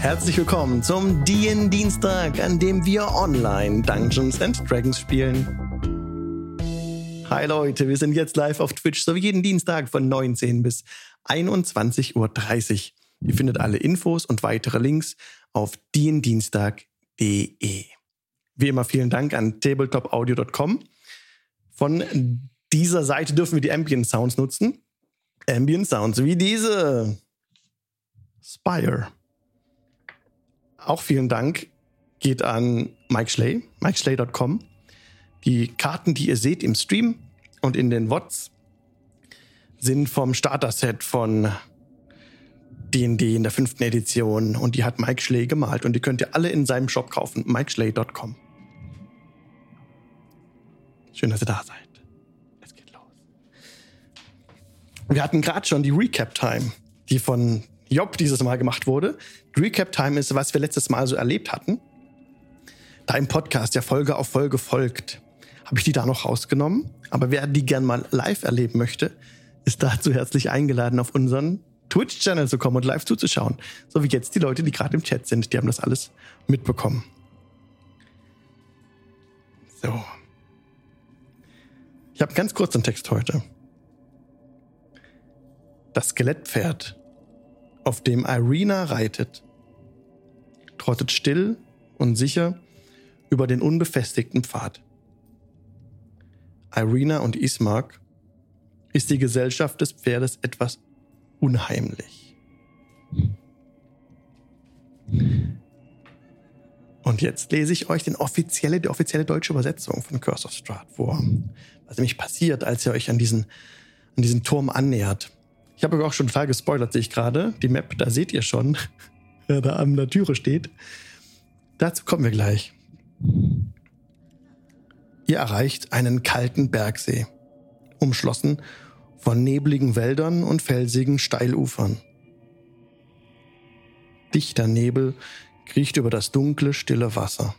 Herzlich willkommen zum DN Dienstag, an dem wir online Dungeons and Dragons spielen. Hi Leute, wir sind jetzt live auf Twitch, so wie jeden Dienstag von 19 bis 21.30 Uhr. Ihr findet alle Infos und weitere Links auf diendienstag.de. Wie immer vielen Dank an tabletopaudio.com. Von dieser Seite dürfen wir die Ambient Sounds nutzen. Ambient Sounds wie diese. Spire. Auch vielen Dank geht an Mike Schley, MikeSchley.com. Die Karten, die ihr seht im Stream und in den WOTS, sind vom Starter-Set von D&D in der fünften Edition und die hat Mike Schley gemalt und die könnt ihr alle in seinem Shop kaufen, MikeSchley.com. Schön, dass ihr da seid. Es geht los. Wir hatten gerade schon die Recap-Time, die von Job dieses Mal gemacht wurde. Recap-Time ist, was wir letztes Mal so erlebt hatten. Da im Podcast ja Folge auf Folge folgt, habe ich die da noch rausgenommen. Aber wer die gern mal live erleben möchte, ist dazu herzlich eingeladen, auf unseren Twitch-Channel zu kommen und live zuzuschauen. So wie jetzt die Leute, die gerade im Chat sind, die haben das alles mitbekommen. So. Ich habe ganz kurz einen Text heute. Das Skelettpferd auf dem Irina reitet, trottet still und sicher über den unbefestigten Pfad. Irina und Ismark ist die Gesellschaft des Pferdes etwas unheimlich. Und jetzt lese ich euch den offizielle, die offizielle deutsche Übersetzung von Curse of Strahd vor. Was nämlich passiert, als ihr euch an diesen, an diesen Turm annähert. Ich habe auch schon total gespoilert, sehe ich gerade. Die Map, da seht ihr schon, wer da an der Türe steht. Dazu kommen wir gleich. Ihr erreicht einen kalten Bergsee, umschlossen von nebligen Wäldern und felsigen Steilufern. Dichter Nebel kriecht über das dunkle, stille Wasser.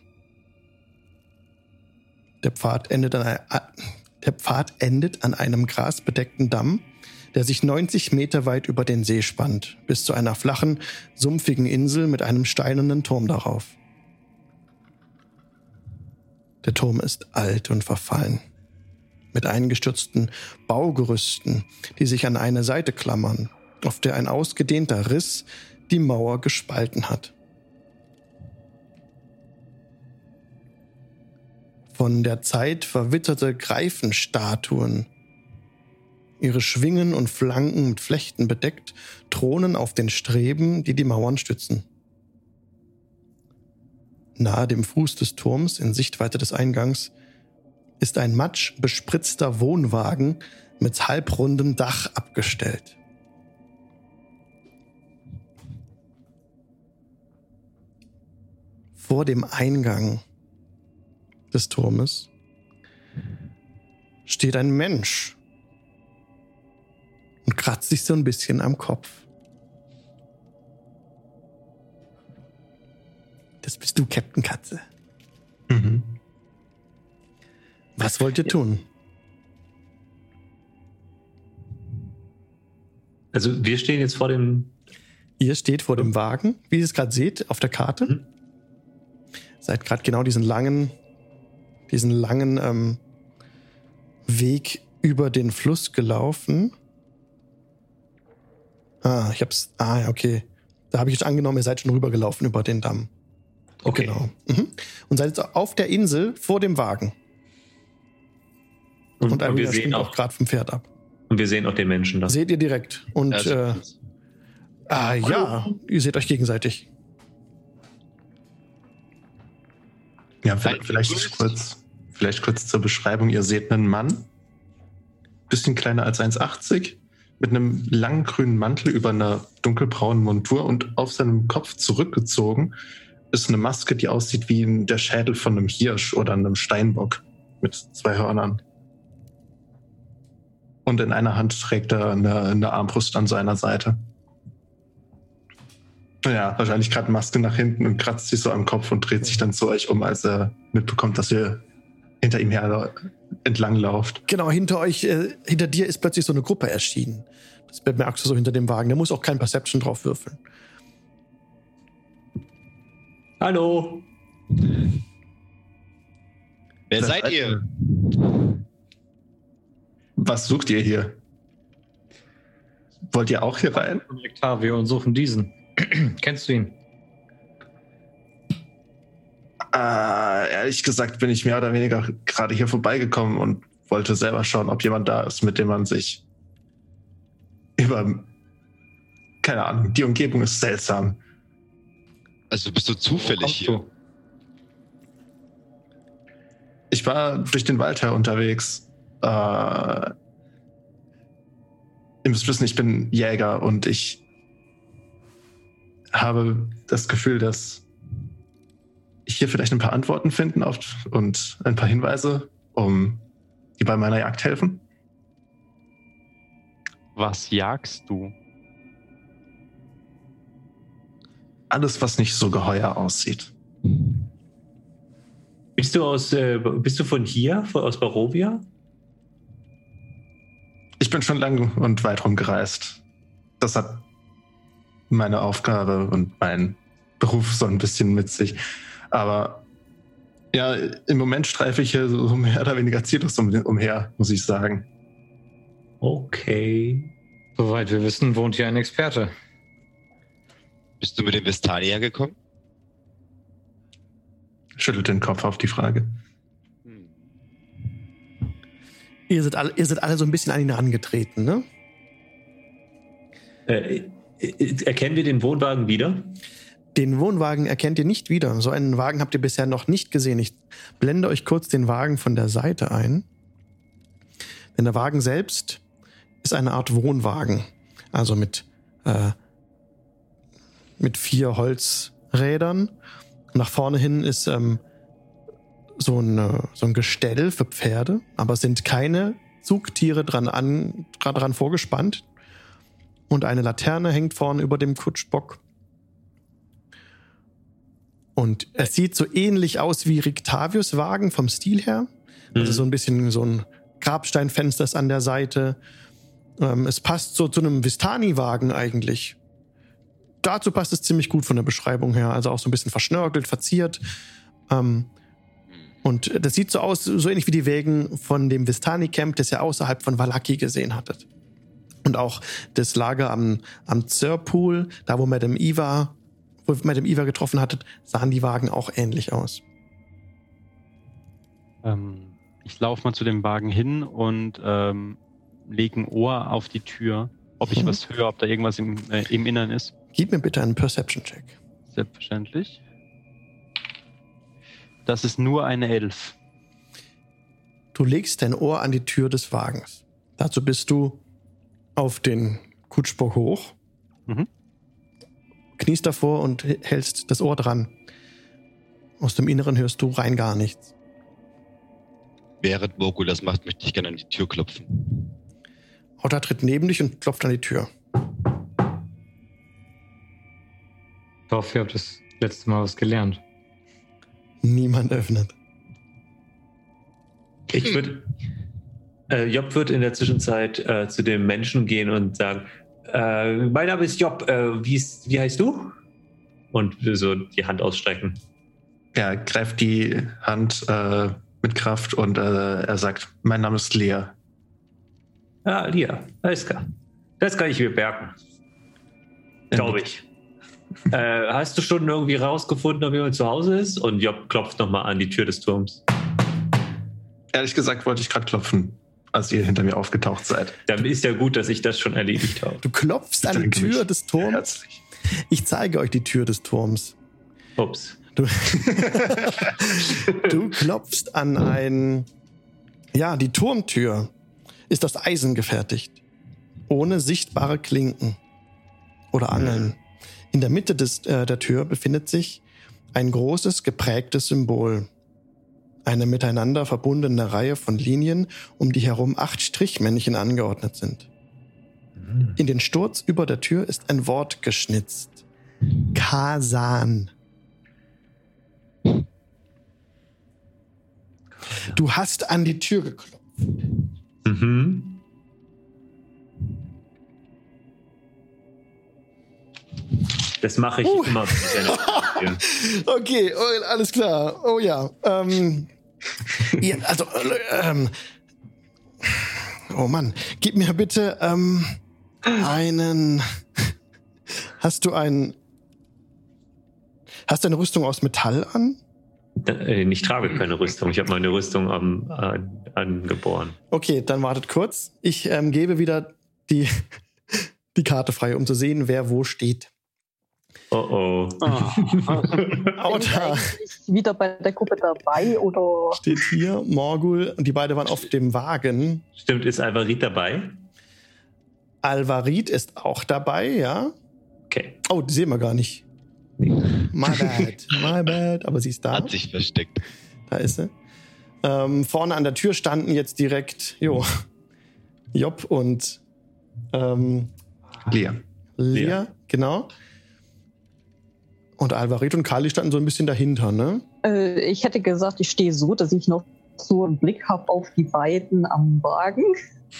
Der Pfad endet an, der Pfad endet an einem grasbedeckten Damm, der sich 90 Meter weit über den See spannt, bis zu einer flachen, sumpfigen Insel mit einem steinernen Turm darauf. Der Turm ist alt und verfallen, mit eingestürzten Baugerüsten, die sich an eine Seite klammern, auf der ein ausgedehnter Riss die Mauer gespalten hat. Von der Zeit verwitterte Greifenstatuen ihre Schwingen und Flanken mit Flechten bedeckt, thronen auf den Streben, die die Mauern stützen. Nahe dem Fuß des Turms, in Sichtweite des Eingangs, ist ein matschbespritzter Wohnwagen mit halbrundem Dach abgestellt. Vor dem Eingang des Turmes steht ein Mensch und kratzt sich so ein bisschen am Kopf. Das bist du, Captain Katze. Mhm. Was wollt ihr tun? Also wir stehen jetzt vor dem. Ihr steht vor dem Wagen, wie ihr es gerade seht auf der Karte. Mhm. Seid gerade genau diesen langen, diesen langen ähm, Weg über den Fluss gelaufen. Ah, ich hab's. Ah, ja, okay. Da habe ich jetzt angenommen, ihr seid schon rübergelaufen über den Damm. Okay. Genau. Mhm. Und seid jetzt auf der Insel vor dem Wagen. Und, und, und wir sehen auch gerade vom Pferd ab. Und wir sehen auch den Menschen da. Seht ihr direkt. Und ja, äh, ah, ja, ihr seht euch gegenseitig. Ja, vielleicht, vielleicht kurz, vielleicht kurz zur Beschreibung. Ihr seht einen Mann, bisschen kleiner als 1,80, mit einem langen grünen Mantel über einer dunkelbraunen Montur und auf seinem Kopf zurückgezogen ist eine Maske, die aussieht wie der Schädel von einem Hirsch oder einem Steinbock mit zwei Hörnern. Und in einer Hand trägt er eine, eine Armbrust an seiner Seite. Ja, wahrscheinlich gerade Maske nach hinten und kratzt sich so am Kopf und dreht sich dann zu euch um, als er mitbekommt, dass ihr hinter ihm her entlang lauft. Genau, hinter euch, äh, hinter dir ist plötzlich so eine Gruppe erschienen. Das bemerkst du so hinter dem Wagen. Der muss auch kein Perception drauf würfeln. Hallo. Wer Das seid ihr? Was sucht ihr hier? Wollt ihr auch hier rein? Octavio und suchen diesen. Kennst du ihn? Äh, ehrlich gesagt bin ich mehr oder weniger gerade hier vorbeigekommen und wollte selber schauen, ob jemand da ist, mit dem man sich über, keine Ahnung, die Umgebung ist seltsam. Also bist du zufällig hier? du? Ich war durch den Wald her unterwegs. Äh, ihr müsst wissen, ich bin Jäger und ich habe das Gefühl, dass hier vielleicht ein paar Antworten finden auf, und ein paar Hinweise, um die bei meiner Jagd helfen. Was jagst du? Alles, was nicht so geheuer aussieht. Bist du aus, äh, bist du von hier, von, aus Barovia? Ich bin schon lang und weit rumgereist. Das hat meine Aufgabe und mein Beruf so ein bisschen mit sich. Aber ja, im Moment streife ich hier so mehr oder weniger ziellos um, umher, muss ich sagen. Okay. Soweit wir wissen, wohnt hier ein Experte. Bist du mit dem Vestalier gekommen? Schüttelt den Kopf auf die Frage. Ihr seid, alle, ihr seid alle so ein bisschen an ihn herangetreten, ne? Äh, äh, erkennen wir den Wohnwagen wieder? Den Wohnwagen erkennt ihr nicht wieder. So einen Wagen habt ihr bisher noch nicht gesehen. Ich blende euch kurz den Wagen von der Seite ein. Denn der Wagen selbst ist eine Art Wohnwagen. Also mit, äh, mit vier Holzrädern. Nach vorne hin ist ähm, so, ein, so ein Gestell für Pferde, aber es sind keine Zugtiere dran, an, dran vorgespannt. Und eine Laterne hängt vorne über dem Kutschbock. Und es sieht so ähnlich aus wie Rictavius Wagen vom Stil her. Also Mhm. so ein bisschen so ein Grabsteinfenster ist an der Seite. Ähm, es passt so zu einem Vistani-Wagen eigentlich. Dazu passt es ziemlich gut von der Beschreibung her. Also auch so ein bisschen verschnörkelt, verziert. Ähm, und das sieht so aus, so ähnlich wie die Wägen von dem Vistani-Camp, das ihr außerhalb von Valaki gesehen hattet. Und auch das Lager am, am Zirpool, da wo Madame Eva, wo ihr Madame Eva getroffen hattet, sahen die Wagen auch ähnlich aus. Ähm, ich laufe mal zu dem Wagen hin und ähm, lege ein Ohr auf die Tür, ob ich Mhm. was höre, ob da irgendwas im, äh, im Innern ist. Gib mir bitte einen Perception-Check. Selbstverständlich. Das ist nur eine Elf. Du legst dein Ohr an die Tür des Wagens. Dazu bist du auf den Kutschbock hoch, Mhm. Kniest davor und hältst das Ohr dran. Aus dem Inneren hörst du rein gar nichts. Während Moku das macht, möchte ich gerne an die Tür klopfen. Otta tritt neben dich und klopft an die Tür. Ich hoffe, ihr habt das letzte Mal was gelernt. Niemand öffnet. Ich würde. Äh, Job wird in der Zwischenzeit äh, zu dem Menschen gehen und sagen: äh, Mein Name ist Job, äh, wie, ist, wie heißt du? Und so die Hand ausstrecken. Er greift die Hand äh, mit Kraft und äh, er sagt, mein Name ist Lea. Ah, Lia, alles klar. Das kann ich mir merken. Glaube ich. äh, hast du schon irgendwie rausgefunden, ob jemand zu Hause ist? Und Job klopft nochmal an die Tür des Turms. Ehrlich gesagt wollte ich gerade klopfen, als ihr hinter mir aufgetaucht seid. Dann ist ja gut, dass ich das schon erledigt habe. Du klopfst an die Tür mich. des Turms. Herzlich. Ich zeige euch die Tür des Turms. Ups. Du, du klopfst an ein. Ja, die Turmtür ist aus Eisen gefertigt. Ohne sichtbare Klinken oder Angeln. In der Mitte des, äh, der Tür befindet sich ein großes, geprägtes Symbol. Eine miteinander verbundene Reihe von Linien, um die herum acht Strichmännchen angeordnet sind. In den Sturz über der Tür ist ein Wort geschnitzt. Kasan. Du hast an die Tür geklopft. Mhm. Das mache ich Uh. immer. Okay, oh, alles klar. Oh ja. Ähm, ja also, äh, ähm, oh Mann, gib mir bitte ähm, einen. Hast du ein. Hast du eine Rüstung aus Metall an? Äh, Ich trage keine Rüstung. Ich habe meine Rüstung am, an, angeboren. Okay, dann wartet kurz. Ich ähm, gebe wieder die, die Karte frei, um zu sehen, wer wo steht. Oh oh. Ich Auta eigentlich wieder bei der Gruppe dabei oder steht hier, Morgul, und die beiden waren auf dem Wagen. Stimmt, ist Alvarit dabei? Alvarit ist auch dabei, ja. Okay. Oh, die sehen wir gar nicht. My bad, my bad. Aber sie ist da. Hat sich versteckt. Da ist sie. Ähm, vorne an der Tür standen jetzt direkt, jo, Job und ähm, Lea. Lea, Lea. genau. Und Alvarit und Kali standen so ein bisschen dahinter, ne? äh, ich hätte gesagt, ich stehe so, dass ich noch so einen Blick habe auf die beiden am Wagen.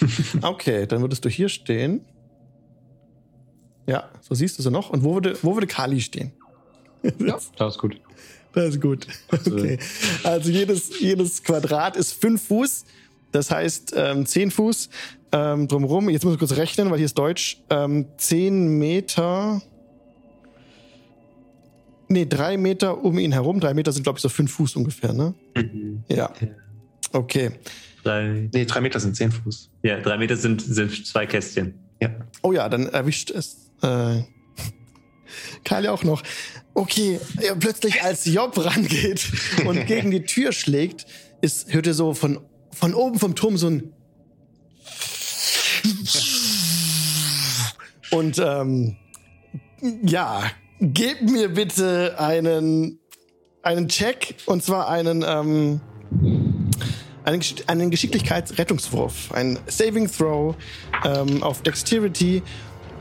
Okay, dann würdest du hier stehen. Ja, so siehst du sie noch. Und wo würde, wo würde Kali stehen? Ja, das ist gut. Das ist gut. Okay. Also jedes, jedes Quadrat ist fünf Fuß. Das heißt ähm, zehn Fuß ähm, drumherum. Jetzt muss ich kurz rechnen, weil hier ist Deutsch. Ähm, zehn Meter. Nee, drei Meter um ihn herum. Drei Meter sind, glaube ich, so fünf Fuß ungefähr, ne? Ja. Okay. Drei, Nee, drei Meter sind zehn Fuß. ja, drei Meter sind, sind zwei Kästchen. Ja. Oh ja, dann erwischt es äh, Kali auch noch. Okay, ja, plötzlich als Job rangeht und gegen die Tür schlägt, ist, hört ihr so von, von oben vom Turm so ein und ähm, ja, gebt mir bitte einen einen Check und zwar einen ähm, einen, Gesch- einen Geschicklichkeitsrettungswurf, ein Saving Throw ähm, auf Dexterity.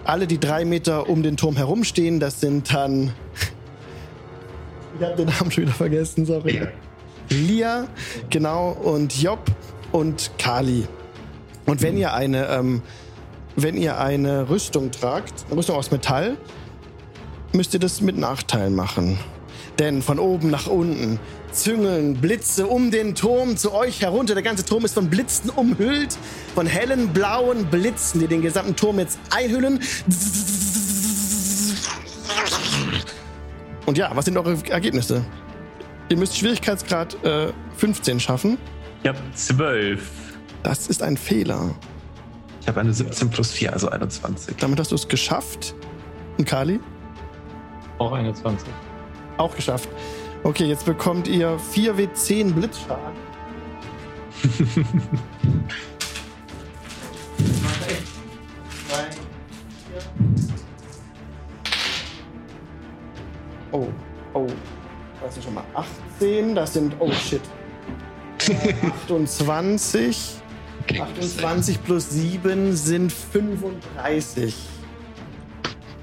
Alle, die drei Meter um den Turm herumstehen, das sind dann. Ich habe den Namen schon wieder vergessen, sorry. Lia, genau, und Job und Kali. Und wenn ihr eine, ähm, wenn ihr eine Rüstung tragt, eine Rüstung aus Metall, müsst ihr das mit Nachteilen machen. Denn von oben nach unten züngeln Blitze um den Turm zu euch herunter. Der ganze Turm ist von Blitzen umhüllt, von hellen blauen Blitzen, die den gesamten Turm jetzt einhüllen. Und ja, was sind eure Ergebnisse? Ihr müsst Schwierigkeitsgrad äh, 15 schaffen. Ich habe zwölf. Das ist ein Fehler. Ich habe eine 17 plus 4, also 21. Damit hast du es geschafft. Und Kali? Auch 21. Auch geschafft. Okay, jetzt bekommt ihr 4W10 Blitzschaden. Oh, oh. Das sind schon mal 18. Das sind, oh shit. Äh, 28. 28 plus 7 sind 35.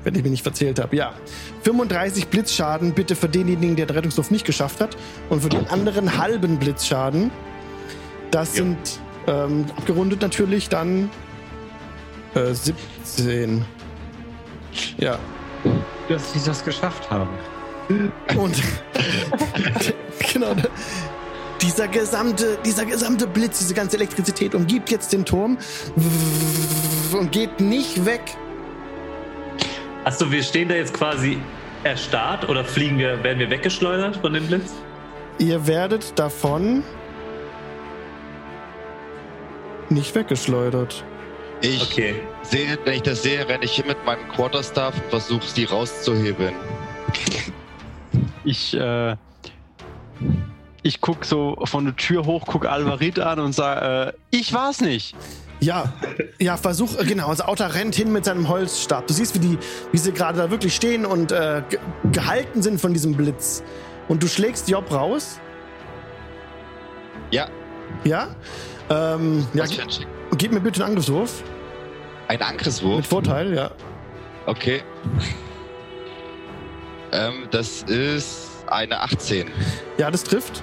Wenn ich mich nicht verzählt habe, ja. 35 Blitzschaden bitte für denjenigen, der den Rettungswurf nicht geschafft hat. Und für den anderen halben Blitzschaden. Das Ja. sind ähm, abgerundet natürlich dann äh, 17. Ja. Dass sie das geschafft haben. Und genau, dieser gesamte, dieser gesamte Blitz, diese ganze Elektrizität umgibt jetzt den Turm und geht nicht weg. Achso, wir stehen da jetzt quasi erstarrt oder fliegen wir, werden wir weggeschleudert von dem Blitz? Ihr werdet davon nicht weggeschleudert. Ich Okay. sehe, wenn ich das sehe, renne ich hin mit meinem Quarterstaff und versuche sie rauszuhebeln. Ich, äh, ich guck so von der Tür hoch, guck Alvarit an und sag, äh, ich war's nicht. Ja, ja, versuch, genau, also Auta rennt hin mit seinem Holzstab. Du siehst, wie, die, wie sie gerade da wirklich stehen und äh, ge gehalten sind von diesem Blitz. Und du schlägst Job raus. Ja, Ja? Ähm, ja, was für ein gib mir bitte einen Angriffswurf. Ein Mit Angriffswurf. Vorteil, ja. Okay. Ähm, das ist eine 18. Ja, das trifft.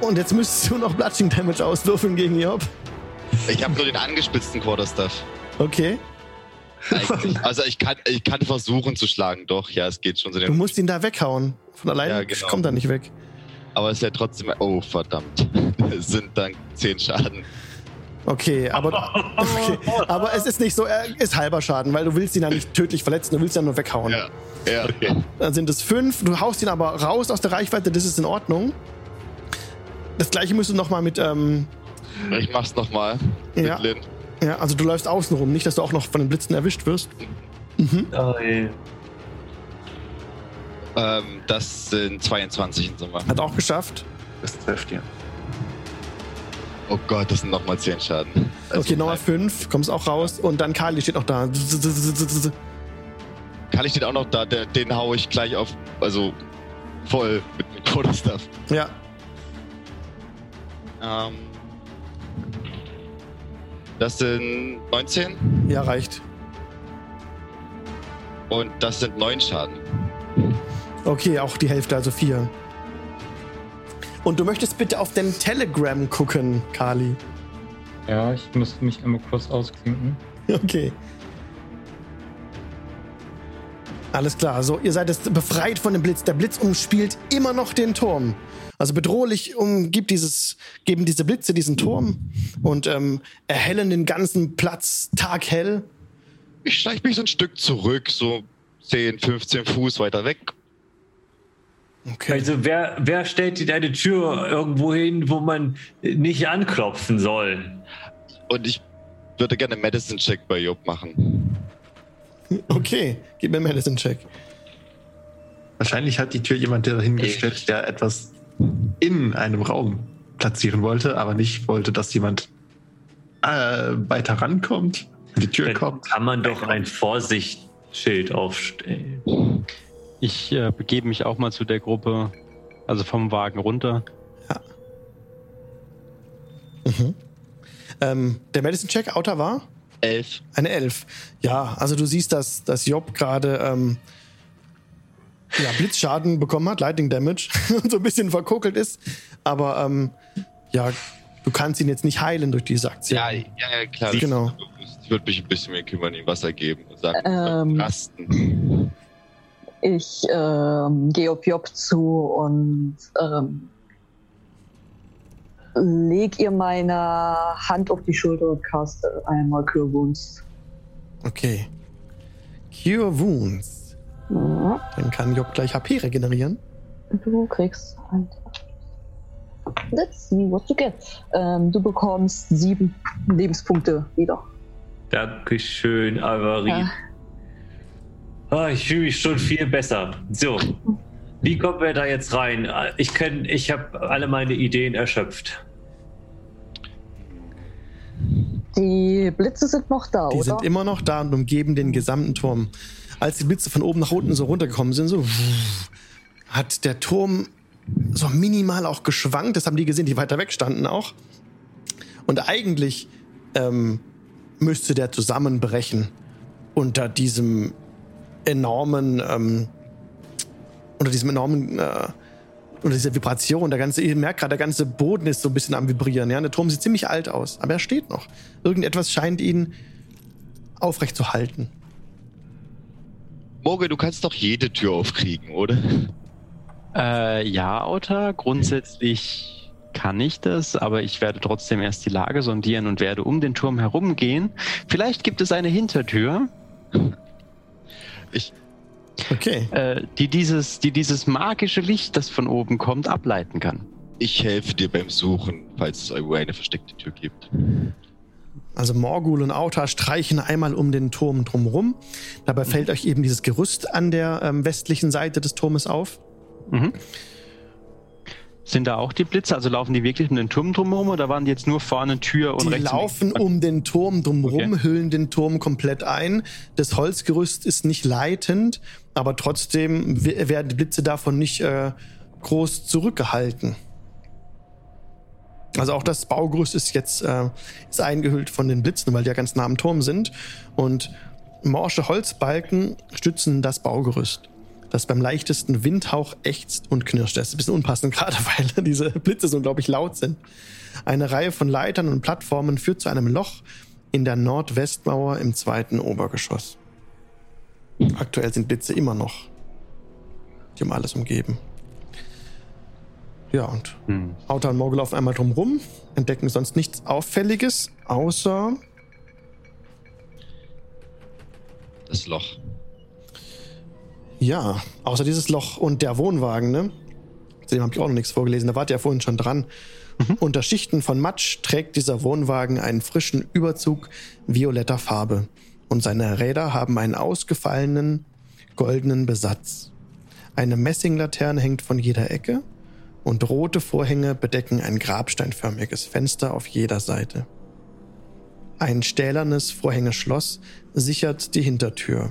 Und jetzt müsstest du noch Bludging Damage auswürfeln gegen Job. Ich habe nur den angespitzten Quarterstaff. Okay. Eigentlich. Also ich kann, ich kann versuchen zu schlagen, doch, ja, es geht schon so. Du musst ihn da weghauen. Von alleine Ja, genau. kommt er nicht weg. Aber es ist ja trotzdem. Oh, verdammt. Es sind dann 10 Schaden. Okay, aber, okay, aber es ist nicht so, er ist halber Schaden, weil du willst ihn ja nicht tödlich verletzen, du willst ihn ja nur weghauen. Ja. Ja, okay. Dann sind es fünf, du haust ihn aber raus aus der Reichweite, das ist in Ordnung. Das gleiche musst du nochmal mit, ähm, Ich mach's nochmal. Ja. Mit Lin. ja, also du läufst außen rum, nicht, dass du auch noch von den Blitzen erwischt wirst. Oh, ey. Ähm, das sind 22 in Summe. Hat auch geschafft. Das trifft ihr. Oh Gott, das sind nochmal 10 Schaden. Also okay, nochmal fünf, kommst auch raus und dann Kali steht noch da. Kali steht auch noch da, der, den hau ich gleich auf. Also voll mit dem Quarterstaff. Ja, Ähm, das sind 19 ja, reicht. und das sind 9 Schaden. Okay, auch die Hälfte, also vier. Und du möchtest bitte auf den Telegram gucken, Kali. Ja, ich muss mich einmal kurz ausklinken. Okay. Alles klar, so, ihr seid jetzt befreit von dem Blitz. Der Blitz umspielt immer noch den Turm. Also bedrohlich umgibt dieses, geben diese Blitze diesen Turm und ähm, erhellen den ganzen Platz taghell. Ich schleich mich so ein Stück zurück, so 10, 15 Fuß weiter weg. Okay. Also wer, wer stellt dir eine Tür irgendwo hin, wo man nicht anklopfen soll? Und ich würde gerne einen Medicine-Check bei Job machen. Okay, gib mir einen Medicine-Check. Wahrscheinlich hat die Tür jemand dahingestellt, der etwas in einem Raum platzieren wollte, aber nicht wollte, dass jemand äh, weiter rankommt, an die Tür Dann kommt. kann man doch ein Vorsichtsschild aufstellen. Ich äh, begebe mich auch mal zu der Gruppe, also vom Wagen runter. Mhm. Ähm, der Medicine-Check, Outer war? 11. Eine Elf. Ja, also du siehst, dass, dass Job gerade ähm, ja, Blitzschaden bekommen hat, Lightning Damage und so ein bisschen verkokelt ist. Aber ähm, ja, du kannst ihn jetzt nicht heilen durch diese Aktion. Ja, ja, ja, klar. Genau. Ich würde mich ein bisschen mehr kümmern, ihm Wasser geben und sagen, Ähm. rasten. Ich ähm, gehe auf Job zu und ähm, leg ihr meine Hand auf die Schulter und caste einmal Cure Wounds. Okay. Cure Wounds. Ja, Dann kann Job gleich HP regenerieren. du kriegst ein. Let's see what you get. Ähm, du bekommst sieben Lebenspunkte wieder. Dankeschön, Avery. Ja. Ah, ich fühle mich schon viel besser. So, wie kommen wir da jetzt rein? Ich, kenn- ich habe alle meine Ideen erschöpft. Die Blitze sind noch da, Die oder? sind immer noch da und umgeben den gesamten Turm. Als die Blitze von oben nach unten so runtergekommen sind, so hat der Turm so minimal auch geschwankt. Das haben die gesehen, die weiter weg standen auch. Und eigentlich ähm, müsste der zusammenbrechen unter diesem enormen, ähm, unter diesem enormen, äh, unter dieser Vibration. Der ganze, ihr merkt gerade, der ganze Boden ist so ein bisschen am Vibrieren. Ja? Der Turm sieht ziemlich alt aus, aber er steht noch. Irgendetwas scheint ihn aufrecht zu halten. Morge, du kannst doch jede Tür aufkriegen, oder? Äh, ja, Auta, grundsätzlich kann ich das, aber ich werde trotzdem erst die Lage sondieren und werde um den Turm herumgehen. Vielleicht gibt es eine Hintertür, Ich, Okay. äh, die, dieses, die dieses magische Licht, das von oben kommt, ableiten kann. ich helfe dir beim Suchen, falls es irgendwo eine versteckte Tür gibt. Also Morgul und Auta streichen einmal um den Turm drumherum. Dabei fällt euch eben dieses Gerüst an der ähm, westlichen Seite des Turmes auf. Mhm. Sind da auch die Blitze? Also laufen die wirklich um den Turm drumherum oder waren die jetzt nur vorne Tür und Die rechts? und laufen links? um den Turm drumherum, Okay. hüllen den Turm komplett ein. Das Holzgerüst ist nicht leitend, aber trotzdem we- werden die Blitze davon nicht äh, groß zurückgehalten. Also auch das Baugerüst ist jetzt äh, ist eingehüllt von den Blitzen, weil die ja ganz nah am Turm sind. Und morsche Holzbalken stützen das Baugerüst, das beim leichtesten Windhauch ächzt und knirscht. Das ist ein bisschen unpassend, gerade weil diese Blitze so unglaublich laut sind. Eine Reihe von Leitern und Plattformen führt zu einem Loch, in der Nordwestmauer im zweiten Obergeschoss. Aktuell sind Blitze immer noch. Die haben alles umgeben. Ja, und Hm. Auta und Morgul laufen einmal drum rum, entdecken sonst nichts Auffälliges, außer Das Loch. Ja, außer dieses Loch und der Wohnwagen, ne? Zu dem habe ich auch noch nichts vorgelesen, da wart ihr ja vorhin schon dran. Unter Schichten von Matsch trägt dieser Wohnwagen einen frischen Überzug violetter Farbe und seine Räder haben einen ausgefallenen goldenen Besatz. Eine Messinglaterne hängt von jeder Ecke und rote Vorhänge bedecken ein grabsteinförmiges Fenster auf jeder Seite. Ein stählernes Vorhängeschloss sichert die Hintertür,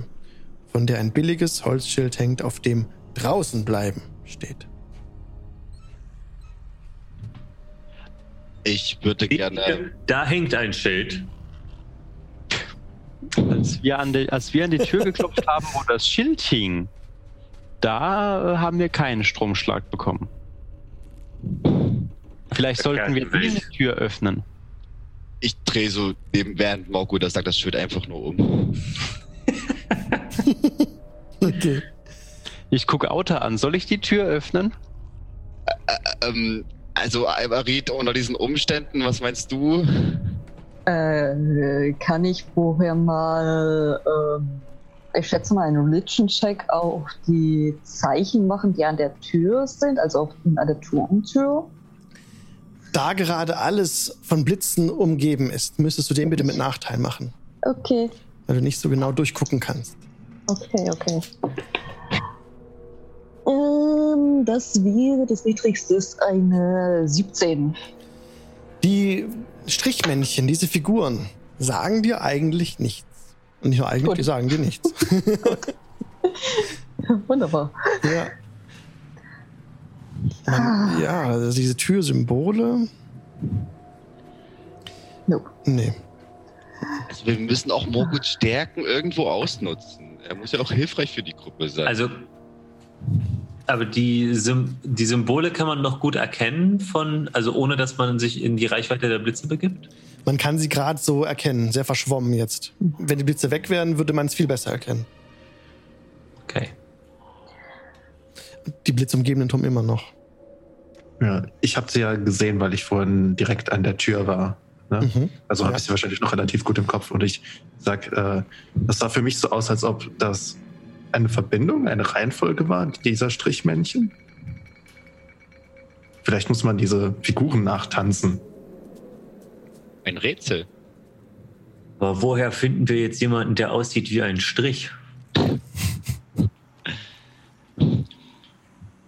von der ein billiges Holzschild hängt, auf dem draußen bleiben steht. Ich würde gerne. Da hängt ein Schild. Als wir, an die, als wir an die Tür geklopft haben, wo das Schild hing, da äh, haben wir keinen Stromschlag bekommen. Vielleicht sollten wir diese Welt. Tür öffnen. Ich drehe so neben, während Morgo das sagt, das Schild einfach nur um. Okay. Ich gucke Auta an. Soll ich die Tür öffnen? Ähm, also, Alvarit, unter diesen Umständen, was meinst du? Äh, kann ich vorher mal, ähm, ich schätze mal, einen Religion-Check auf die Zeichen machen, die an der Tür sind, also auf, an der Turmtür? Da gerade alles von Blitzen umgeben ist, müsstest du den bitte mit Nachteil machen, Okay, weil du nicht so genau durchgucken kannst. Okay, okay. Ähm, das wäre, das niedrigste ist eine 17. Die Strichmännchen, diese Figuren, sagen dir eigentlich nichts. Und nicht nur eigentlich, Gut. die sagen dir nichts. Wunderbar. ja. Man, ja, also diese Türsymbole. Nope. Nee. Also, wir müssen auch Morguts Stärken irgendwo ausnutzen. Er muss ja auch hilfreich für die Gruppe sein. Also, aber die, Sym die Symbole kann man noch gut erkennen von, also ohne dass man sich in die Reichweite der Blitze begibt. Man kann sie gerade so erkennen, sehr verschwommen jetzt. Wenn die Blitze weg wären, würde man es viel besser erkennen. Okay. Die blitzumgebenen Turm immer noch. Ja, ich habe sie ja gesehen, weil ich vorhin direkt an der Tür war. Ne? Mhm. Also habe ich sie wahrscheinlich noch relativ gut im Kopf. Und ich sag, äh, das sah für mich so aus, als ob das eine Verbindung, eine Reihenfolge war dieser Strichmännchen. Vielleicht muss man diese Figuren nachtanzen. Ein Rätsel. Aber woher finden wir jetzt jemanden, der aussieht wie ein Strich?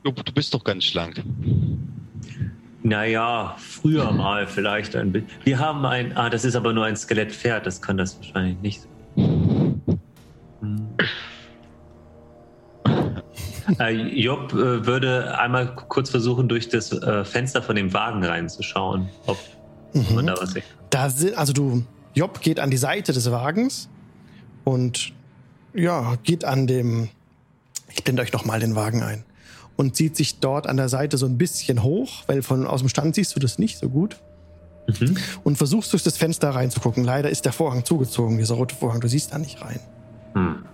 Du, du bist doch ganz schlank. Naja, früher mal vielleicht ein bisschen. Wir haben ein, ah, das ist aber nur ein Skelettpferd, das kann das wahrscheinlich nicht. Hm. Äh, Job äh, würde einmal kurz versuchen, durch das äh, Fenster von dem Wagen reinzuschauen, ob man Mhm. da was sieht. Da sind, also du, Job geht an die Seite des Wagens und ja, geht an dem, ich blende euch noch mal den Wagen ein und zieht sich dort an der Seite so ein bisschen hoch, weil von aus dem Stand siehst du das nicht so gut Mhm. und versuchst durch das Fenster reinzugucken. Leider ist der Vorhang zugezogen, dieser rote Vorhang, du siehst da nicht rein. Hm.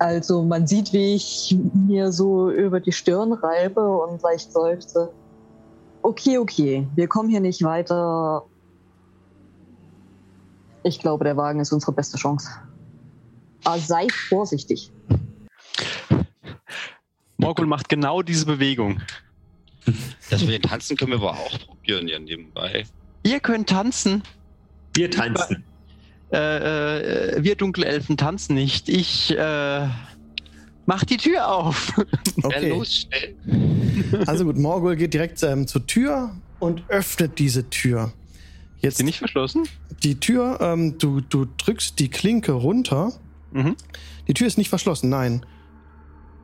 Also man sieht, wie ich mir so über die Stirn reibe und leicht seufze. Okay, okay, wir kommen hier nicht weiter. Ich glaube, der Wagen ist unsere beste Chance. Aber sei vorsichtig. Morgul macht genau diese Bewegung. Dass wir tanzen können wir aber auch probieren ja nebenbei. Ihr könnt tanzen. Wir tanzen. Äh, äh, wir Dunkelelfen tanzen nicht. Ich äh, mach die Tür auf. Ja, Okay, los, schnell. also gut, Morgul geht direkt ähm, zur Tür und öffnet diese Tür. Jetzt Ist die nicht verschlossen? die Tür, ähm, du, du drückst die Klinke runter. Mhm. Die Tür ist nicht verschlossen, nein.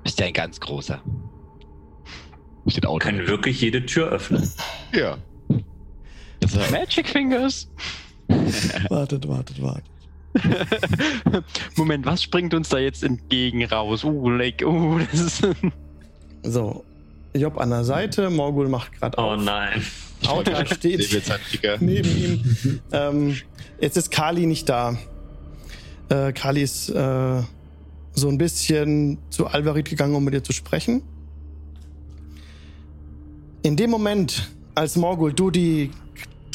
Bist ja ein ganz großer. Steht auch Kann wirklich jede Tür öffnen. Ja. Magic Fingers. Wartet, wartet, wartet. Moment, was springt uns da jetzt entgegen raus? Uh, like, uh, das ist. So. Job an der Seite. Morgul macht gerade Oh auf. nein. Auta steht Säbelzahntiger. neben ihm. Ähm, jetzt ist Kali nicht da. Äh, Kali ist äh, so ein bisschen zu Alvarit gegangen, um mit ihr zu sprechen. In dem Moment, als Morgul du die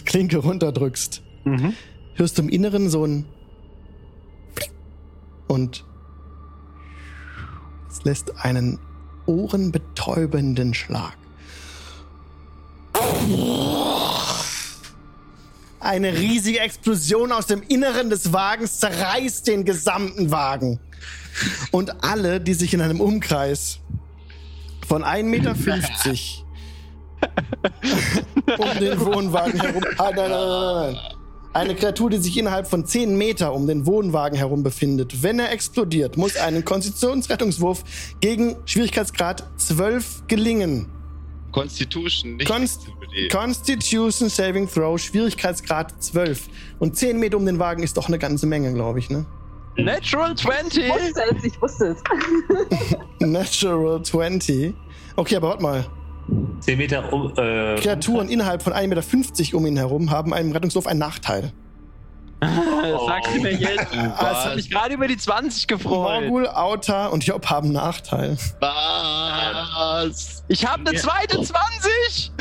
Klinke runterdrückst, Mhm. hörst du im Inneren so ein und es lässt einen ohrenbetäubenden Schlag. Eine riesige Explosion aus dem Inneren des Wagens zerreißt den gesamten Wagen. Und alle, die sich in einem Umkreis von 1,50 Meter um den Wohnwagen herum. Ah, nein, nein, nein, nein. Eine Kreatur, die sich innerhalb von 10 Meter um den Wohnwagen herum befindet. Wenn er explodiert, muss einen Konstitutionsrettungswurf gegen Schwierigkeitsgrad 12 gelingen. Constitution, nicht Const. Constitution Saving Throw, Schwierigkeitsgrad 12. Und 10 Meter um den Wagen ist doch eine ganze Menge, glaube ich, ne? Natural 20! Ich wusste es, ich wusste es. Natural 20. Okay, aber warte mal. 10 Meter um. Äh, Kreaturen innerhalb von 1,50 Meter um ihn herum haben einem Rettungswurf einen Nachteil. Das sagst du mir jetzt. Das habe ich gerade über die 20 gefreut. Morgul, Auta und Job haben Nachteil. Was? Ich habe eine Ja. zweite 20!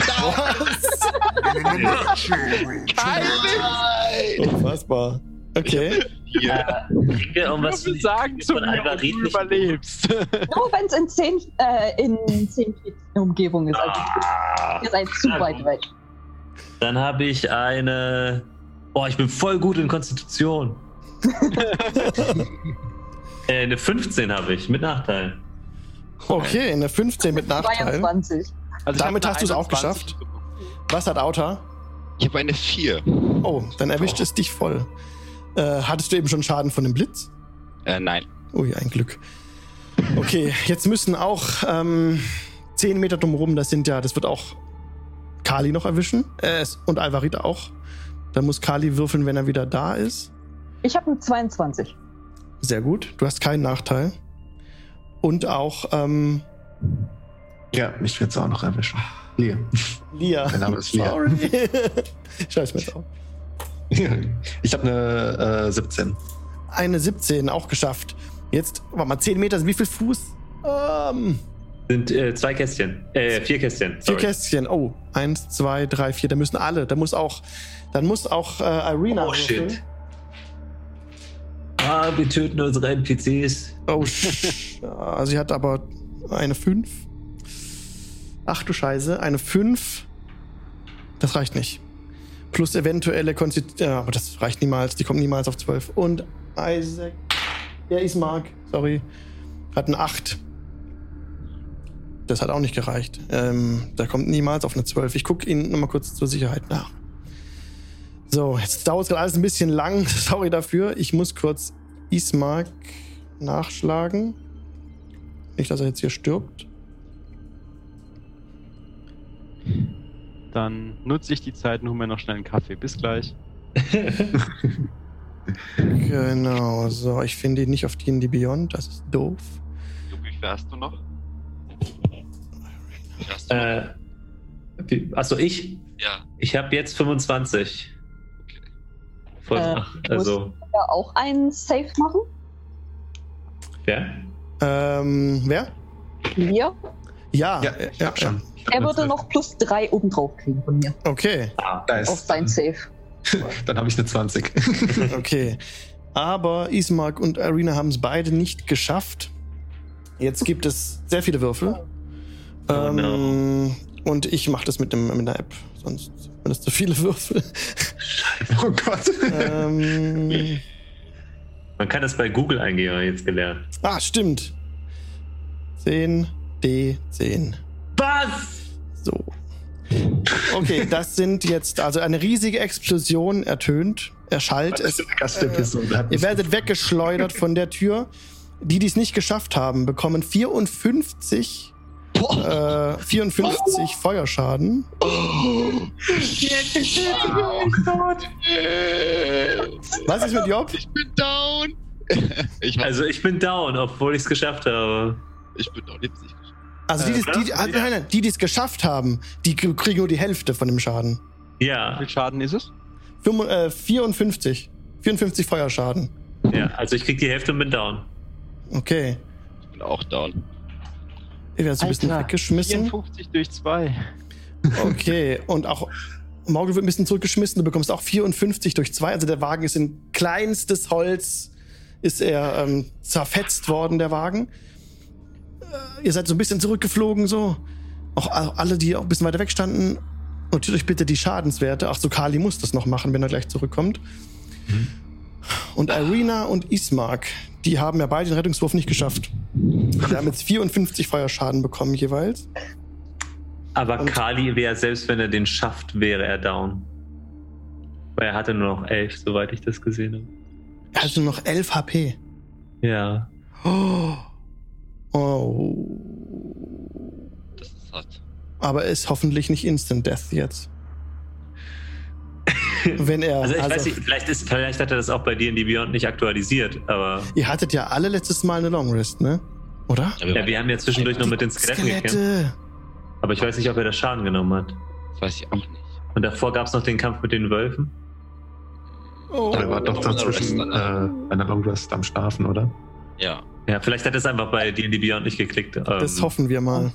Kein Witz! Unfassbar. Okay. Hier. kriegen wir irgendwas Ich sagen zu mir, ob du überlebst. Nur wenn es in 10, äh, in 10 Feet Umgebung ist. Also Ah, ihr seid zu weit weg. Dann habe ich eine. Boah, ich bin voll gut in Konstitution. äh, eine 15 habe ich, mit Nachteil. Okay, eine 15 mit Nachteil. 22. Also Damit hast du's eine auch 21 geschafft? Was hat Auta? Ich habe eine 4. Oh, dann erwischt es dich voll. Äh, hattest du eben schon Schaden von dem Blitz? Äh, nein. Ui, ein Glück. Okay, jetzt müssen auch ähm, 10 Meter drumherum, das sind ja, das wird auch Kali noch erwischen. Äh, es- und Alvarita auch. Da muss Kali würfeln, wenn er wieder da ist. Ich habe eine 22. Sehr gut. Du hast keinen Nachteil. Und auch ähm, Ja, mich wird's auch noch erwischen. Lia. Lia. Mein Name ist Lia. Sorry. Scheiß mir jetzt auf. Ich habe eine äh, 17. Eine 17, auch geschafft. Jetzt, warte mal, 10 Meter, sind wie viel Fuß? Ähm, Sind äh, zwei Kästchen. Äh, vier Kästchen. vier sorry. Kästchen. Oh, eins, zwei, drei, vier. Da müssen alle. Da muss auch, dann muss auch äh, Irina. Oh würfeln. shit. Ah, wir töten unsere NPCs. Oh, sch- ja, sie hat aber eine 5. Ach du Scheiße, eine 5. Das reicht nicht. Plus eventuelle Konstitution. Ja, aber das reicht niemals. Die kommt niemals auf 12. Und Isaac. Ja, Ismark, sorry. Hat eine 8. Das hat auch nicht gereicht. Ähm, der kommt niemals auf eine 12. Ich gucke ihn nochmal kurz zur Sicherheit nach. So, jetzt dauert es gerade alles ein bisschen lang. Sorry dafür. Ich muss kurz Ismark nachschlagen. Nicht, dass er jetzt hier stirbt. Dann nutze ich die Zeit und hole mir noch schnell einen Kaffee. Bis gleich. Genau, so. Ich finde ihn nicht auf D&D Beyond. Das ist doof. Du, wie viel hast du noch? Hast du noch? Äh, wie- achso, ich? Ja. Ich habe jetzt 25. Okay. Von, Äh, also, Ja, auch einen Safe machen? wer? Ähm, wer? Wir? Ja, Ja, ja, ich hab schon. Er würde 12. noch plus 3 obendrauf kriegen von mir. Okay, Ah, Da Auf ist, sein Safe. dann habe ich eine 20. okay. Aber Ismark und Arena haben es beide nicht geschafft. Jetzt gibt es sehr viele Würfel. Oh ähm, Und ich mache das mit, dem, mit einer App. Sonst sind das zu viele Würfel. oh Gott. ähm, man kann das bei Google eingeben, habe ich jetzt gelernt. ah, stimmt. 10, D10. Was? So. Okay, das sind jetzt also eine riesige Explosion ertönt, erschallt. Es, ihr werdet weggeschleudert von der Tür. Die, die es nicht geschafft haben, bekommen 54, äh, 54 Feuerschaden. Was ist mit Job? Ich bin down. ich, Also ich bin down, obwohl ich es geschafft habe. ich bin down. Jetzt nicht geschafft. Also die, Äh, die, die, oder? nein, nein, die, die es geschafft haben, die kriegen nur die Hälfte von dem Schaden. Wie Ja, viel Schaden ist es? 55, äh, 54. 54 Feuerschaden. ja, also ich krieg die Hälfte und bin down. Okay. Ich bin auch down. Ich werde so ein bisschen weggeschmissen. 54 durch 2. Okay. Und auch Morgul wird ein bisschen zurückgeschmissen. Du bekommst auch 54 durch 2. Also der Wagen ist in kleinstes Holz, ist er ähm, zerfetzt worden, der Wagen. Äh, ihr seid so ein bisschen zurückgeflogen, so. Auch alle, die auch ein bisschen weiter weg standen. Notiert euch bitte die Schadenswerte. Ach so, Kali muss das noch machen, wenn er gleich zurückkommt. Und Irina und Ismark, die haben ja beide den Rettungswurf nicht geschafft. Die haben jetzt 54 Feuerschaden bekommen jeweils. Aber Und- Kali wäre, selbst wenn er den schafft, wäre er down. Weil er hatte nur noch elf, soweit ich das gesehen habe. Er hat nur noch 11 HP. Ja. Oh. Oh. Das ist hart. Aber ist hoffentlich nicht Instant Death jetzt. Wenn er. Also ich also, weiß nicht, vielleicht, ist, vielleicht hat er das auch bei dir in die Beyond nicht aktualisiert, aber Ihr hattet ja alle letztes Mal eine Long Rest, ne? Oder? ja, wir haben ja zwischendurch noch mit den Skeletten gekämpft. Skelette. Aber ich weiß nicht, ob er das Schaden genommen hat. Das weiß ich auch nicht. Und davor gab es noch den Kampf mit den Wölfen. Oh. Er war doch dazwischen äh, einer Long Rest am Schlafen, oder? Ja. Ja, vielleicht hat es einfach bei D&D Beyond nicht geklickt. Das Ähm, hoffen wir mal.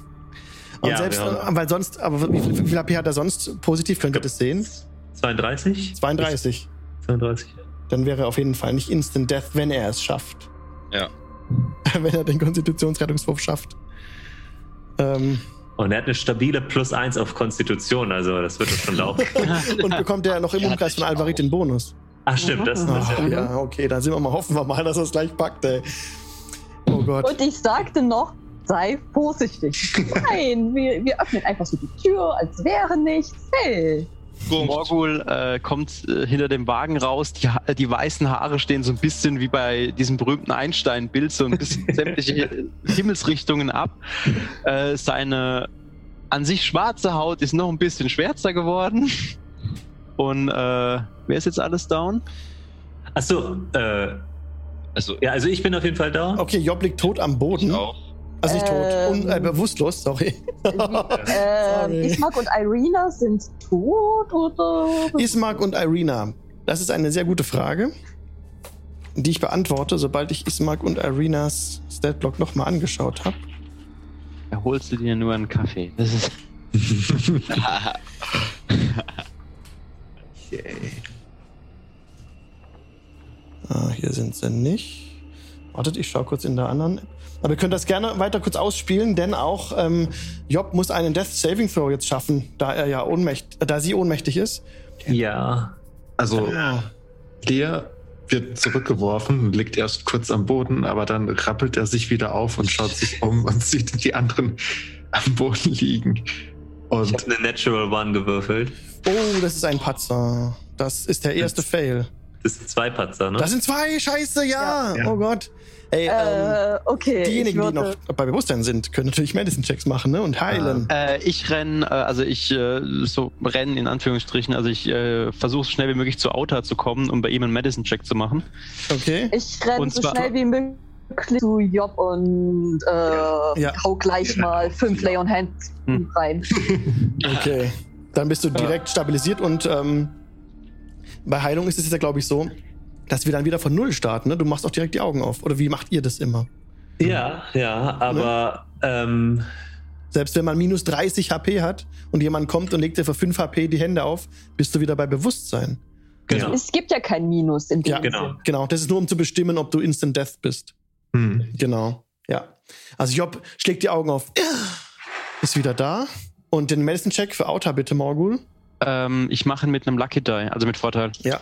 Und Ja, selbst, wir weil sonst, aber wie viel, wie viel HP hat er sonst positiv? Könnt ihr das sehen? 32? 32. 32. Dann wäre er auf jeden Fall nicht Instant Death, wenn er es schafft. Ja. wenn er den Konstitutionsrettungswurf schafft. Ähm, Und er hat eine stabile Plus 1 auf Konstitution, also das wird doch schon laufen. und bekommt er noch im Ja, Umkreis von Alvarit den Bonus. Ach stimmt, das, das Ach, ja, okay, dann sind wir mal, hoffen wir mal, dass er es gleich packt, ey. Oh Gott. Und ich sagte noch, sei vorsichtig. Nein, wir, wir öffnen einfach so die Tür, als wäre nichts. Hey. Morgul äh, kommt äh, hinter dem Wagen raus, die, die weißen Haare stehen so ein bisschen wie bei diesem berühmten Einstein-Bild, so ein bisschen sämtliche Himmelsrichtungen ab. Äh, seine an sich schwarze Haut ist noch ein bisschen schwärzer geworden. Und äh, wer ist jetzt alles down? Achso, äh, Also, ja, also ich bin auf jeden Fall da. Okay, Job liegt tot am Boden. ich auch. Also nicht tot, Ähm. un, äh, bewusstlos, sorry. Ähm, Sorry. Ismark und Irina sind tot oder? Ismark und Irina. Das ist eine sehr gute Frage, die ich beantworte, sobald ich Ismark und Irinas Statblock nochmal angeschaut habe. Da holst du dir nur einen Kaffee. Das ist Ah, hier sind sie nicht. Wartet, ich schaue kurz in der anderen. App. Aber ihr könnt das gerne weiter kurz ausspielen, denn auch ähm, Job muss einen Death Saving Throw jetzt schaffen, da er ja ohnmächtig, äh, da sie ohnmächtig ist. Ja. Also, Ah, Lea wird zurückgeworfen, liegt erst kurz am Boden, aber dann rappelt er sich wieder auf und schaut sich um und sieht die anderen am Boden liegen. Ich Und habe eine Natural One gewürfelt. Oh, das ist ein Patzer. Das ist der erste Fail. Das sind zwei Patzer, ne? Das sind zwei, scheiße, ja. Ja. Oh Gott. Ey, ähm, Äh, okay. diejenigen, die noch bei Bewusstsein sind, können natürlich Medicine-Checks machen ne? und heilen. Äh, ich renn, äh, also ich äh, so rennen in Anführungsstrichen, also ich äh, versuche so schnell wie möglich zu Auta zu kommen, um bei ihm einen Medicine-Check zu machen. Okay. Ich renne so zwar- schnell wie möglich zu Job und äh, Ja. hau gleich mal fünf Lay on Hand Hm. rein. Okay. Dann bist du direkt stabilisiert und ähm, bei Heilung ist es ja, glaube ich, so, dass wir dann wieder von Null starten. Ne? Du machst auch direkt die Augen auf. Oder wie macht ihr das immer? ja, ja, aber ähm, Selbst wenn man minus 30 HP hat und jemand kommt und legt dir für 5 HP die Hände auf, bist du wieder bei Bewusstsein. genau. Es gibt ja kein Minus in dem Ja, genau. Sinn. Genau, das ist nur um zu bestimmen, ob du Instant Death bist. hm, Genau, ja. Also Job schlägt die Augen auf, ist wieder da. Und den Medicine-Check für Auta bitte, Morgul. Ähm, ich mache ihn mit einem Lucky Die, also mit Vorteil. Ja.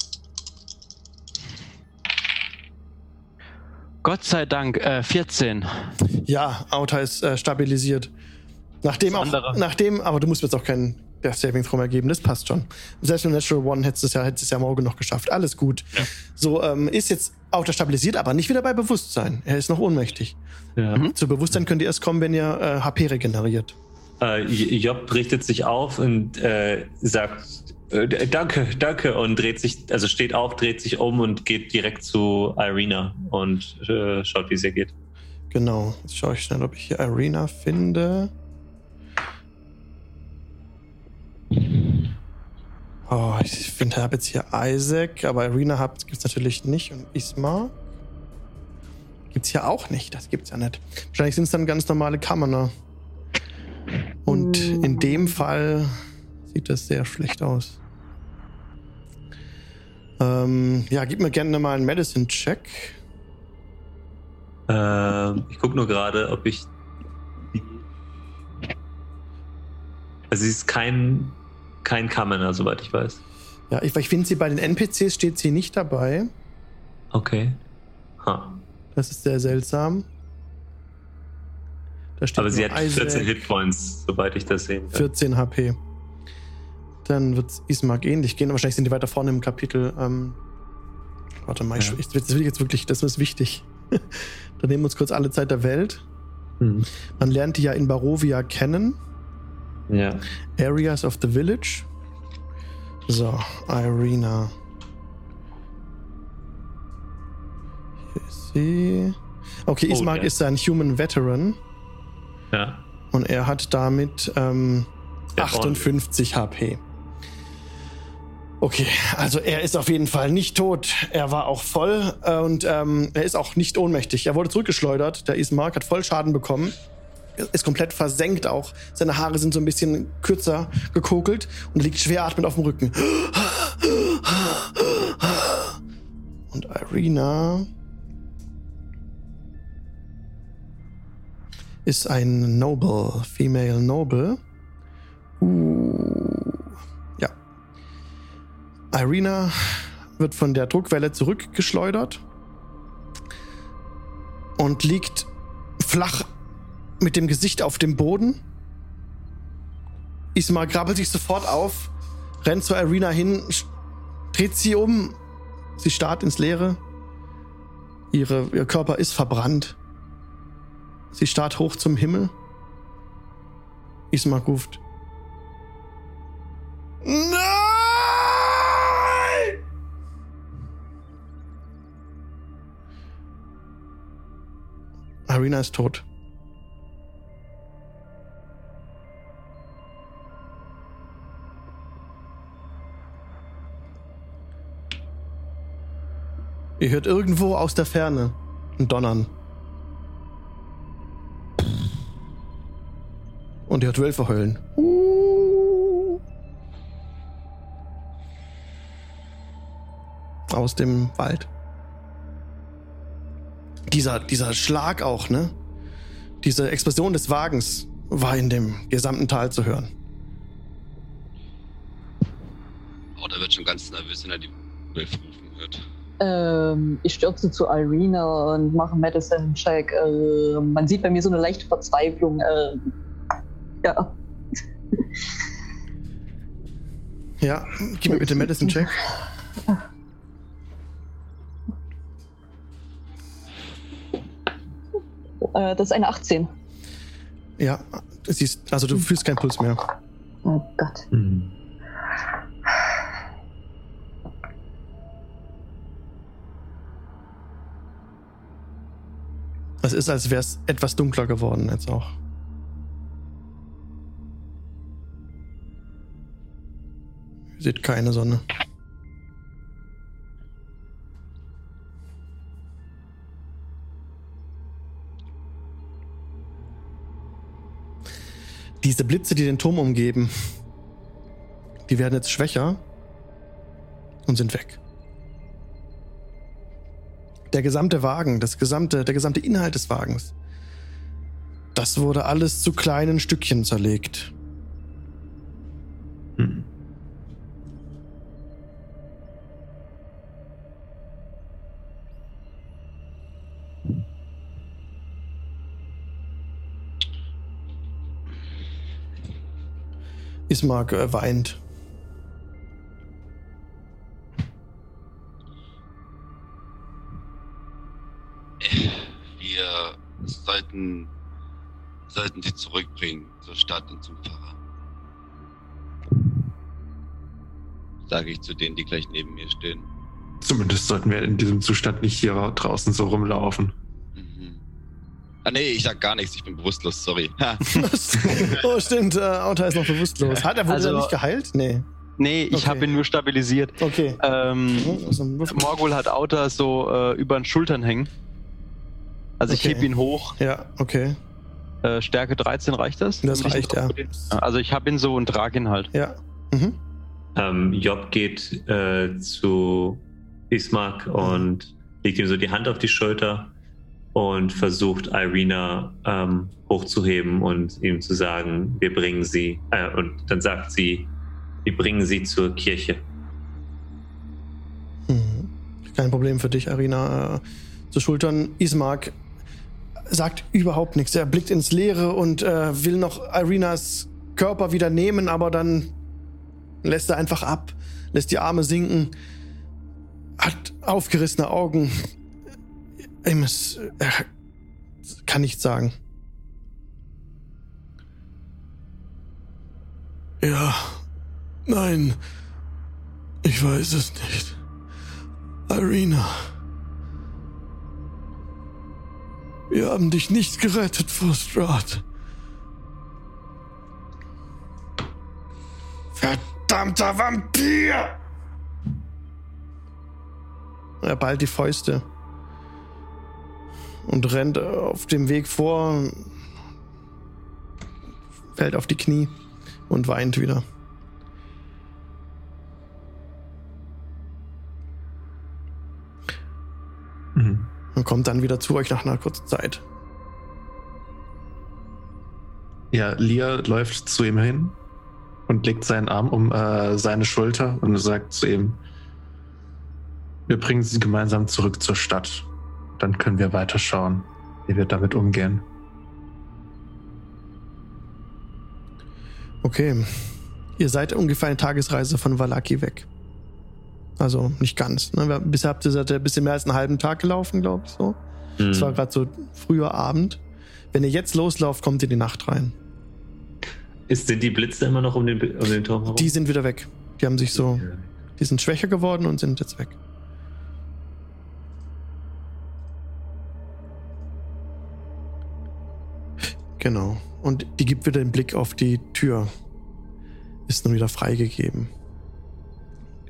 Gott sei Dank, äh, 14. Ja, Auta ist äh, stabilisiert. Nachdem auch, andere. nachdem, aber du musst mir jetzt auch keinen Death Saving Throw mehr geben, das passt schon. Selbst mit Natural One hättest du es ja, hättest es ja morgen noch geschafft. Alles gut. So, ähm, ist jetzt Auta stabilisiert, aber nicht wieder bei Bewusstsein. Er ist noch ohnmächtig. Ja. Mhm. Zu Bewusstsein könnt ihr erst kommen, wenn ihr äh, HP regeneriert. Äh, Job richtet sich auf und äh, sagt äh, Danke, danke und dreht sich, also steht auf, dreht sich um und geht direkt zu Irina und äh, schaut, wie es ihr geht. Genau, jetzt schaue ich schnell, ob ich hier Irina finde. Oh, ich finde, ich habe jetzt hier Isaac, aber Irina gibt es natürlich nicht und Isma gibt es hier auch nicht. Das gibt es ja nicht. Wahrscheinlich sind es dann ganz normale Kammerner. Ne? Und Hm. in dem Fall sieht das sehr schlecht aus. Ähm, ja, gib mir gerne mal einen Medicine-Check. Ähm, ich gucke nur gerade, ob ich. Also, sie ist kein, kein Kammener, soweit ich weiß. Ja, ich, ich finde sie bei den NPCs steht sie nicht dabei. Okay. Ha. Das ist sehr seltsam. Aber sie hat 14 Isaac, Hitpoints, soweit ich das sehen kann. 14 HP. Dann wird es Ismark ähnlich gehen. Wahrscheinlich sind die weiter vorne im Kapitel. Ähm, warte mal, Ja. ich, das will jetzt wirklich, das ist wichtig. Dann nehmen wir uns kurz alle Zeit der Welt. Hm. Man lernt die ja in Barovia kennen. Ja. Areas of the Village. So, Irina. Hier ist sie. Okay, Oh, Ismark ja. ist ein Human Veteran Ja. und er hat damit ähm, Ja, 58 HP. Okay, also er ist auf jeden Fall nicht tot. Er war auch voll äh, und ähm, er ist auch nicht ohnmächtig. Er wurde zurückgeschleudert. Der Ismark hat voll Schaden bekommen. Ist komplett versenkt auch. Seine Haare sind so ein bisschen kürzer gekokelt und liegt schwer atmend auf dem Rücken. Und Irina ist ein Noble, Female Noble. Uh, ja. Irina wird von der Druckwelle zurückgeschleudert und liegt flach mit dem Gesicht auf dem Boden. Isma krabbelt sich sofort auf, rennt zur Irina hin, dreht sie um. Sie starrt ins Leere. Ihre, ihr Körper ist verbrannt. Sie starrt hoch zum Himmel. Isma ruft. Nein! Arena ist tot. Ihr hört irgendwo aus der Ferne ein Donnern. Und ihr hört Wölfe heulen. Uh. Aus dem Wald. Dieser, dieser Schlag auch, ne? Diese Explosion des Wagens war in dem gesamten Tal zu hören. Oh, der wird schon ganz nervös, wenn er die Wölfe rufen hört. Ähm, ich stürze zu Irina und mache einen Medicine-Check. Äh, man sieht bei mir so eine leichte Verzweiflung. Äh, ja. Ja, gib mir bitte Medicine-Check. Äh, das ist eine 18. Ja, es ist, also du fühlst keinen Puls mehr. Oh Gott. Hm. Es ist, als wäre es etwas dunkler geworden jetzt auch. Ihr seht keine Sonne. Diese Blitze, die den Turm umgeben, die werden jetzt schwächer und sind weg. Der gesamte Wagen, das gesamte, der gesamte Inhalt des Wagens, das wurde alles zu kleinen Stückchen zerlegt. Hm. Ismark äh, weint. Wir sollten, sollten sie zurückbringen zur Stadt und zum Pfarrer. Sage ich zu denen, die gleich neben mir stehen. Zumindest sollten wir in diesem Zustand nicht hier draußen so rumlaufen. Mhm. Ah nee, ich sag gar nichts, ich bin bewusstlos, sorry. Oh, stimmt, äh, Auta ist noch bewusstlos. Hat er wurde Also- er nicht geheilt? Nee. Nee, ich Okay. habe ihn nur stabilisiert. Okay. Ähm, Mhm, also. Morgul hat Auta so äh, über den Schultern hängen. Also ich Okay. heb ihn hoch. Ja, okay. Äh, Stärke 13 reicht das? Das dich reicht, ja. Also ich habe ihn so und trage ihn halt. Ja. Mhm. Ähm, Job geht äh, zu Ismark und legt ihm so die Hand auf die Schulter und versucht Irina ähm, hochzuheben und ihm zu sagen, wir bringen sie. Äh, und dann sagt sie, wir bringen sie zur Kirche. Mhm. Kein Problem für dich, Arina. Äh, zu Schultern. Ismark sagt überhaupt nichts. Er blickt ins Leere und äh, will noch Irinas Körper wieder nehmen, aber dann lässt er einfach ab, lässt die Arme sinken, hat aufgerissene Augen. Ist, er kann nichts sagen. Ja, nein, ich weiß es nicht. Irina. Wir haben dich nicht gerettet, Frustrat. Verdammter Vampir! Er ballt die Fäuste und rennt auf dem Weg vor, fällt auf die Knie und weint wieder. Mhm. Und kommt dann wieder zu euch nach einer kurzen Zeit. Ja, Lia läuft zu ihm hin und legt seinen Arm um äh, seine Schulter und sagt zu ihm, wir bringen sie gemeinsam zurück zur Stadt. Dann können wir weiterschauen, wie wir damit umgehen. Okay. Ihr seid ungefähr eine Tagesreise von Valaki weg. Also nicht ganz. Ne? Wir- Bisher habt ihr seid ein bisschen mehr als einen halben Tag gelaufen, glaube ich so. Es war gerade so früher Abend. Wenn ihr jetzt loslauft, kommt ihr in die Nacht rein. Ist, sind die Blitze immer noch um den, um den Turm herum? Die sind wieder weg. Die haben sich so, die sind schwächer geworden und sind jetzt weg. Genau. Und die gibt wieder den Blick auf die Tür. Ist nun wieder freigegeben.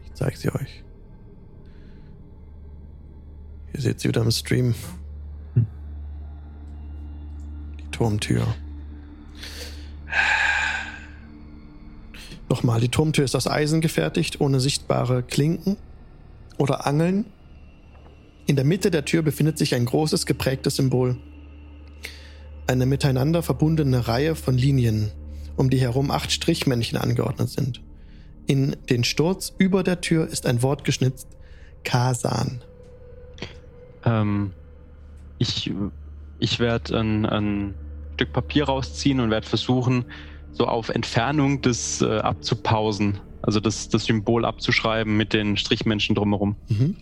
Ich zeige sie euch. Ihr seht sie wieder im Stream. Die Turmtür. Nochmal, die Turmtür ist aus Eisen gefertigt, ohne sichtbare Klinken oder Angeln. In der Mitte der Tür befindet sich ein großes geprägtes Symbol. Eine miteinander verbundene Reihe von Linien, um die herum acht Strichmännchen angeordnet sind. In den Sturz über der Tür ist ein Wort geschnitzt: Kasan. Ähm, ich ich werde ein, ein Stück Papier rausziehen und werde versuchen, so auf Entfernung das äh, abzupausen. Also das, das Symbol abzuschreiben mit den Strichmenschen drumherum. Mhm.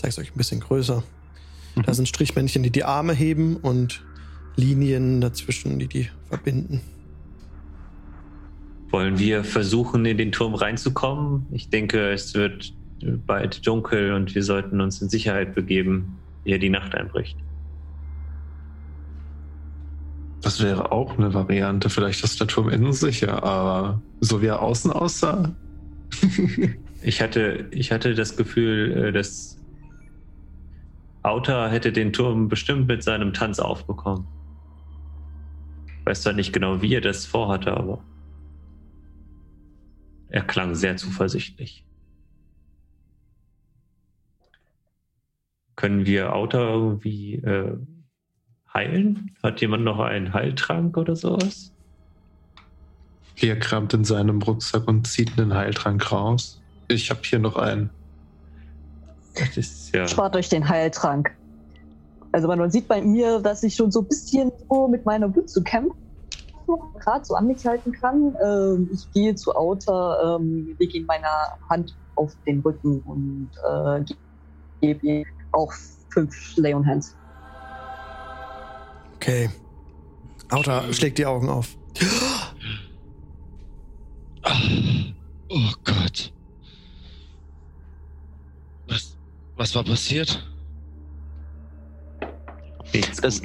Zeige es euch ein bisschen größer. Da Mhm. sind Strichmännchen, die die Arme heben und Linien dazwischen, die die verbinden. Wollen wir versuchen, in den Turm reinzukommen? Ich denke, es wird bald dunkel und wir sollten uns in Sicherheit begeben, ehe die Nacht einbricht. Das wäre auch eine Variante. Vielleicht ist der Turm innen sicher, aber so wie er außen aussah. Ich hatte, ich hatte das Gefühl, äh, dass Auta hätte den Turm bestimmt mit seinem Tanz aufbekommen. Weiß zwar nicht genau, wie er das vorhatte, aber er klang sehr zuversichtlich. Können wir Auta irgendwie äh, heilen? Hat jemand noch einen Heiltrank oder sowas? Lia kramt in seinem Rucksack und zieht einen Heiltrank raus. Ich habe hier noch einen. Das ist ja. Spart euch den Heiltrank. Also man sieht bei mir, dass ich schon so ein bisschen so mit meiner Wut zu kämpfen gerade so an mich halten kann. Ähm, ich gehe zu Auta, ähm, lege ihm meine Hand auf den Rücken und äh, ge- gebe ihm auch fünf Leon Hands. Okay. Auta schlägt die Augen auf. Ah, Oh Gott. Was, war passiert? Das-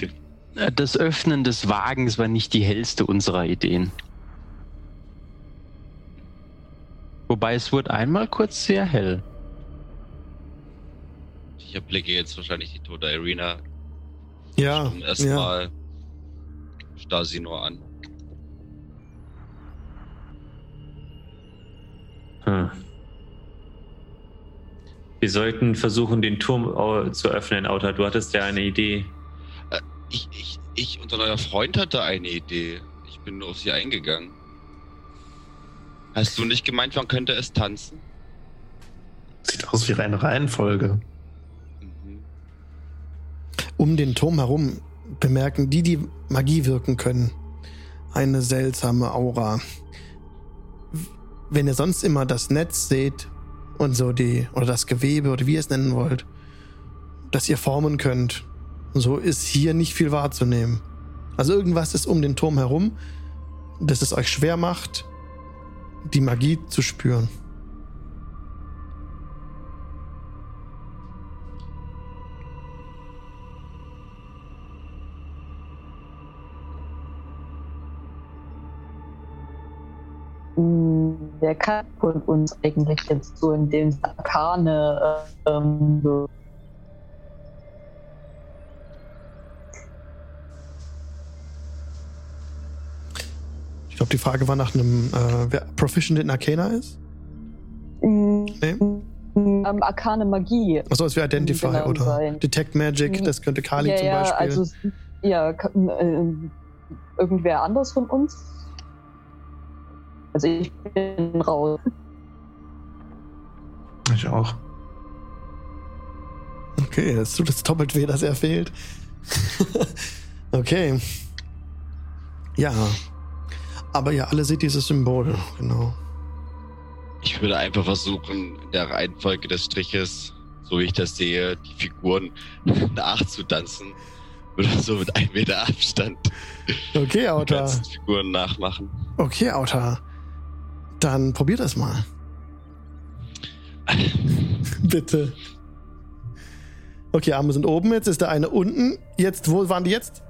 Das Öffnen des Wagens war nicht die hellste unserer Ideen. Wobei es wurde einmal kurz sehr hell. Ich erblicke jetzt wahrscheinlich die tote Irina. Ja, Um ja. erstmal Stasi nur an. Hm. Wir sollten versuchen, den Turm au- zu öffnen, Auta. Du hattest ja eine Idee. Ich, ich, ich, unser neuer Freund hatte eine Idee. Ich bin nur auf sie eingegangen. Hast du nicht gemeint, man könnte es tanzen? Sieht aus wie reine Reihenfolge. Mhm. Um den Turm herum bemerken die, die Magie wirken können, eine seltsame Aura. Wenn ihr sonst immer das Netz seht und so die, oder das Gewebe oder wie ihr es nennen wollt, das ihr formen könnt, so ist hier nicht viel wahrzunehmen. Also irgendwas ist um den Turm herum, das es euch schwer macht, die Magie zu spüren. Wer kann von uns eigentlich jetzt so in dem Arkane äh, ähm, so- Ich glaube, die Frage war nach einem, äh, wer Proficient in Arcana ist? Mm, Nee? ähm, Arkane Magie. Achso, es wäre Identify Genau oder sein. Detect Magic, das könnte Kali ja, zum ja, Beispiel. also es- ja, äh, irgendwer anders von uns. Also ich bin raus. Ich auch. okay, es tut es doppelt weh, dass er fehlt. okay. Ja. Aber ihr alle seht dieses Symbol, genau. Ich würde einfach versuchen, in der Reihenfolge des Striches, so wie ich das sehe, die Figuren nachzutanzen. Würde so mit einem Meter Abstand Okay, die Auta. ganzen Figuren nachmachen. Okay, Auta. Dann probier das mal. Bitte. Okay, Arme sind oben, jetzt ist der eine unten. Jetzt, wo waren die jetzt?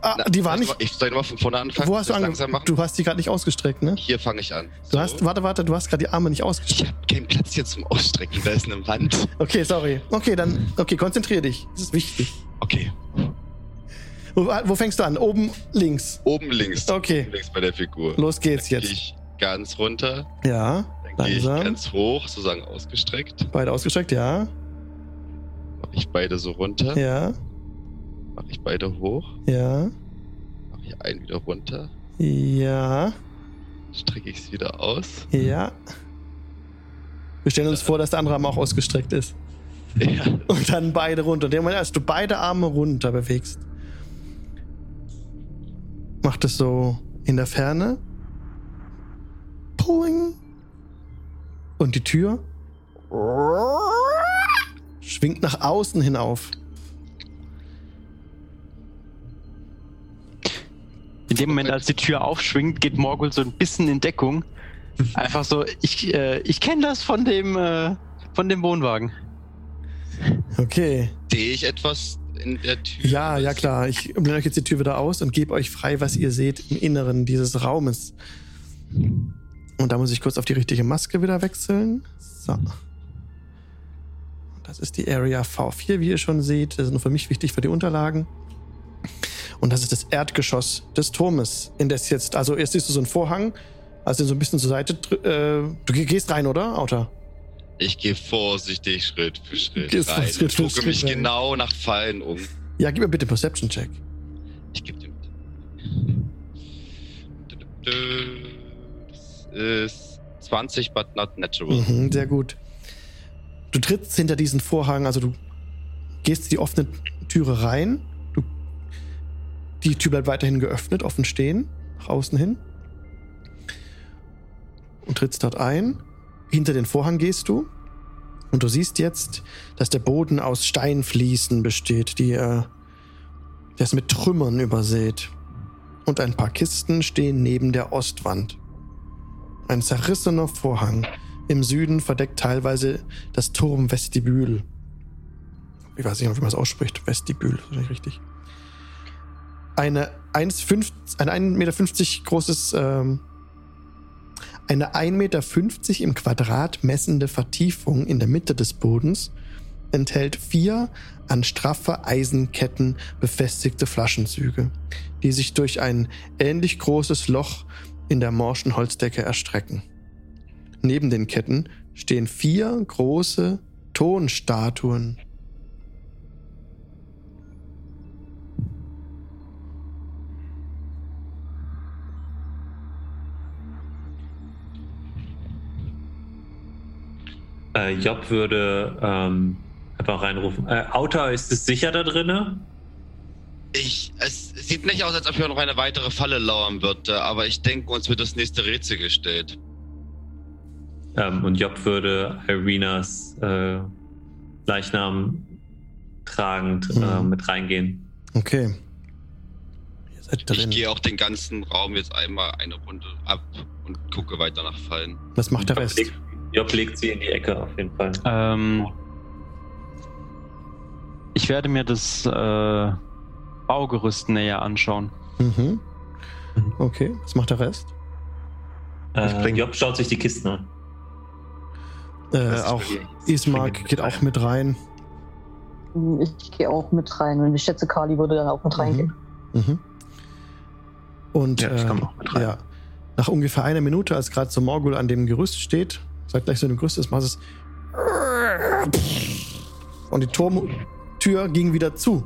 Ah, Na, die waren ich nicht. Ich soll nochmal von vorne anfangen. Wo hast du angefangen? Du hast die gerade nicht ausgestreckt, ne? Hier fange ich an. Du So. hast, warte, warte, du hast gerade die Arme nicht Ich ausgestreckt. habe keinen Platz hier zum Ausstrecken. Da ist eine Wand. Okay, sorry. Okay, dann, okay, konzentrier dich. Das ist wichtig. Okay. Wo, wo fängst du an? Oben links. Oben links. Okay. Oben links bei der Figur. Los geht's jetzt. ich ganz runter. Ja, Dann gehe ich ganz hoch, sozusagen ausgestreckt. Beide ausgestreckt, ja. Mache ich beide so runter. Ja, Mache ich beide hoch. ja, Mache ich einen wieder runter. ja, Strecke ich es wieder aus. ja. Wir stellen uns vor, dass der andere Arm auch ausgestreckt ist. Ja. Und dann beide runter. In dem Moment, als du beide Arme runter bewegst, macht es so in der Ferne. Pulling. Und die Tür schwingt nach außen hinauf. In dem Moment, als die Tür aufschwingt, geht Morgul so ein bisschen in Deckung. Einfach so, ich, äh, ich kenne das von dem, äh, von dem Wohnwagen. Okay. Sehe ich etwas in der Tür? Ja, ja klar. Ich blende euch jetzt die Tür wieder aus und gebe euch frei, was ihr seht im Inneren dieses Raumes. Und da muss ich kurz auf die richtige Maske wieder wechseln. So. Das ist die Area V4, wie ihr schon seht. Das ist nur für mich wichtig für die Unterlagen. Und das ist das Erdgeschoss des Turmes. Indes jetzt, also erst siehst du so einen Vorhang, also so ein bisschen zur Seite. Äh, du geh- gehst rein, oder, Auta? Ich gehe vorsichtig Schritt für Schritt Gehst rein. Schritt für und gucke mich rein. genau nach Fallen um. Ja, gib mir bitte Perception-Check. Ich gebe dir mit. Ist 20, but not natural. Mhm, sehr gut. Du trittst hinter diesen Vorhang, also du gehst die offene Türe rein. Du, die Tür bleibt weiterhin geöffnet, offen stehen, nach außen hin. Und trittst dort ein. Hinter den Vorhang gehst du. Und du siehst jetzt, dass der Boden aus Steinfliesen besteht, die äh, der ist mit Trümmern übersät. Und ein paar Kisten stehen neben der Ostwand. Ein zerrissener Vorhang im Süden verdeckt teilweise das Turmvestibül. Ich weiß nicht, wie man es ausspricht. Vestibül, ist nicht richtig. eine 1,50 ein 1,50 Meter großes, ähm, eine 1,50 Meter im Quadrat messende Vertiefung in der Mitte des Bodens enthält vier an straffe Eisenketten befestigte Flaschenzüge, die sich durch ein ähnlich großes Loch in der morschen Holzdecke erstrecken. Neben den Ketten stehen vier große Tonstatuen. Äh, Job würde ähm, einfach reinrufen. Äh, Auta, ist es sicher da drinne? Ich, es sieht nicht aus, als ob hier noch eine weitere Falle lauern wird, äh, aber ich denke, uns wird das nächste Rätsel gestellt. Ähm, und Job würde Irenas äh, Leichnam tragend äh, Mhm. mit reingehen. Okay. Ihr seid Ich drin. gehe auch den ganzen Raum jetzt einmal eine Runde ab und gucke weiter nach Fallen. Was macht der Job Rest? legt, Job legt sie in die Ecke auf jeden Fall. Ähm, ich werde mir das äh, Baugerüst näher anschauen. Mhm. Okay, was macht der Rest? Äh, Job schaut sich die Kisten an. Äh, auch Ismark geht auch mit rein. Ich gehe auch mit rein und ich schätze, Kali würde dann auch mit reingehen. Mhm. Und Ja, ich äh, komme auch mit rein. ja, nach ungefähr einer Minute, als gerade so Morgul an dem Gerüst steht, sagt gleich so dem Gerüst ist, macht es und die Turmtür ging wieder zu.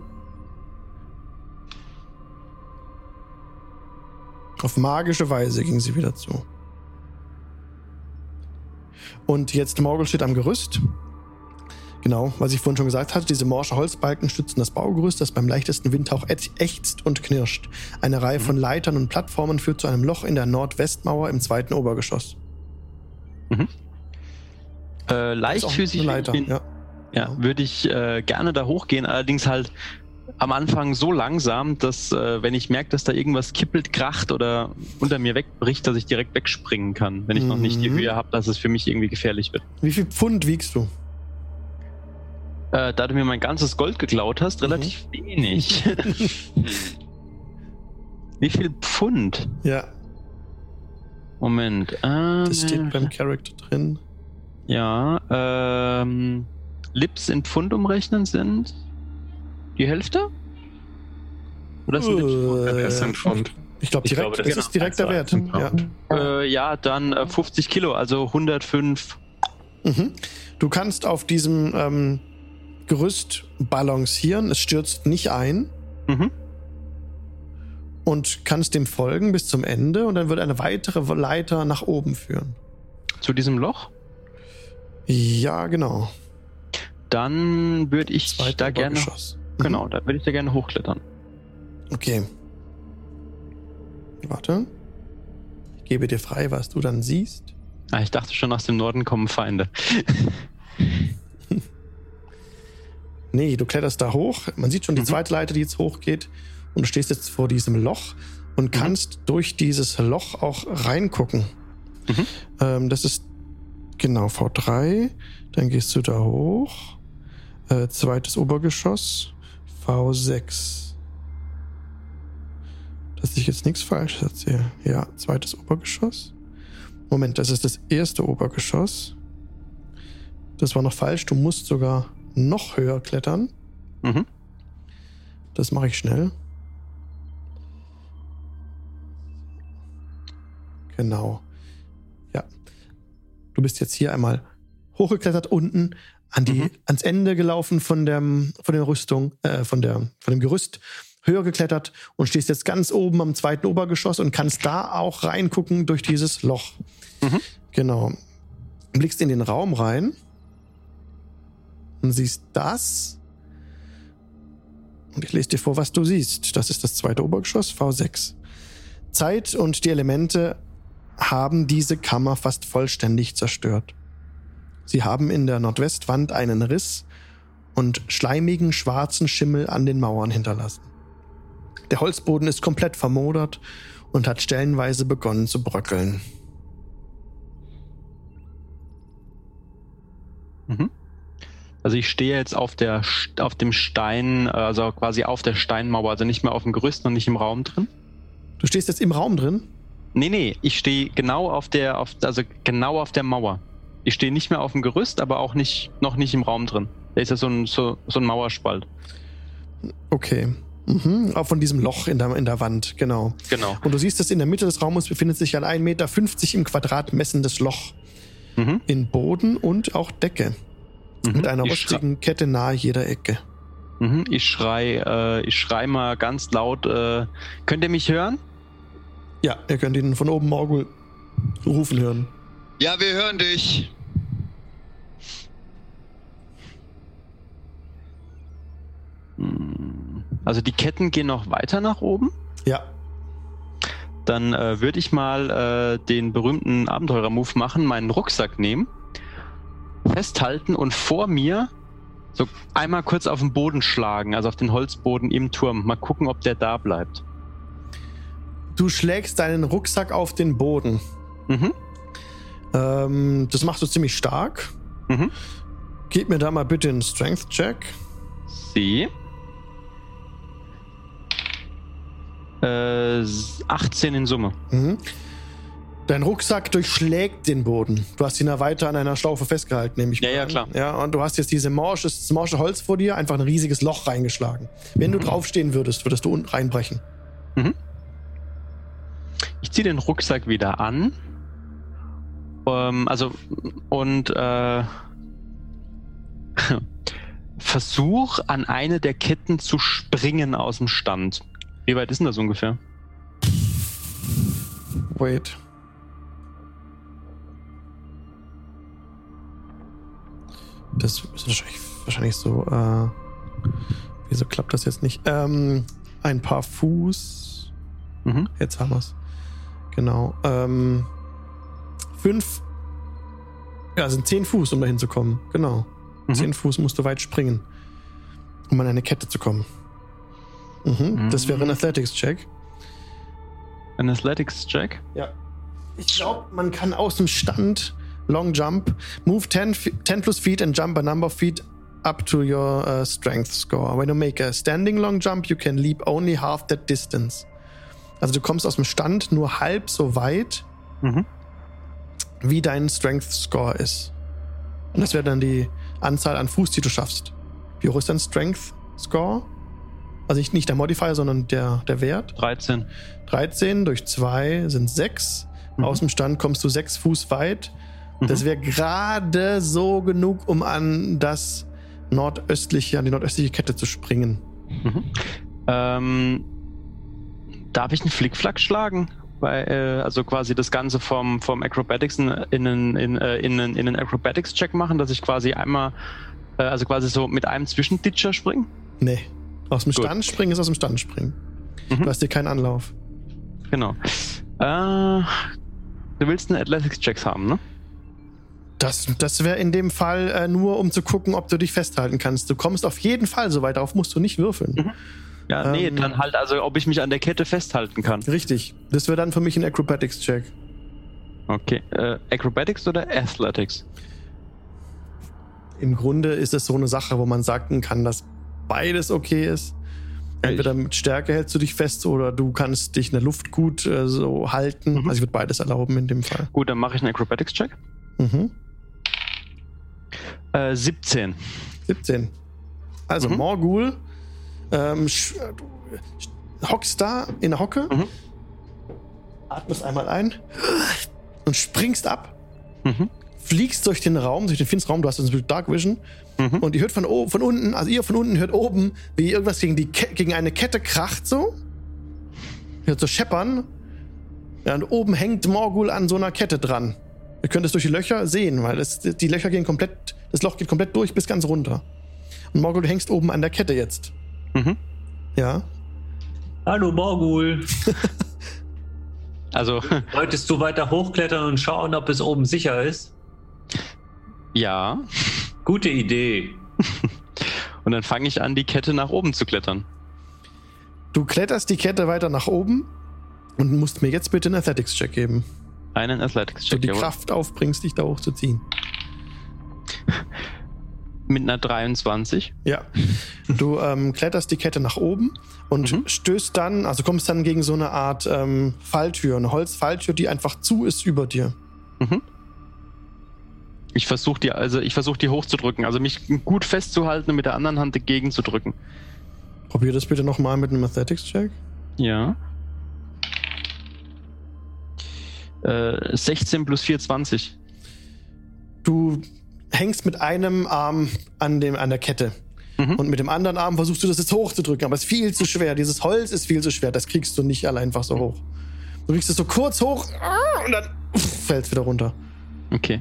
Auf magische Weise ging sie wieder zu. Und jetzt Morgul steht am Gerüst. Genau, was ich vorhin schon gesagt hatte, diese morsche Holzbalken stützen das Baugerüst, das beim leichtesten Windhauch äch- ächzt und knirscht. Eine Reihe von Leitern und Plattformen führt zu einem Loch in der Nordwestmauer im zweiten Obergeschoss. Äh, Ist leichtfüßig auch eine Leiter, ja. Ja, würde ich äh, gerne da hochgehen, allerdings halt am Anfang so langsam, dass äh, wenn ich merke, dass da irgendwas kippelt, kracht oder unter mir wegbricht, dass ich direkt wegspringen kann, wenn ich noch nicht die Mhm. Höhe habe, dass es für mich irgendwie gefährlich wird. Wie viel Pfund wiegst du? Äh, da du mir mein ganzes Gold geklaut hast, relativ wenig. Wie viel Pfund? Ja, Moment. Ähm, das steht beim Charakter drin. Ja, ähm, Lips in Pfund umrechnen sind die Hälfte? Oder Lips? Äh, ist ein Pfund. ich glaube, Ich direkt, glaube, das das ist ist direkt der eins Wert. Ja. Äh, ja, dann äh, 50 Kilo, also 105. Mhm. Du kannst auf diesem ähm, Gerüst balancieren, es stürzt nicht ein Mhm. und kannst dem folgen bis zum Ende und dann wird eine weitere Leiter nach oben führen. Zu diesem Loch. Ja, genau. Dann würde ich Zweite da gerne. Obergeschoss. Mhm. Genau, da würde ich da gerne hochklettern. Okay. Warte. Ich gebe dir frei, was du dann siehst. Ah, ich dachte schon, aus dem Norden kommen Feinde. Nee, du kletterst da hoch. Man sieht schon die Mhm. zweite Leiter, die jetzt hochgeht. Und du stehst jetzt vor diesem Loch und kannst durch dieses Loch auch reingucken. Mhm. Ähm, das ist genau V3. Dann gehst du da hoch. Äh, zweites Obergeschoss. V6. Dass ich jetzt nichts Falsches erzähle. Ja, zweites Obergeschoss. Moment, das ist das erste Obergeschoss. Das war noch falsch. Du musst sogar noch höher klettern. Mhm. Das mache ich schnell. Genau. Ja. Du bist jetzt hier einmal hochgeklettert unten an die, Mhm. ans Ende gelaufen von der, von der Rüstung, äh, von der, von dem Gerüst, höher geklettert und stehst jetzt ganz oben am zweiten Obergeschoss und kannst da auch reingucken durch dieses Loch. Mhm. Genau. Blickst in den Raum rein und siehst das. Und ich lese dir vor, was du siehst. Das ist das zweite Obergeschoss, V6. Zeit und die Elemente haben diese Kammer fast vollständig zerstört. Sie haben in der Nordwestwand einen Riss und schleimigen schwarzen Schimmel an den Mauern hinterlassen. Der Holzboden ist komplett vermodert und hat stellenweise begonnen zu bröckeln. Mhm. Also ich stehe jetzt auf der auf dem Stein, also quasi auf der Steinmauer, also nicht mehr auf dem Gerüst und nicht im Raum drin. Du stehst jetzt im Raum drin. Nee, nee, ich stehe genau auf der, auf, also genau auf der Mauer. Ich stehe nicht mehr auf dem Gerüst, aber auch nicht, noch nicht im Raum drin. Da ist ja so ein, so, so ein Mauerspalt. Okay. Mhm. Auch von diesem Loch in der, in der Wand, genau. Genau. Und du siehst, dass in der Mitte des Raumes befindet sich ein 1,50 Meter im Quadrat messendes Loch Mhm. in Boden und auch Decke. Mhm. Mit einer ich, rostigen Kette nahe jeder Ecke. mhm. ich schrei, äh, ich schrei mal ganz laut. Äh, könnt ihr mich hören? Ja, ihr könnt ihn von oben Morgul rufen hören. Ja, wir hören dich. Hm. Also die Ketten gehen noch weiter nach oben. Ja, Dann äh, würde ich mal äh, den berühmten Abenteurer-Move machen, meinen Rucksack nehmen, festhalten und vor mir so einmal kurz auf den Boden schlagen, also auf den Holzboden im Turm. Mal gucken, ob der da bleibt. du schlägst deinen Rucksack auf den Boden. Mhm. Ähm, das machst du ziemlich stark. Mhm. Gib mir da mal bitte einen Strength-Check. Sie. Äh, 18 in Summe. Mhm. Dein Rucksack durchschlägt den Boden. Du hast ihn ja weiter an einer Schlaufe festgehalten, nämlich. Ja, ja, klar. Ja, und du hast jetzt diese morsche, morsche Holz vor dir, einfach ein riesiges Loch reingeschlagen. Wenn du draufstehen würdest, würdest du unten reinbrechen. Ich ziehe den Rucksack wieder an. Ähm, also, und äh, versuch an eine der Ketten zu springen aus dem Stand. Wie weit ist denn das ungefähr? Wait. Das ist wahrscheinlich, wahrscheinlich so. Äh, wieso klappt das jetzt nicht? Ähm, ein paar Fuß. Mhm. Jetzt haben wir's. Genau. Ähm, fünf. Ja, sind zehn Fuß, um dahin zu kommen. Genau. Mhm. Zehn Fuß musst du weit springen, um an eine Kette zu kommen. Mhm. Das wäre ein Mhm. Athletics-Check. Ein Athletics-Check? Ich glaube, man kann aus dem Stand Long Jump, move 10, fe- 10 plus feet and jump a number of feet up to your uh, strength score. When you make a standing long jump, you can leap only half that distance. Also du kommst aus dem Stand nur halb so weit, Mhm. Wie dein Strength Score ist. Und das wäre dann die Anzahl an Fuß, die du schaffst. Wie hoch ist dein Strength Score? Also nicht, nicht der Modifier, sondern der, der Wert. 13. 13 durch 2 sind 6. Mhm. Aus dem Stand kommst du 6 Fuß weit. Mhm. Das wäre gerade so genug, um an das nordöstliche, an die nordöstliche Kette zu springen. Mhm. Ähm, darf ich einen Flickflack schlagen? Weil, äh, also quasi das Ganze vom, vom Acrobatics in, in, einen- in, äh, in, in einen Acrobatics-Check machen, dass ich quasi einmal, äh, also quasi so mit einem Zwischenditcher springe? Nee. Aus dem Gut. Stand springen ist aus dem Stand springen. Mhm. Du hast dir keinen Anlauf. Genau. Äh, du willst einen Athletics-Checks haben, ne? Das, das wäre in dem Fall äh, nur, um zu gucken, ob du dich festhalten kannst. Du kommst auf jeden Fall so weit, darauf musst du nicht würfeln. Mhm. Ja, nee, Ähm. dann halt, also ob ich mich an der Kette festhalten kann. Richtig. Das wäre dann für mich ein Acrobatics-Check. Okay. Äh, Acrobatics oder Athletics? Im Grunde ist es so eine Sache, wo man sagen kann, dass beides okay ist. Entweder mit Stärke hältst du dich fest oder du kannst dich in der Luft gut äh, so halten. Mhm. Also ich würde beides erlauben in dem Fall. Gut, dann mache ich einen Acrobatics-Check. Mhm. Äh, 17. 17. Also Mhm. Morgul ähm, sch- du hockst da in der Hocke, Mhm. atmest einmal ein und springst ab, Mhm. fliegst durch den Raum, durch den finsteren Raum, du hast mit Dark Vision Mhm. und ihr hört von, o- von unten, also ihr von unten hört oben, wie irgendwas gegen, die Ke gegen eine Kette kracht so. Hört so scheppern. Ja, und oben hängt Morgul an so einer Kette dran. Ihr könnt es durch die Löcher sehen, weil es, die Löcher gehen komplett, das Loch geht komplett durch bis ganz runter. Und Morgul, du hängst oben an der Kette jetzt. Mhm. Ja. Hallo Morgul. Also, Wolltest du weiter hochklettern und schauen, ob es oben sicher ist? ja. Gute Idee. Und dann fange ich an, die Kette nach oben zu klettern. Du kletterst die Kette weiter nach oben und musst mir jetzt bitte einen Athletics-Check geben. Einen So Athletics-Check. die jawohl. Kraft aufbringst, dich da hochzuziehen. Mit einer 23. Ja. Du ähm, kletterst die Kette nach oben und Mhm. stößt dann, also kommst dann gegen so eine Art ähm, Falltür, eine Holzfalltür, die einfach zu ist über dir. Ich versuche die, also ich versuche die hochzudrücken, also mich gut festzuhalten und mit der anderen Hand dagegen zu drücken. Probier das bitte nochmal mit einem Athletics-Check. Ja. Äh, 16 plus 4, 20. Du hängst mit einem Arm an, dem, an der Kette. Mhm. Und mit dem anderen Arm versuchst du das jetzt hochzudrücken, aber es ist viel zu schwer. Dieses Holz ist viel zu schwer. Das kriegst du nicht allein einfach so hoch. Du kriegst es so kurz hoch und dann fällst wieder runter. Okay.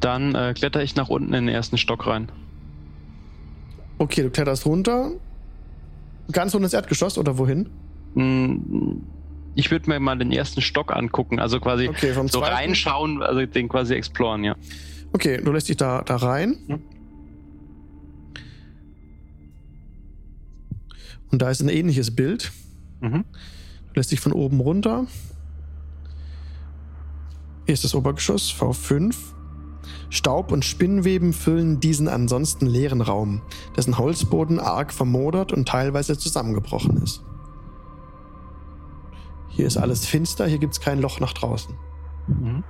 Dann äh, kletter ich nach unten in den ersten Stock rein. Okay, du kletterst runter. Ganz unten ins Erdgeschoss oder wohin? Mm, Ich würde mir mal den ersten Stock angucken, also quasi Okay, so zweiten. reinschauen, also den quasi exploren, ja. Okay, du lässt dich da, da rein. Mhm. Und da ist ein ähnliches Bild. Mhm. Du lässt dich von oben runter. Hier ist das Obergeschoss, V5. Staub und Spinnweben füllen diesen ansonsten leeren Raum, dessen Holzboden arg vermodert und teilweise zusammengebrochen ist. Hier ist alles finster, hier gibt es kein Loch nach draußen. Mhm.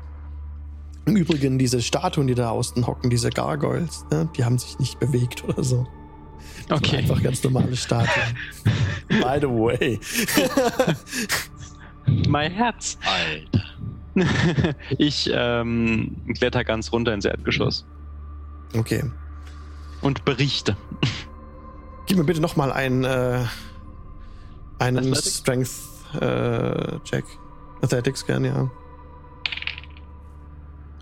Im Übrigen, diese Statuen, die da außen hocken, diese Gargoyles, ne, die haben sich nicht bewegt oder so. Sind Okay. Einfach ganz normale Statuen. By the way. Mein Herz. Alter. ich ähm, kletter ganz runter ins Erdgeschoss Okay. und berichte. Gib mir bitte nochmal einen, äh, einen? Strength-Check. Athletics gern, ja.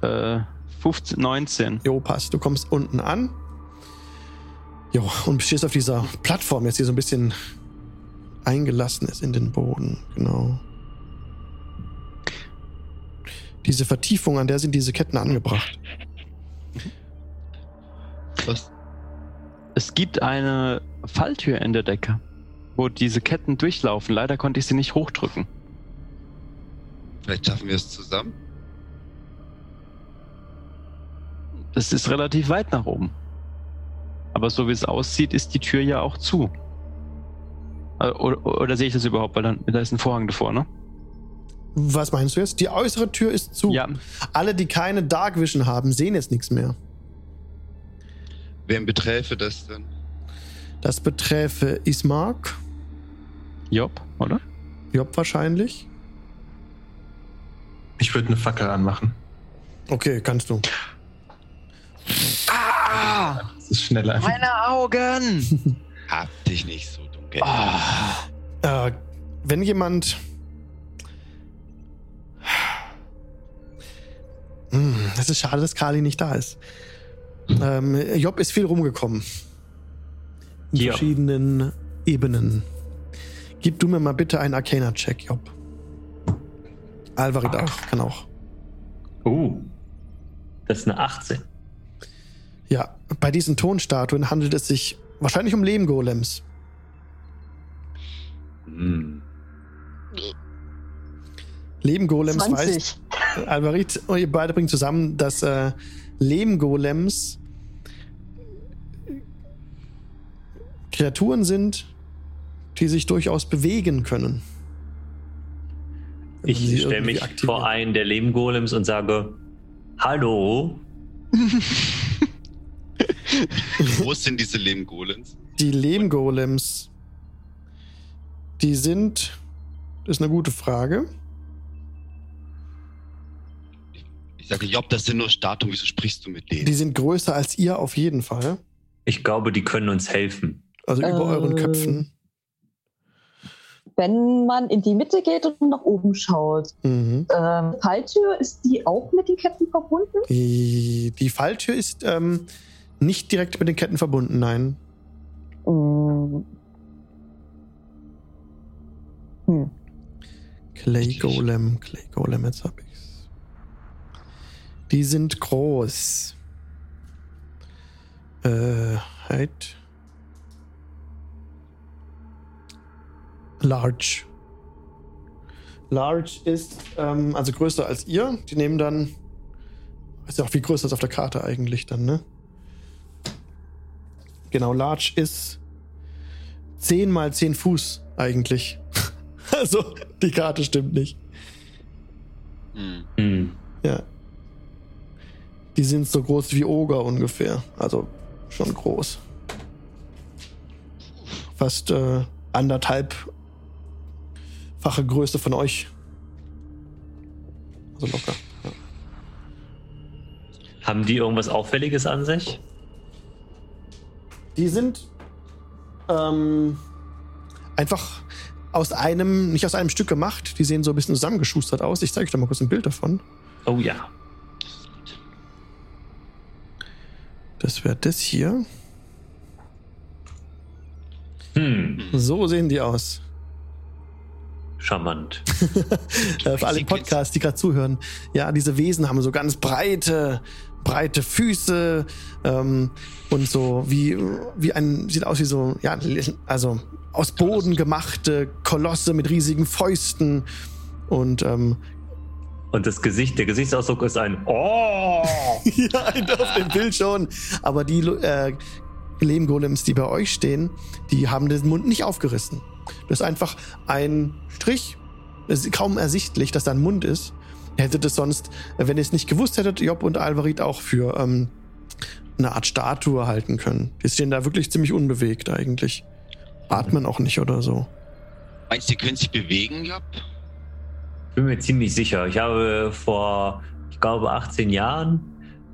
Äh, 15, 19. Jo, passt. Du kommst unten an. Jo, und stehst auf dieser Plattform jetzt, die so ein bisschen eingelassen ist in den Boden. Genau. Diese Vertiefung, an der sind diese Ketten angebracht. Was? Es gibt eine Falltür in der Decke, wo diese Ketten durchlaufen. Leider konnte ich sie nicht hochdrücken. Vielleicht schaffen wir es zusammen? Das ist relativ weit nach oben. Aber so wie es aussieht, ist die Tür ja auch zu. Äh, Oder, oder sehe ich das überhaupt? Weil dann, da ist ein Vorhang davor, ne? Was meinst du jetzt? Die äußere Tür ist zu. Ja. Alle, die keine Dark Vision haben, sehen jetzt nichts mehr. Wem beträfe das denn? Das beträfe Ismark, Job, oder? Job wahrscheinlich. Ich würde eine Fackel anmachen. Okay, kannst du. Ah! Das ist schneller. Meine Augen! Hab dich nicht so dunkel. Äh, wenn jemand. Hm, Es ist schade, dass Kali nicht da ist. Ähm, Job ist viel rumgekommen. In Ja. verschiedenen Ebenen. Gib du mir mal bitte einen Arcana-Check, Job. Alvarid auch, kann auch. Uh. Das ist eine 18. Ja, bei diesen Tonstatuen handelt es sich wahrscheinlich um Lehmgolems. Hm. Lehmgolems weiß 20. Alvarit, und ihr beide bringt zusammen, dass äh, Lehmgolems Kreaturen sind, die sich durchaus bewegen können. Ich stelle mich aktiviert. vor einen der Lehmgolems und sage: Hallo. Wie groß sind diese Lehmgolems? Die Lehmgolems, die sind, das ist eine gute Frage. Ich sage, Job, das sind nur Statuen, wieso sprichst du mit Die denen? sind größer als ihr auf jeden Fall. Ich glaube, die können uns helfen. Also über Äh. euren Köpfen. Wenn man in die Mitte geht und nach oben schaut, Mhm. ähm, Falltür, ist die auch mit den Ketten verbunden? Die, die Falltür ist ähm, nicht direkt mit den Ketten verbunden, nein. Mm. Hm. Clay Golem, Clay Golem, jetzt hab ich's. Die sind groß. Äh, halt. Large. Large ist ähm, also größer als ihr. Die nehmen dann. Ist ja auch viel größer als auf der Karte eigentlich dann, ne? Genau, large ist 10 mal 10 Fuß eigentlich. Also, die Karte stimmt nicht. Hm. Hm. Ja. Die sind so groß wie Oger ungefähr. Also schon groß. Fast äh, anderthalbfache Größe von euch. Also locker. Ja. Haben die irgendwas Auffälliges an sich? Die sind ähm, einfach aus einem, nicht aus einem Stück gemacht. Die sehen so ein bisschen zusammengeschustert aus. Ich zeige euch da mal kurz ein Bild davon. Oh ja. Das wäre das hier. Hm. So sehen die aus. Charmant. Äh, für alle Podcasts, die gerade zuhören. Ja, diese Wesen haben so ganz breite, breite Füße ähm, und so wie, wie ein, sieht aus wie so, ja, also aus Boden gemachte Kolosse mit riesigen Fäusten und ähm, Und das Gesicht, der Gesichtsausdruck ist ein Oh! ja, auf dem Bild schon. Aber die äh, Lehmgolems, die bei euch stehen, die haben den Mund nicht aufgerissen. Das ist einfach ein Strich. Es ist kaum ersichtlich, dass da ein Mund ist. Ihr hättet es sonst, wenn ihr es nicht gewusst hättet, Job und Alvarit auch für ähm, eine Art Statue halten können. Die stehen da wirklich ziemlich unbewegt eigentlich. Atmen auch nicht oder so. Meinst du, die können sich bewegen, Job? Bin mir ziemlich sicher. Ich habe vor, ich glaube, 18 Jahren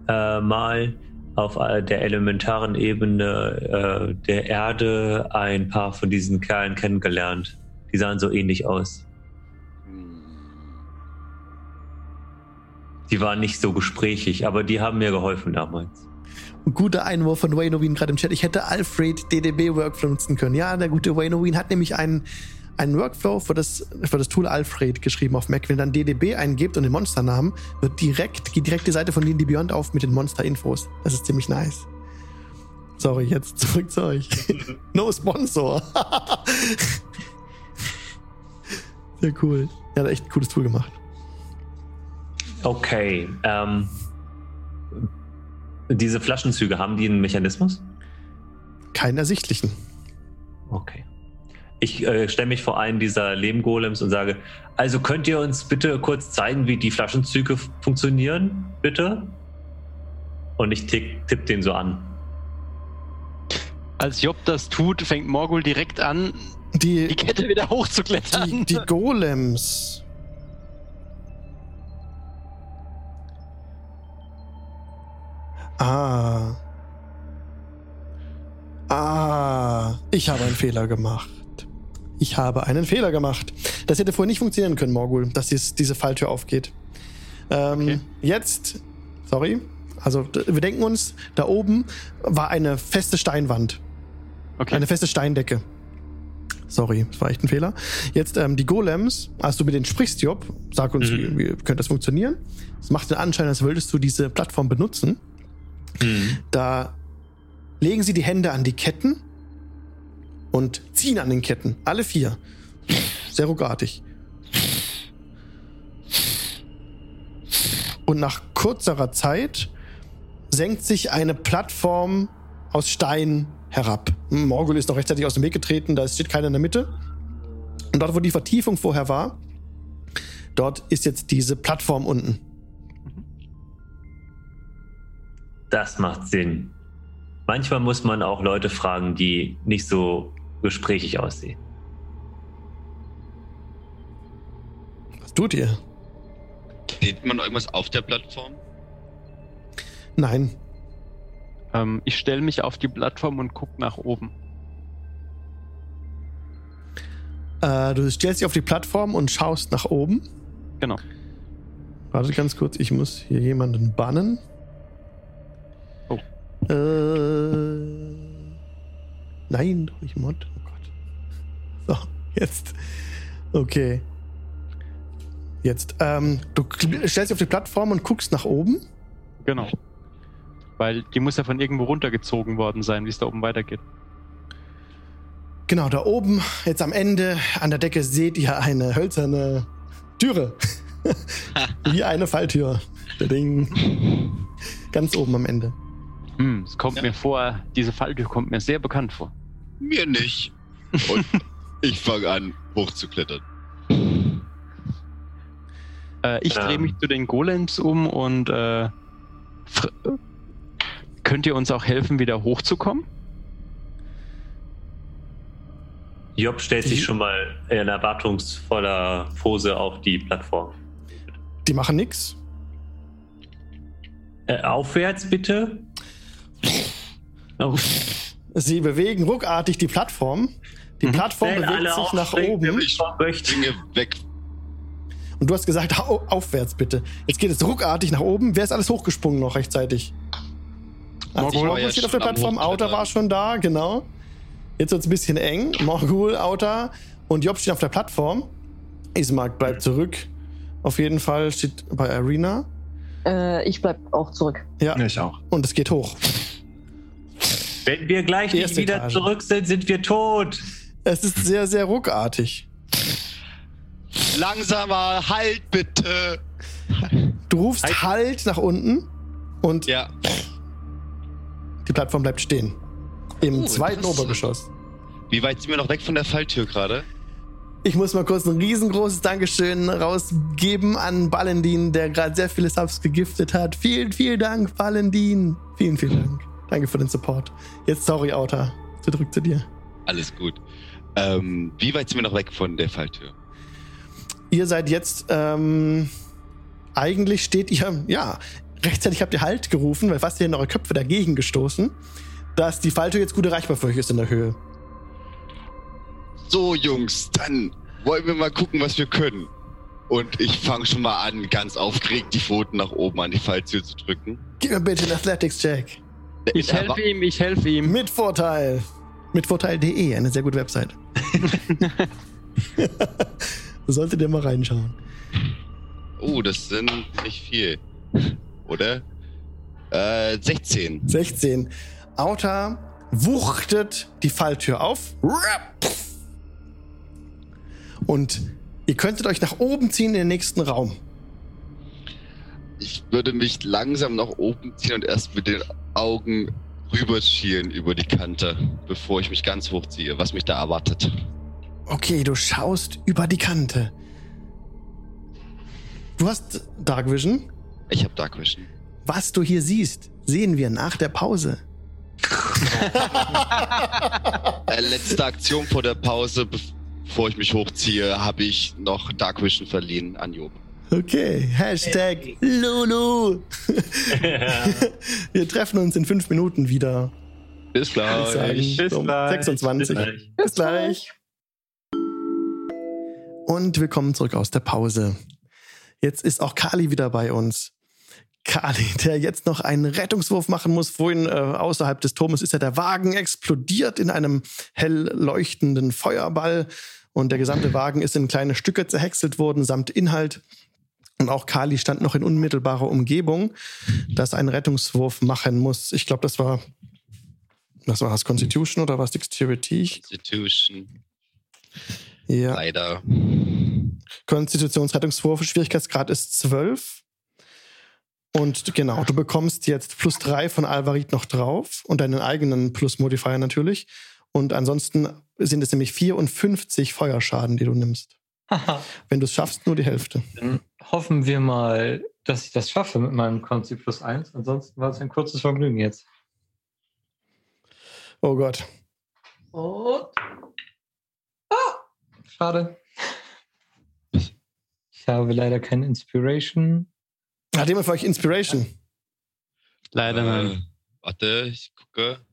äh, mal auf äh, der elementaren Ebene äh, der Erde ein paar von diesen Kerlen kennengelernt. Die sahen so ähnlich aus. Die waren nicht so gesprächig, aber die haben mir geholfen damals. Ein guter Einwurf von Wayne Oween gerade im Chat. Ich hätte Alfred DDB Workflow nutzen können. Ja, der gute Wayne Oween hat nämlich einen, einen Workflow für das, für das Tool Alfred geschrieben auf Mac. Wenn ihr dann DDB eingibt und den Monsternamen, wird direkt, geht direkt die Seite von D&D Beyond auf mit den Monster-Infos. Das ist ziemlich nice. Sorry, jetzt zurück zu euch. no Sponsor. Sehr cool. Ja, hat echt ein cooles Tool gemacht. Okay. Ähm, diese Flaschenzüge, haben die einen Mechanismus? Keinen ersichtlichen. Okay. Ich äh, stelle mich vor einen dieser Lehmgolems und sage, also könnt ihr uns bitte kurz zeigen, wie die Flaschenzüge funktionieren, bitte? Und ich tipp, tipp den so an. Als Job das tut, fängt Morgul direkt an, die Die, Kette wieder hochzuklettern. die, die Golems. Ah. Ah. Ich habe einen Fehler gemacht. Ich habe einen Fehler gemacht. Das hätte vorher nicht funktionieren können, Morgul, dass dies, diese Falltür aufgeht. Ähm, Okay. Jetzt, sorry. Also, wir denken uns, da oben war eine feste Steinwand. okay. Eine feste Steindecke. Sorry, das war echt ein Fehler. Jetzt ähm, die Golems, als du mit denen sprichst, Job, sag uns, Mhm. wie, wie könnte das funktionieren? Es macht den Anschein, als würdest du diese Plattform benutzen. Da legen sie die Hände an die Ketten und ziehen an den Ketten. Alle vier. Sehr ruckartig. Und nach kurzerer Zeit senkt sich eine Plattform aus Stein herab. Hm, Morgul ist noch rechtzeitig aus dem Weg getreten, da steht keiner in der Mitte. Und dort, wo die Vertiefung vorher war, dort ist jetzt diese Plattform unten. Das macht Sinn. Manchmal muss man auch Leute fragen, die nicht so gesprächig aussehen. Was tut ihr? Sieht man irgendwas auf der Plattform? Nein. Ähm, ich stelle mich auf die Plattform und gucke nach oben. Äh, du stellst dich auf die Plattform und schaust nach oben. Genau. Warte ganz kurz, ich muss hier jemanden bannen. Äh, nein, doch nicht Mod. Oh Gott. So, jetzt. Okay. Jetzt. Ähm, du stellst dich auf die Plattform und guckst nach oben. Genau. Weil die muss ja von irgendwo runtergezogen worden sein, wie es da oben weitergeht. Genau, da oben, jetzt am Ende an der Decke seht ihr eine hölzerne Türe. Wie eine Falltür. Der Ding. Ganz oben am Ende. Hm, es kommt Ja. mir vor, diese Falltür kommt mir sehr bekannt vor. Mir nicht. Und ich fange an, hochzuklettern. Äh, ich drehe Ähm. mich zu den Golems um und äh, könnt ihr uns auch helfen, wieder hochzukommen? Job stellt sich schon mal in erwartungsvoller Pose auf die Plattform. Die machen nix. Äh, aufwärts bitte. Oh. Sie bewegen ruckartig die Plattform. Die Mhm. Plattform Wenn bewegt sich nach oben. Ich. Dinge weg. Und du hast gesagt, au aufwärts bitte. Jetzt geht es ruckartig nach oben. Wer ist alles hochgesprungen noch rechtzeitig? Also Morgul Morgul ja steht auf der Plattform, Outer Hochklettern. war schon da, genau. Jetzt wird es ein bisschen eng. Morgul, Outer und Job stehen auf der Plattform. Ismark bleibt zurück. Auf jeden Fall steht bei Arena. Äh, ich bleib auch zurück. Ja, Ja, ich auch. und es geht hoch. Wenn wir gleich nicht wieder Etage. zurück sind, sind wir tot. Es ist sehr, sehr ruckartig. Langsamer, halt bitte. Du rufst Halt. halt nach unten und Ja, die Plattform bleibt stehen. Im Oh, zweiten. Obergeschoss. wie weit sind wir noch weg von der Falltür gerade? Ich muss mal kurz ein riesengroßes Dankeschön rausgeben an Ballendin, der gerade sehr viele Subs gegiftet hat. Vielen, vielen Dank, Ballendin. Vielen, vielen Dank. Danke für den Support. Jetzt sorry, Outer. Zurück zu dir. Alles gut. Ähm, wie weit sind wir noch weg von der Falltür? Ihr seid jetzt, ähm, eigentlich steht ihr, ja, rechtzeitig habt ihr Halt gerufen, weil fast ihr in eure Köpfe dagegen gestoßen, dass die Falltür jetzt gut erreichbar für euch ist in der Höhe. So, Jungs, dann wollen wir mal gucken, was wir können. Und ich fange schon mal an, ganz aufgeregt die Pfoten nach oben an die Falltür zu drücken. Gib mir bitte einen Athletics-Check. Ich helfe ihm, ich helfe ihm. Mit Vorteil. Mit Vorteil.de, eine sehr gute Website. Solltet ihr mal reinschauen. Oh, das sind nicht viel. Oder? Äh, 16. 16. Outer wuchtet die Falltür auf. Und ihr könntet euch nach oben ziehen in den nächsten Raum. Ich würde mich langsam nach oben ziehen und erst mit den Augen rüberschielen über die Kante, bevor ich mich ganz hochziehe, was mich da erwartet. Okay, du schaust über die Kante. Du hast Dark Vision. Ich habe Dark Vision. Was du hier siehst, sehen wir nach der Pause. Äh, letzte Aktion vor der Pause, bevor ich mich hochziehe, habe ich noch Dark Vision verliehen an Job. Okay, Hashtag Lulu. wir treffen uns in fünf Minuten wieder. Bis würde ich sagen. Bis Um gleich. 26. Bis gleich. Und willkommen zurück aus der Pause. Jetzt ist auch Kali wieder bei uns. Kali, der jetzt noch einen Rettungswurf machen muss. Vorhin äh, außerhalb des Turmes ist ja der Wagen explodiert in einem hell leuchtenden Feuerball. Und der gesamte Wagen ist in kleine Stücke zerhäckselt worden, samt Inhalt. Und auch Kali stand noch in unmittelbarer Umgebung, dass ein Rettungswurf machen muss. Ich glaube, das war, was war das, Constitution oder was Dexterity? Institution, Ja, leider. Konstitutionsrettungswurf, Schwierigkeitsgrad ist 12. Und genau, du bekommst jetzt plus 3 von Alvarit noch drauf und deinen eigenen Plus-Modifier natürlich. Und ansonsten sind es nämlich 54 Feuerschaden, die du nimmst. Haha. Wenn du es schaffst, nur die Hälfte. Dann hoffen wir mal, dass ich das schaffe mit meinem Konzi plus 1. Ansonsten war es ein kurzes Vergnügen jetzt. Oh Gott. Und. Ah, schade. Ich habe leider keine Inspiration. Hat jemand für euch Inspiration? Leider nein. Äh, warte, ich gucke.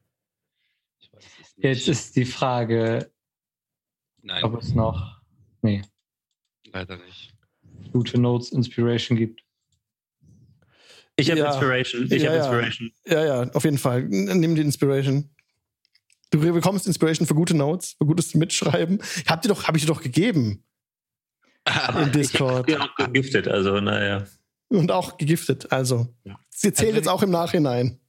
Ich weiß es nicht. Jetzt ist die Frage, Nein, ob es noch nee, leider nicht. Gute Notes Inspiration gibt. Ich habe Ja. Inspiration. Ich Ja, habe ja. Inspiration. Ja, ja, auf jeden Fall. Nimm die Inspiration. Du bekommst Inspiration für gute Notes, für gutes Mitschreiben. Habt ihr doch, habe ich dir doch gegeben im Discord. Ich auch gegiftet, also naja. Und auch gegiftet. Also, Ja. sie zählt Also jetzt auch im Nachhinein.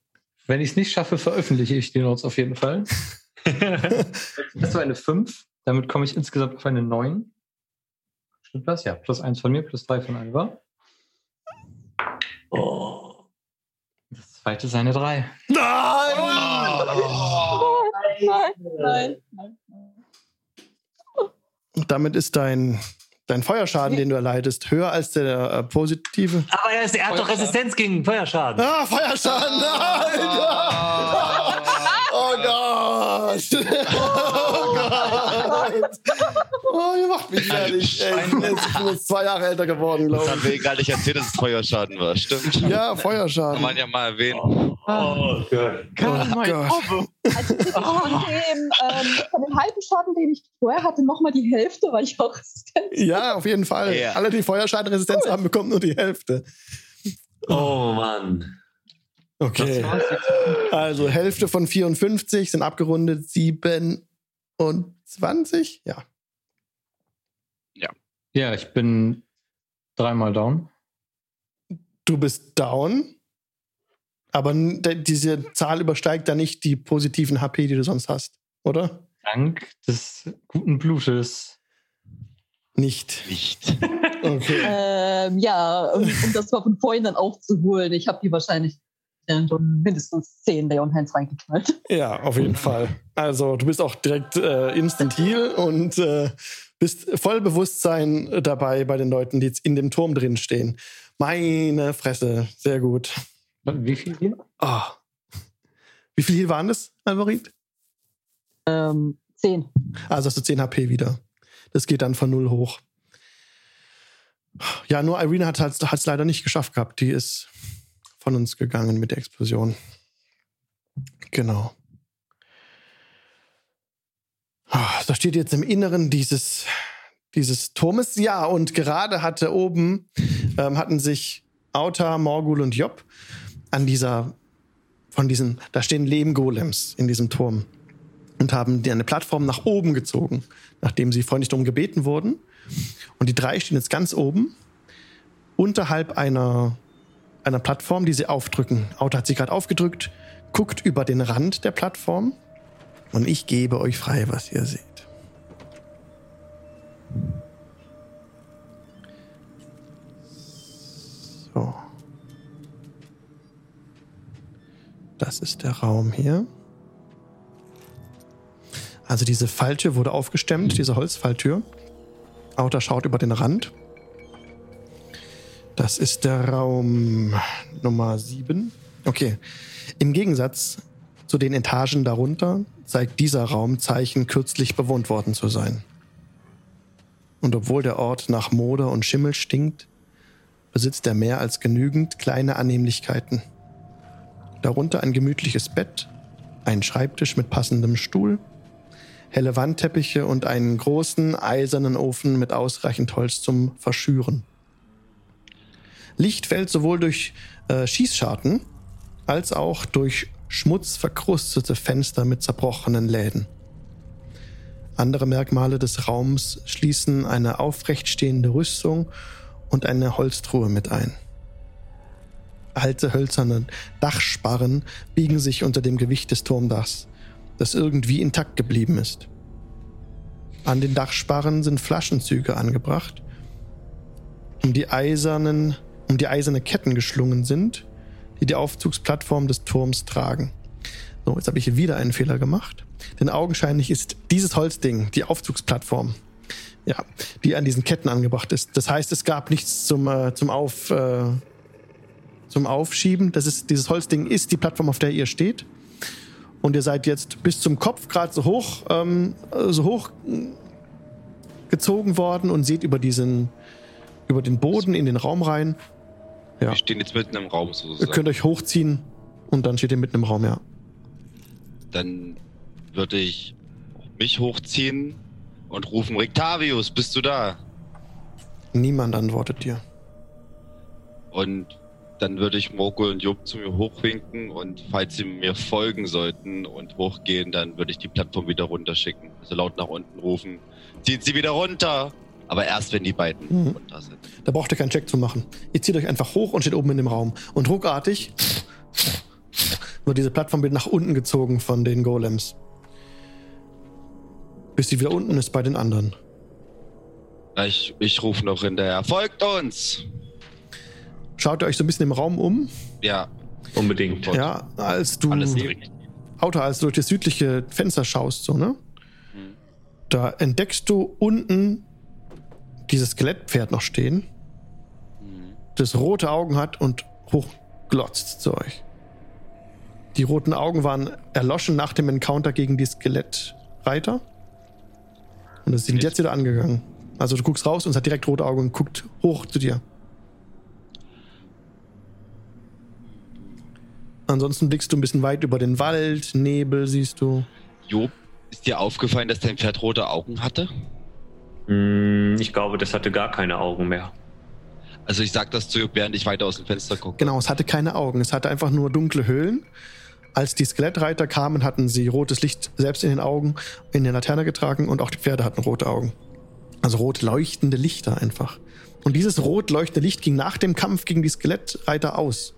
Wenn ich es nicht schaffe, veröffentliche ich die Notes auf jeden Fall. Das war eine 5. Damit komme ich insgesamt auf eine 9. Stimmt das? Ja. Plus 1 von mir, plus 3 von Alva. oh. Das Zweite seine drei. Nein! Nein, nein, nein. Und damit ist dein, dein Feuerschaden, den du erleidest, höher als der äh, positive. Aber er, ist, er hat doch. Resistenz gegen Feuerschaden. Ah, Feuerschaden! Nein! Oh Gott! Oh Gott! Oh, ihr macht mich fertig. Ey, ich bin jetzt, ich zwei Jahre älter geworden, Das glaube haben wir gar nicht erzählt, dass es Feuerschaden war. Stimmt. ich. Ja, Kann Feuerschaden. man ja mal erwähnen. Oh, Gott. Oh Gott. Also ich von dem, ähm, von dem halben Schaden, den ich vorher hatte, nochmal die Hälfte, weil ich auch resistent Ja, auf jeden Fall. Ja. Alle, die Feuerschadenresistenz haben, bekommen nur die Hälfte. Oh, Mann. Okay. Also Hälfte von 54 sind abgerundet 27. Ja. Ja, ich bin dreimal down. Du bist down. Aber diese Zahl übersteigt da nicht die positiven HP, die du sonst hast, oder? Dank des guten Blutes. Nicht. Nicht. Okay. Ähm, ja, um, um das mal von vorhin dann aufzuholen. Ich habe die wahrscheinlich schon mindestens 10 Leon Hands reingeknallt. Ja, auf jeden Fall. Also du bist auch direkt äh, instant heal und äh, bist voll Bewusstsein dabei bei den Leuten, die jetzt in dem Turm drin stehen. Meine Fresse, sehr gut. Wie viel hier? Ah. Wie viel Heal waren das, Alvarit? Ähm, 10. Also hast du 10 HP wieder. Das geht dann von 0 hoch. Ja, nur Irina hat es leider nicht geschafft gehabt. Die ist von uns gegangen mit der Explosion. Genau. Ah, Da steht jetzt im Inneren dieses, dieses Turmes. Ja, und gerade hatte oben, ähm, hatten sich Auta, Morgul und Job an dieser, von diesen, da stehen Lehmgolems in diesem Turm und haben eine Plattform nach oben gezogen, nachdem sie freundlich darum gebeten wurden. Und die drei stehen jetzt ganz oben, unterhalb einer, einer Plattform, die sie aufdrücken. Auto hat sie gerade aufgedrückt, guckt über den Rand der Plattform und ich gebe euch frei, was ihr seht. So. Das ist der Raum hier. Also diese Falltür wurde aufgestemmt, diese Holzfalltür. Auta schaut über den Rand. Das ist der Raum Nummer 7. Okay. Im Gegensatz zu den Etagen darunter zeigt dieser Raum Zeichen, kürzlich bewohnt worden zu sein. Und obwohl der Ort nach Moder und Schimmel stinkt, besitzt er mehr als genügend kleine Annehmlichkeiten. Darunter ein gemütliches Bett, ein Schreibtisch mit passendem Stuhl, helle Wandteppiche und einen großen eisernen Ofen mit ausreichend Holz zum Verschüren. Licht fällt sowohl durch äh, Schießscharten als auch durch schmutzverkrustete Fenster mit zerbrochenen Läden. Andere Merkmale des Raums schließen eine aufrecht stehende Rüstung und eine Holztruhe mit ein. Alte hölzerne Dachsparren biegen sich unter dem Gewicht des Turmdachs, das irgendwie intakt geblieben ist. An den Dachsparren sind Flaschenzüge angebracht, um die eisernen, um die eiserne Ketten geschlungen sind, die die Aufzugsplattform des Turms tragen. So, jetzt habe ich hier wieder einen Fehler gemacht. Denn augenscheinlich ist dieses Holzding die Aufzugsplattform, ja, die an diesen Ketten angebracht ist. Das heißt, es gab nichts zum, äh, zum, Auf, äh, zum Aufschieben. Das ist, dieses Holzding ist die Plattform, auf der ihr steht. Und ihr seid jetzt bis zum Kopf gerade so hoch, ähm, so hoch gezogen worden und seht über diesen, über den Boden in den Raum rein. Ja. Wir stehen jetzt mitten im Raum Ihr sozusagen. könnt euch hochziehen und dann steht ihr mitten im Raum, ja. Dann würde ich mich hochziehen und rufen, Rictavius, bist du da? Niemand antwortet dir. Und dann würde ich Morgul und Job zu mir hochwinken und falls sie mir folgen sollten und hochgehen, dann würde ich die Plattform wieder runterschicken. Also laut nach unten rufen, zieht sie wieder runter! Aber erst, wenn die beiden Mhm. runter sind. Da braucht ihr keinen Check zu machen. Ihr zieht euch einfach hoch und steht oben in dem Raum. Und ruckartig wird diese Plattform wieder nach unten gezogen von den Golems. Bis sie wieder unten ist bei den anderen. Ich, ich rufe noch hinterher, folgt uns! Schaut ihr euch so ein bisschen im Raum um. Ja, Unbedingt. Ja, als du, Alles direkt. Auto, als du durch das südliche Fenster schaust, so, ne? Hm. Da entdeckst du unten dieses Skelettpferd noch stehen, das rote Augen hat und hochglotzt zu euch. Die roten Augen waren erloschen nach dem Encounter gegen die Skelettreiter. Und es sind Jetzt? jetzt wieder angegangen. Also du guckst raus und es hat direkt rote Augen und guckt hoch zu dir. Ansonsten blickst du ein bisschen weit über den Wald, Nebel siehst du. Job, ist dir aufgefallen, dass dein Pferd rote Augen hatte? Hm, Ich glaube, das hatte gar keine Augen mehr. Also ich sag das zu Job, während ich weiter aus dem Fenster gucke. Genau, es hatte keine Augen, es hatte einfach nur dunkle Höhlen. Als die Skelettreiter kamen, hatten sie rotes Licht selbst in den Augen, in der Laterne getragen und auch die Pferde hatten rote Augen. Also rot leuchtende Lichter einfach. Und dieses rot leuchtende Licht ging nach dem Kampf gegen die Skelettreiter aus.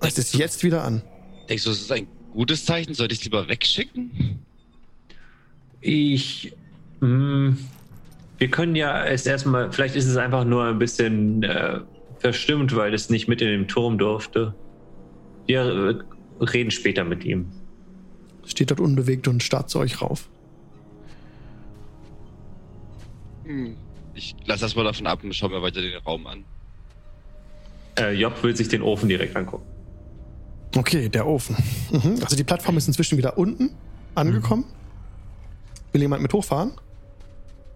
Es ist jetzt wieder an. Denkst du, das ist ein gutes Zeichen? Sollte ich es lieber wegschicken? Ich. Hm, wir können ja erst erstmal. Vielleicht ist es einfach nur ein bisschen äh, verstimmt, weil es nicht mit in den Turm durfte. Wir äh, reden später mit ihm. Steht dort unbewegt und starrt zu euch rauf. Hm. Ich lasse das mal davon ab und schau mir weiter den Raum an. Äh, Job will sich den Ofen direkt angucken. Okay, der Ofen. Mhm. Also die Plattform ist inzwischen wieder unten angekommen. Will jemand mit hochfahren?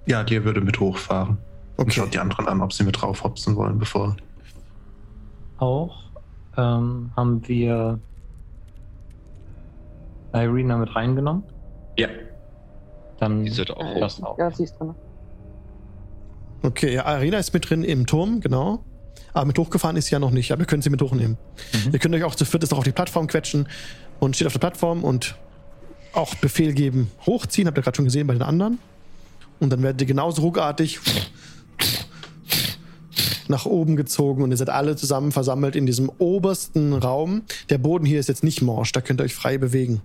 Ja, die würde mit hochfahren. Und Okay. schaut die anderen an, ob sie mit draufhopsen wollen, bevor. Auch ähm, haben wir Irina mit reingenommen. Ja. Dann Die sollte auch das auch. Ja, sie ist drin. Okay, ja, Arena ist mit drin im Turm, genau. Aber mit hochgefahren ist sie ja noch nicht, aber ihr könnt sie mit hochnehmen. Mhm. Ihr könnt euch auch zu viert noch auf die Plattform quetschen und steht auf der Plattform und auch Befehl geben, hochziehen, habt ihr gerade schon gesehen bei den anderen. Und dann werdet ihr genauso ruckartig nach oben gezogen und ihr seid alle zusammen versammelt in diesem obersten Raum. Der Boden hier ist jetzt nicht morsch, da könnt ihr euch frei bewegen.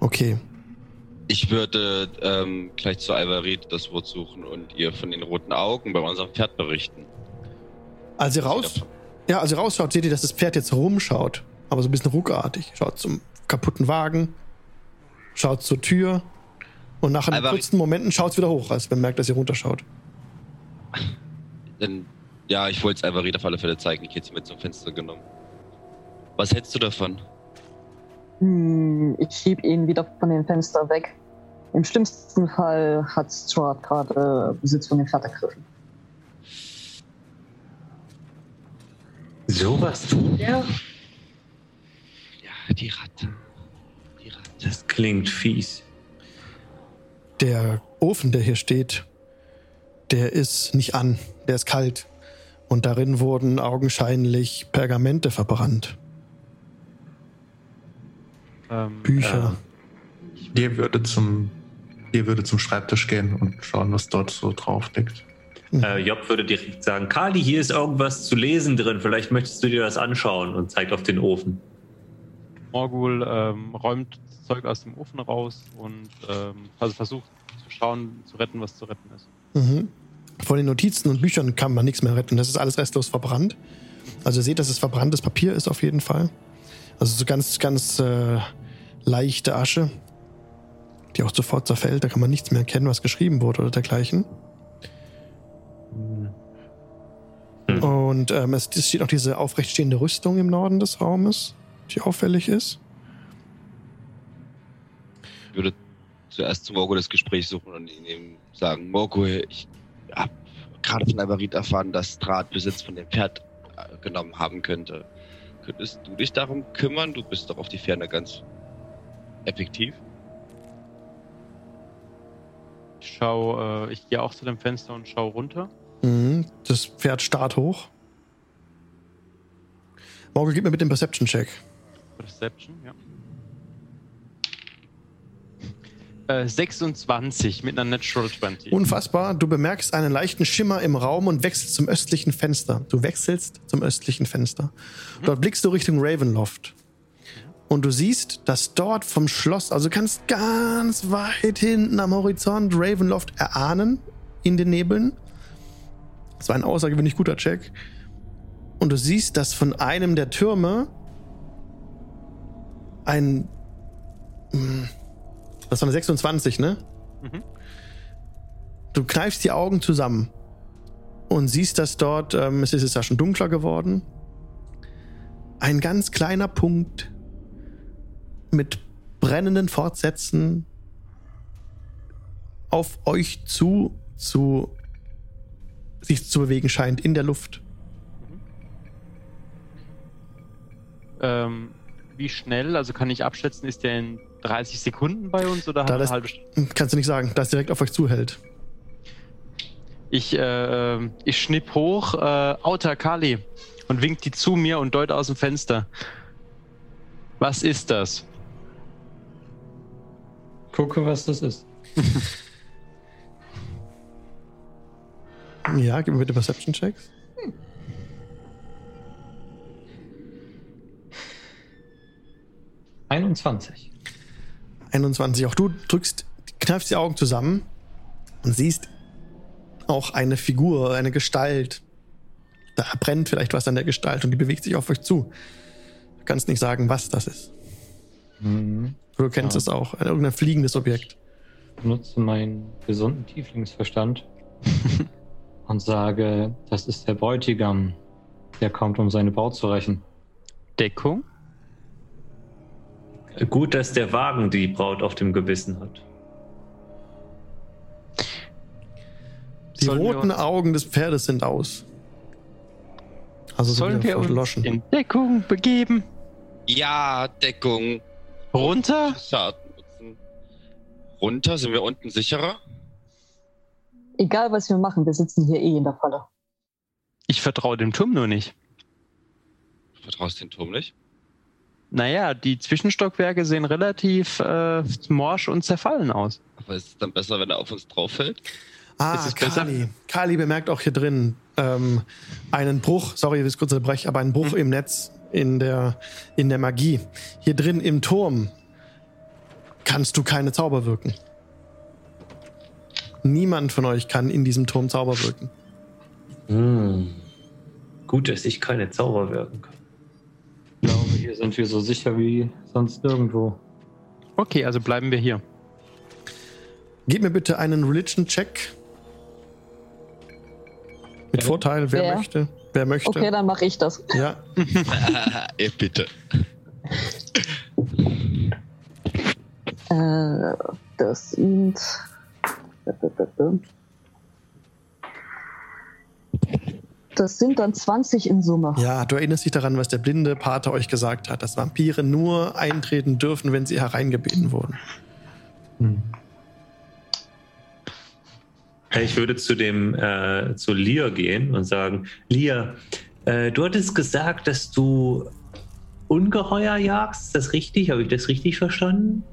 Okay. Ich würde ähm, gleich zu Alvarit das Wort suchen und ihr von den roten Augen bei unserem Pferd berichten. Als ihr raus, ja, als ihr rausschaut, seht ihr, dass das Pferd jetzt rumschaut. Aber so ein bisschen ruckartig. Schaut zum kaputten Wagen, schaut zur Tür und nach einem kurzen Momenten schaut es wieder hoch, als wenn merkt, dass ihr runterschaut. Denn, ja, ich wollte es Alvarit auf alle Fälle zeigen. Ich hätte sie mit zum Fenster genommen. Was hältst du davon? Hm, ich schieb ihn wieder von dem Fenster weg. Im schlimmsten Fall hat Stuart gerade Besitz von dem Pferd ergriffen. Sowas tut er? Ja, die Ratte. Die Ratte. Das klingt fies. Der Ofen, der hier steht, der ist nicht an, der ist kalt. Und darin wurden augenscheinlich Pergamente verbrannt. Ähm, Bücher. Die würde zum, die würde zum Schreibtisch gehen und schauen, was dort so drauf liegt. Äh, Job würde direkt sagen: Kali, hier ist irgendwas zu lesen drin. Vielleicht möchtest du dir das anschauen und zeigt auf den Ofen. Morgul ähm, räumt Zeug aus dem Ofen raus und ähm, also versucht zu schauen, zu retten, was zu retten ist. Mhm. Von den Notizen und Büchern kann man nichts mehr retten. Das ist alles restlos verbrannt. Also ihr seht, dass es verbranntes Papier ist auf jeden Fall. Also so ganz, ganz äh, leichte Asche, die auch sofort zerfällt. Da kann man nichts mehr erkennen, was geschrieben wurde oder dergleichen. Hm. Und ähm, es, es steht auch diese aufrechtstehende Rüstung im Norden des Raumes, die auffällig ist. Ich würde zuerst zu Morgul das Gespräch suchen und ihm sagen, Morgul, ich habe gerade von Alvarit erfahren, dass Draht Besitz von dem Pferd äh, genommen haben könnte. Könntest du dich darum kümmern? Du bist doch auf die Ferne ganz effektiv. Ich schau, äh, ich gehe auch zu dem Fenster und schau runter. Mhm. Das Pferd starrt hoch. Morgul, gib mir bitte den Perception-Check. Perception, ja. Äh, 26 mit einer Natural 20. Unfassbar. Du bemerkst einen leichten Schimmer im Raum und wechselst zum östlichen Fenster. Du wechselst zum östlichen Fenster. Dort blickst du Richtung Ravenloft. Und du siehst, dass dort vom Schloss, also kannst ganz weit hinten am Horizont Ravenloft erahnen in den Nebeln. Das war ein außergewöhnlich guter Check. Und du siehst, dass von einem der Türme ein. hm, Das war eine 26, ne? Mhm. Du kneifst die Augen zusammen und siehst, dass dort, ähm, es ist jetzt ja schon dunkler geworden, ein ganz kleiner Punkt mit brennenden Fortsätzen auf euch zu, zu sich zu bewegen scheint in der Luft. Ähm, wie schnell, also kann ich abschätzen, ist der in 30 Sekunden bei uns oder Da eine halbe Stunde? Kannst du nicht sagen, dass direkt auf euch zuhält. Ich, äh, ich schnipp hoch, äh, Auta Kali und winkt die zu mir und deut aus dem Fenster. Was ist das? Gucke, was das ist. Ja, gib mir bitte Perception Checks. Hm. 21. 21. Auch du drückst, kneifst die Augen zusammen und siehst auch eine Figur, eine Gestalt. Da brennt vielleicht was an der Gestalt und die bewegt sich auf euch zu. Du kannst nicht sagen, was das ist. Mhm. Du kennst Ja. es auch. Ein- Irgendein fliegendes Objekt. Benutze meinen gesunden Tieflingsverstand und sage, das ist der Bräutigam, der kommt, um seine Braut zu rächen. Deckung? Gut, dass der Wagen die Braut auf dem Gewissen hat. Die Sollen roten Augen des Pferdes sind aus. Also Sollen wir uns in Deckung begeben? Ja, Deckung. Runter? Runter, sind wir unten sicherer? Egal, was wir machen, wir sitzen hier eh in der Falle. Ich vertraue dem Turm nur nicht. Vertraust den Turm nicht? Naja, die Zwischenstockwerke sehen relativ äh, morsch und zerfallen aus. Aber ist es dann besser, wenn er auf uns drauf fällt? Ah, Ist es besser? Kali. Kali bemerkt auch hier drin ähm, einen Bruch, sorry, ich kurz unterbreche, aber einen Bruch im Netz, in der, in der Magie. Hier drin im Turm kannst du keine Zauber wirken. Niemand von euch kann in diesem Turm Zauber wirken. Hm. Gut, dass ich keine Zauber wirken kann. Hier sind wir so sicher wie sonst nirgendwo. Okay, also bleiben wir hier. Gib mir bitte einen Religion-Check. Mit Okay. Vorteil, wer Wer? möchte. Wer möchte. Okay, dann mache ich das. ja, Ey, bitte. Äh, das sind. Das sind dann 20 in Summe. ja, du erinnerst dich daran, was der blinde Pater euch gesagt hat, dass Vampire nur eintreten dürfen, wenn sie hereingebeten wurden. Hm. Ich würde zu dem äh, zu Lia gehen und sagen, Lia, äh, du hattest gesagt, dass du Ungeheuer jagst. Ist das richtig? Habe ich das richtig verstanden?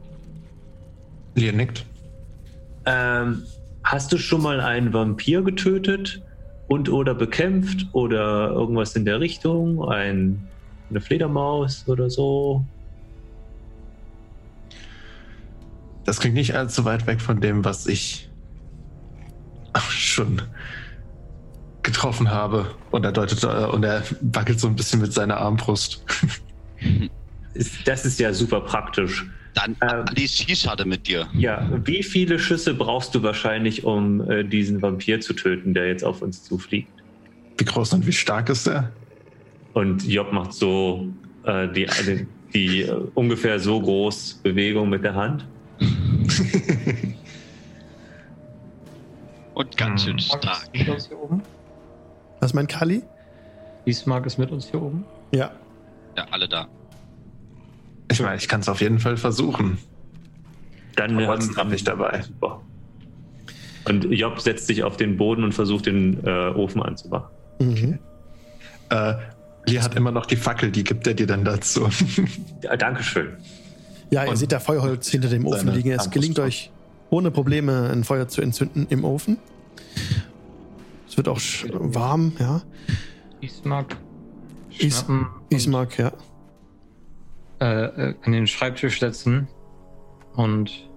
Lia nickt. Ähm, hast du schon mal einen Vampir getötet und oder bekämpft oder irgendwas in der Richtung? Ein, eine Fledermaus oder so? Das klingt nicht allzu weit weg von dem, was ich schon getroffen habe. Und er deutet äh, und er wackelt so ein bisschen mit seiner Armbrust. Das ist ja super praktisch. Dann Ähm. die Schießschade mit dir. Ja, wie viele Schüsse brauchst du wahrscheinlich, um äh, diesen Vampir zu töten, der jetzt auf uns zufliegt? Wie groß und wie stark ist er? Und Job macht so äh, die, die, die äh, ungefähr so groß Bewegung mit der Hand. Und ganz schön stark. ist mit uns hier oben. Was meint Kali? Bismarck ist mit uns hier oben. Ja. Ja, alle da. Ich meine, ich kann es auf jeden Fall versuchen. Dann ähm, hab ich dabei. Super. Und Job setzt sich auf den Boden und versucht, den äh, Ofen anzumachen. Mhm. Äh, Lia hat immer noch die Fackel, die gibt er dir dann dazu. Ja, Dankeschön. Ja, ihr Und seht da Feuerholz hinter dem Ofen liegen. Es gelingt euch ohne Probleme ein Feuer zu entzünden im Ofen. Es wird auch warm, ja. Bismarck. Is- schnappen und, Ismark, ja. Äh, äh, an den Schreibtisch setzen und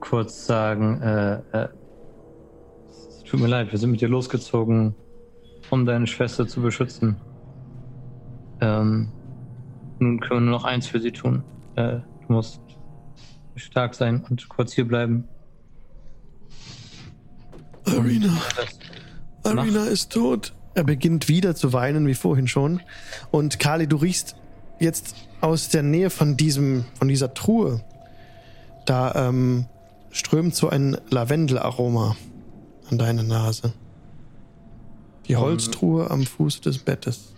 kurz sagen, äh, äh, es tut mir leid, wir sind mit dir losgezogen, um deine Schwester zu beschützen. Ähm, nun können wir nur noch eins für sie tun. Äh, du musst stark sein und kurz hier bleiben. Arena. Arena ist tot. Er beginnt wieder zu weinen, wie vorhin schon. Und Kali, du riechst jetzt aus der Nähe von diesem, von dieser Truhe. Da ähm, strömt so ein Lavendelaroma an deine Nase. Die. Holztruhe am Fuß des Bettes.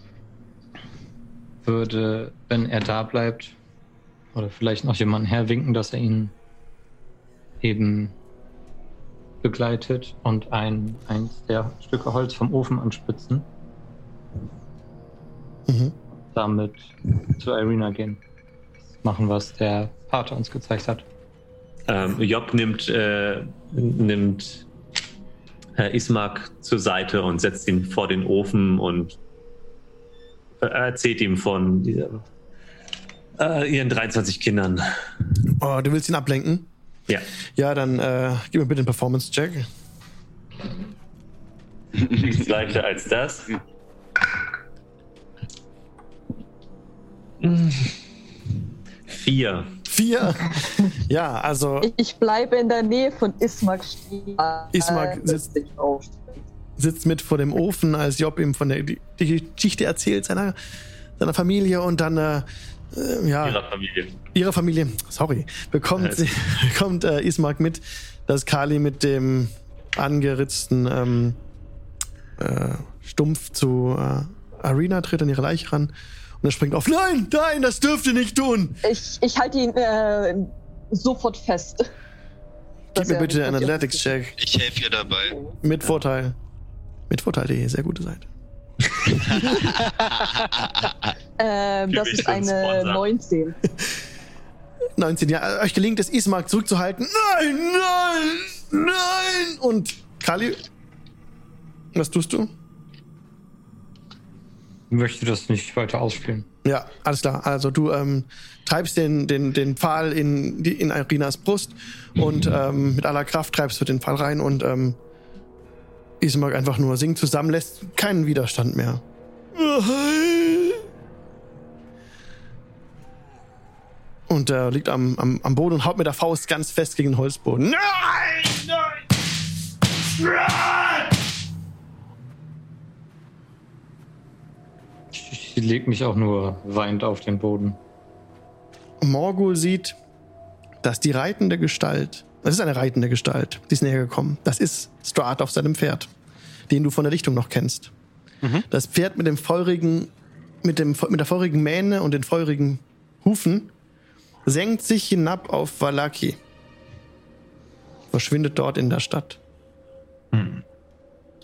würde, wenn er da bleibt, oder vielleicht noch jemanden herwinken, dass er ihn eben begleitet und ein, eins der Stücke Holz vom Ofen anspitzen, Mhm. Damit zu Irina gehen. Machen, was der Pater uns gezeigt hat. Ähm, Job nimmt, äh, nimmt äh, Ismark zur Seite und setzt ihn vor den Ofen und äh, erzählt ihm von dieser, äh, ihren 23 Kindern. Oh, du willst ihn ablenken? Ja. Ja, dann äh, gib mir bitte einen Performance-Check. Nichts leichter als das. Vier. Vier. ja, also Ich, ich bleibe in der Nähe von Ismark stehen. Ismark äh, sitzt- sitzt mit vor dem Ofen, als Job ihm von der die, Geschichte erzählt seiner, seiner Familie und dann äh, äh, ja Ihrer Familie. ihrer Familie, sorry, bekommt, sie, bekommt äh, Ismark mit, dass Kali mit dem angeritzten ähm, äh, Stumpf zu äh, Arena tritt an ihre Leiche ran und er springt auf. Nein, nein, das dürft ihr nicht tun. Ich, ich halte ihn äh, sofort fest. Gib mir bitte einen die- Athletics-Check. Ich helfe ihr dabei. Mit Vorteil. Mit Vorteil.de, sehr gute Seite. Ähm, das ist ein eine Sponsor. 19. 19, ja, euch gelingt es, Ismark zurückzuhalten. Nein, nein, nein! Und Kali, was tust du? Möchte das nicht weiter ausspielen. Ja, alles klar. Also du ähm, treibst den, den, den Pfahl in, in Irinas Brust und ähm, mit aller Kraft treibst du den Pfahl rein und ähm, Ismark einfach nur singt zusammen, lässt keinen Widerstand mehr. Und er liegt am, am, am Boden und haut mit der Faust ganz fest gegen den Holzboden. Nein! Nein! Nein! Ich leg mich auch nur weinend auf den Boden. Morgul sieht, dass die reitende Gestalt, das ist eine reitende Gestalt, die ist näher gekommen. Das ist Strahd auf seinem Pferd, den du von der Lichtung noch kennst. Das Pferd mit dem feurigen, mit, dem, mit der feurigen Mähne und den feurigen Hufen senkt sich hinab auf Valaki. Verschwindet dort in der Stadt.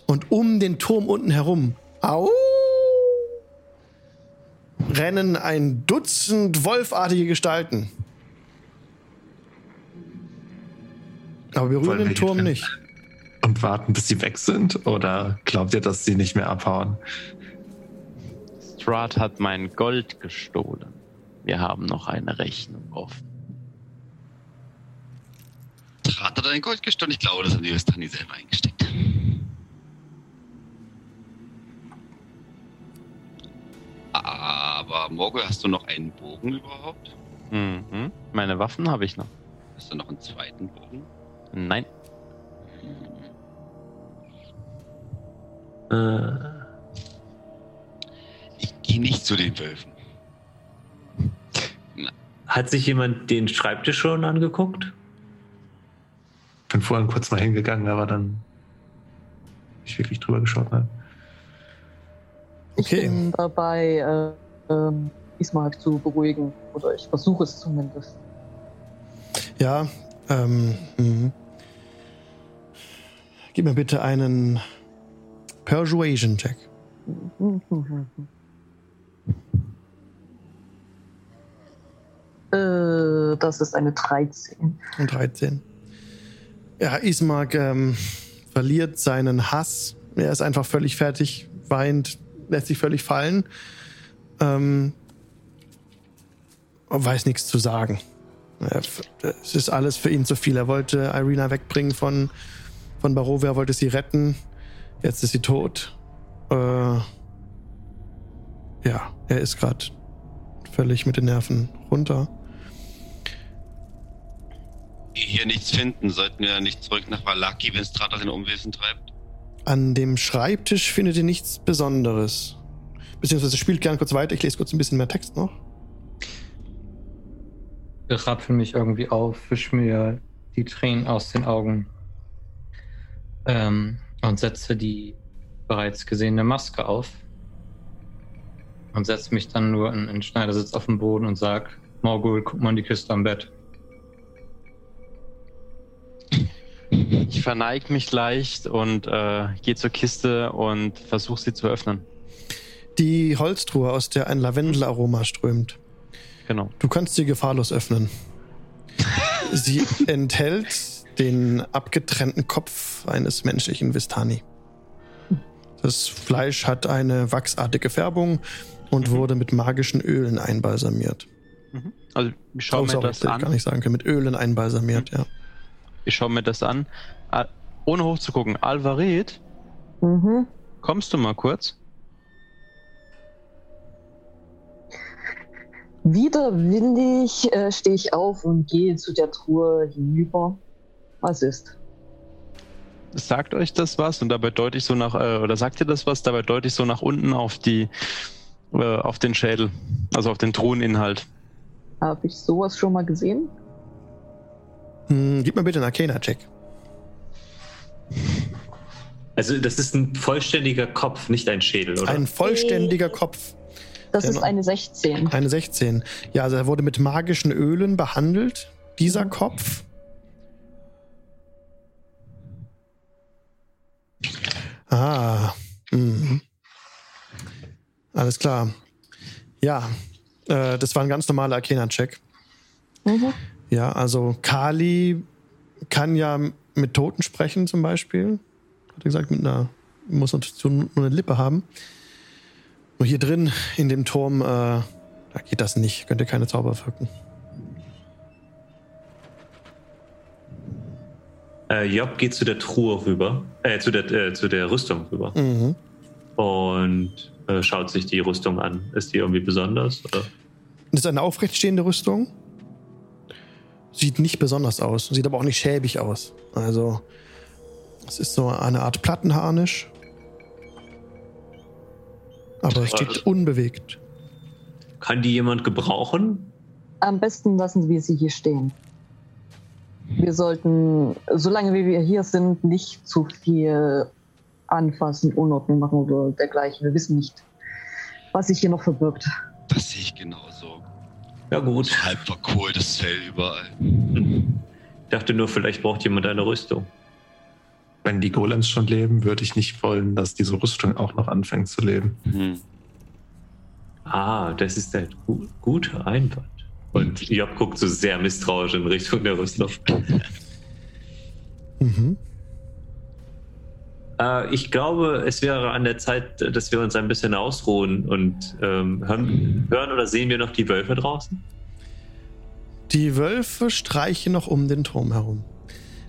Und um den Turm unten herum, au, rennen ein Dutzend wolfartige Gestalten. Aber berühren den Turm nicht. Und warten, bis sie weg sind? Oder glaubt ihr, dass sie nicht mehr abhauen? Strahd hat mein Gold gestohlen. Wir haben noch eine Rechnung offen. Trat hat ein Gold gestohlen. Ich glaube, das hat die Justani selber eingesteckt. Aber Morgul, hast du noch einen Bogen überhaupt? Mhm. Meine Waffen habe ich noch. Hast du noch einen zweiten Bogen? Nein. Äh, Ich gehe nicht zu den Wölfen. hat sich jemand den Schreibtisch schon angeguckt? Bin vorhin kurz mal hingegangen, aber dann nicht wirklich drüber geschaut. Ne? Ich Okay. bin dabei, äh, ähm, Ismark zu beruhigen. Oder ich versuche es zumindest. Ja, ähm, mhm. Gib mir bitte einen Persuasion-Check. Äh, das ist eine 13. Und 13. Ja, Ismark ähm, verliert seinen Hass. Er ist einfach völlig fertig, weint, lässt sich völlig fallen. Ähm, weiß nichts zu sagen. Es ist alles für ihn zu viel. Er wollte Irina wegbringen von, von Barovia, wollte sie retten. Jetzt ist sie tot. Äh, ja, er ist gerade völlig mit den Nerven runter. Hier nichts finden, sollten wir nicht zurück nach Valaki, wenn Stratos in Umwesen treibt? An dem Schreibtisch findet ihr nichts Besonderes. Beziehungsweise spielt gerne kurz weiter. Ich lese kurz ein bisschen mehr Text noch. Ich rappel mich irgendwie auf, wisch mir die Tränen aus den Augen ähm, und setze die bereits gesehene Maske auf und setze mich dann nur in, in Schneidersitz auf den Boden und sag, Morgul, guck mal in die Kiste am Bett. Ich verneige mich leicht und äh, gehe zur Kiste und versuche sie zu öffnen. Die Holztruhe, aus der ein Lavendelaroma strömt. Genau. Du kannst sie gefahrlos öffnen. sie enthält den abgetrennten Kopf eines menschlichen Vistani. Das Fleisch hat eine wachsartige Färbung und Mhm. wurde mit magischen Ölen einbalsamiert. Also ich schaue Oh, mir das ich gar an. nicht sagen können. Mit Ölen einbalsamiert, ja. Ich schaue mir das an. Ah, Ohne hochzugucken. Alvared, Mhm. kommst du mal kurz? Widerwillig äh, stehe ich auf und gehe zu der Truhe hinüber. Was ist? Sagt euch das was? Und dabei deute ich so nach, äh, oder sagt ihr das was? Dabei deute ich so nach unten auf die, äh, auf den Schädel. Also auf den Throninhalt. Habe ich sowas schon mal gesehen? Hm, gib mir bitte einen Arcana-Check. Also das ist ein vollständiger Kopf, nicht ein Schädel, oder? Ein vollständiger Kopf. Das Genau. ist eine 16. Eine 16. Ja, also er wurde mit magischen Ölen behandelt, dieser Kopf. Ah. Mhm. Alles klar. Ja, äh, das war ein ganz normaler Arcana-Check. Mhm. Ja, also Kali kann ja mit Toten sprechen zum Beispiel. Hat er gesagt, mit einer, muss natürlich nur eine Lippe haben. Nur hier drin in dem Turm, äh, da geht das nicht. Könnt ihr keine Zauber wirken. Äh, Job geht zu der Truhe rüber, äh, zu der, äh, zu der Rüstung rüber Mhm. und äh, schaut sich die Rüstung an. Ist die irgendwie besonders? Oder? Das ist eine aufrechtstehende Rüstung. Sieht nicht besonders aus. Sieht aber auch nicht schäbig aus. Also, es ist so eine Art Plattenharnisch. Aber es steht unbewegt. Kann die jemand gebrauchen? Am besten lassen wir sie hier stehen. Wir sollten, solange wie wir hier sind, nicht zu viel anfassen, Unordnung machen oder dergleichen. Wir wissen nicht, was sich hier noch verbirgt. Das sehe ich genauso. Ja gut. Halb verkohltes Fell überall. Ich dachte nur, vielleicht braucht jemand eine Rüstung. Wenn die Golems schon leben, würde ich nicht wollen, dass diese Rüstung auch noch anfängt zu leben. Hm. Ah, das ist ein gu guter Einwand. Und Job guckt so sehr misstrauisch in Richtung der Rüstung. Mhm. Äh, ich glaube, es wäre an der Zeit, dass wir uns ein bisschen ausruhen und ähm, hören, hören oder sehen wir noch die Wölfe draußen? Die Wölfe streichen noch um den Turm herum.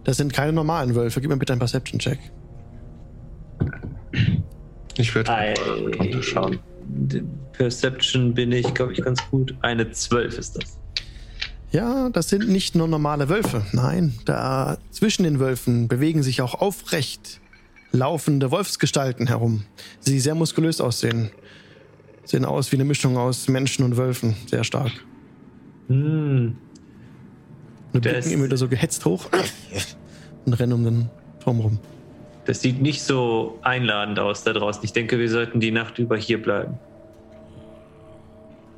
Das sind keine normalen Wölfe. Gib mir bitte einen Perception-Check. Ich würde Ei. runterschauen. Perception bin ich, glaube ich, ganz gut. Eine 12 ist das. Ja, das sind nicht nur normale Wölfe. Nein, da zwischen den Wölfen bewegen sich auch aufrecht laufende Wolfsgestalten herum, die sehr muskulös aussehen. Sehen aus wie eine Mischung aus Menschen und Wölfen. Sehr stark. Hm. Und Der blicken ist- immer wieder so gehetzt hoch und rennen um den Turm rum. Das sieht nicht so einladend aus da draußen. Ich denke, wir sollten die Nacht über hier bleiben.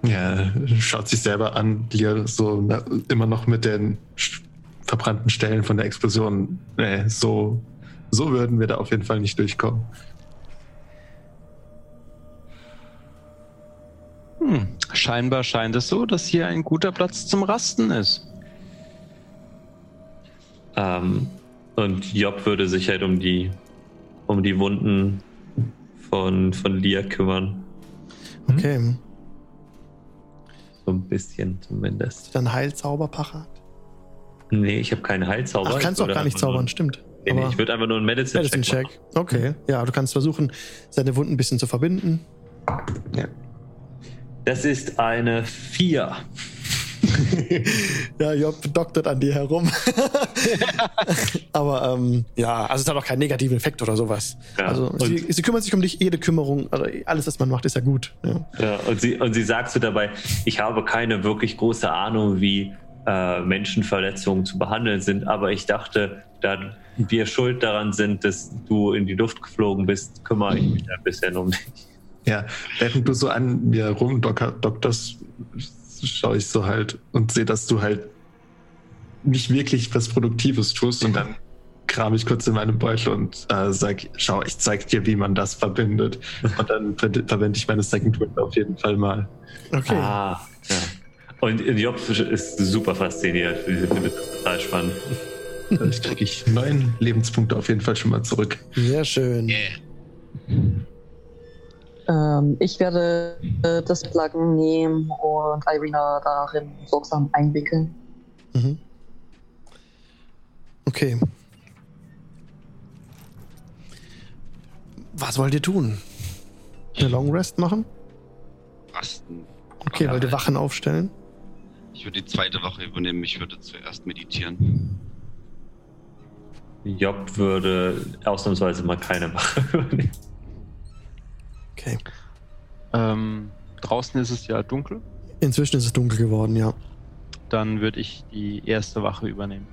Ja, schaut sich selber an, die so na, immer noch mit den verbrannten Stellen von der Explosion. Nee, so, so würden wir da auf jeden Fall nicht durchkommen. Hm. Scheinbar scheint es so, dass hier ein guter Platz zum Rasten ist. Ähm, und Job würde sich halt um die, um die Wunden von, von Lia kümmern. Okay. So ein bisschen zumindest. Dann Heilzauber parat. Nee, ich habe keine Heilzauber. Ach, kannst Ich doch würde gar nicht einfach nur- zaubern, stimmt. Nee, nee, ich würde einfach nur einen Medicine, Medicine Check. Check. Okay. Ja, du kannst versuchen, seine Wunden ein bisschen zu verbinden. machen. Das ist eine 4. ja, Job doktert an dir herum. Aber ähm, ja, also es hat auch keinen negativen Effekt oder sowas. Ja, also sie, sie kümmert sich um dich, jede Kümmerung, also alles, was man macht, ist ja gut. Ja. Ja, und, sie, und sie sagt so dabei, ich habe keine wirklich große Ahnung, wie äh, Menschenverletzungen zu behandeln sind, aber ich dachte, da wir schuld daran sind, dass du in die Luft geflogen bist, kümmere ich mich ein bisschen um dich. Ja, während du so an mir rumdokterst, schaue ich so halt und sehe, dass du halt nicht wirklich was Produktives tust und dann kram ich kurz in meinem Beutel und äh, sag, schau, ich zeig dir, wie man das verbindet. Und dann ver verwende ich meine Second Wind auf jeden Fall mal. Okay. Ah, ja. Und Job ist super fasziniert. Ich finde das total spannend. Dadurch kriege ich neun Lebenspunkte auf jeden Fall schon mal zurück. Sehr schön. Ähm, ich werde äh, das Plugin nehmen und Irina darin sorgsam einwickeln. Mhm. Okay. Was wollt ihr tun? Eine Long Rest machen? Rasten. Okay, wollt ihr Wachen aufstellen? Ich würde die zweite Woche übernehmen. Ich würde zuerst meditieren. Job würde ausnahmsweise mal keine Wache übernehmen. Okay. Ähm, draußen ist es ja dunkel. Inzwischen ist es dunkel geworden, ja. Dann würde ich die erste Wache übernehmen.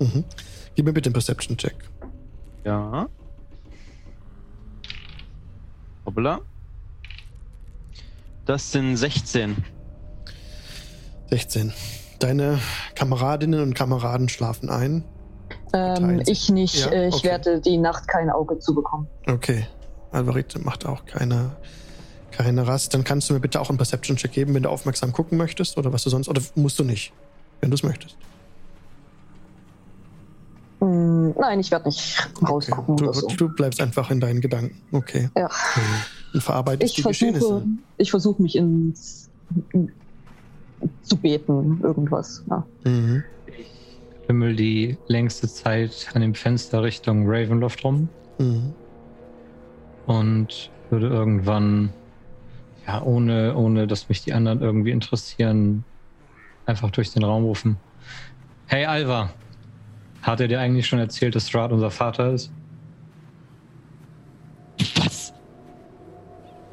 Mhm. Gib mir bitte einen Perception-Check. Ja. Hoppla. Das sind 16. 16. Deine Kameradinnen und Kameraden schlafen ein. Ähm, ich nicht. Ja, äh, ich okay. werde die Nacht kein Auge zu bekommen. Okay. Alvarit macht auch keine, keine Rast. Dann kannst du mir bitte auch einen Perception-Check geben, wenn du aufmerksam gucken möchtest oder was du sonst. Oder musst du nicht, wenn du es möchtest. Hm, nein, ich werde nicht rausgucken Du, oder so. du bleibst einfach in deinen Gedanken. Okay. Ja. Und verarbeitest Ich die versuche, Geschehnisse. ich versuche mich ins zu beten, irgendwas. Ja. Mhm. Bimmel die längste Zeit an dem Fenster Richtung Ravenloft rum Mhm. und würde irgendwann, ja, ohne, ohne dass mich die anderen irgendwie interessieren, einfach durch den Raum rufen. Hey Alva, hat er dir eigentlich schon erzählt, dass Strahd unser Vater ist? Was?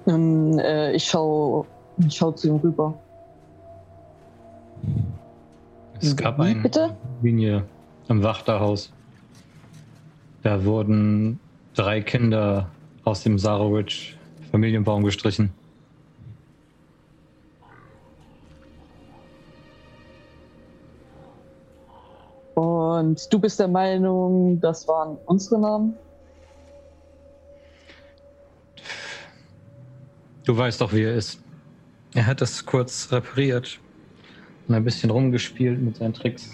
Und, äh, ich schaue ich schau zu ihm rüber. Es gab eine bitte? Linie im Wachterhaus. Da wurden drei Kinder aus dem Sarowitsch Familienbaum gestrichen. Und du bist der Meinung, das waren unsere Namen? Du weißt doch, wie er ist. Er hat das kurz repariert und ein bisschen rumgespielt mit seinen Tricks.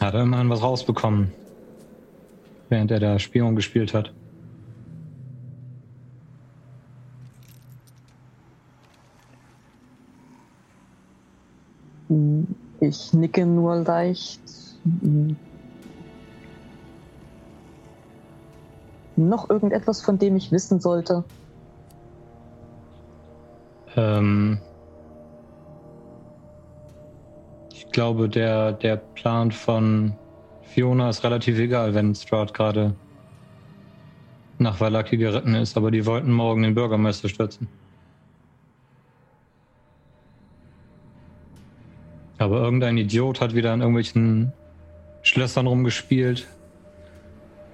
Hat er immerhin was rausbekommen, während er da Spion gespielt hat. Ich nicke nur leicht. Noch irgendetwas, von dem ich wissen sollte? Ähm ich glaube, der, der Plan von Fiona ist relativ egal, wenn Strahd gerade nach Valaki geritten ist, aber die wollten morgen den Bürgermeister stürzen. Aber irgendein Idiot hat wieder an irgendwelchen Schlössern rumgespielt,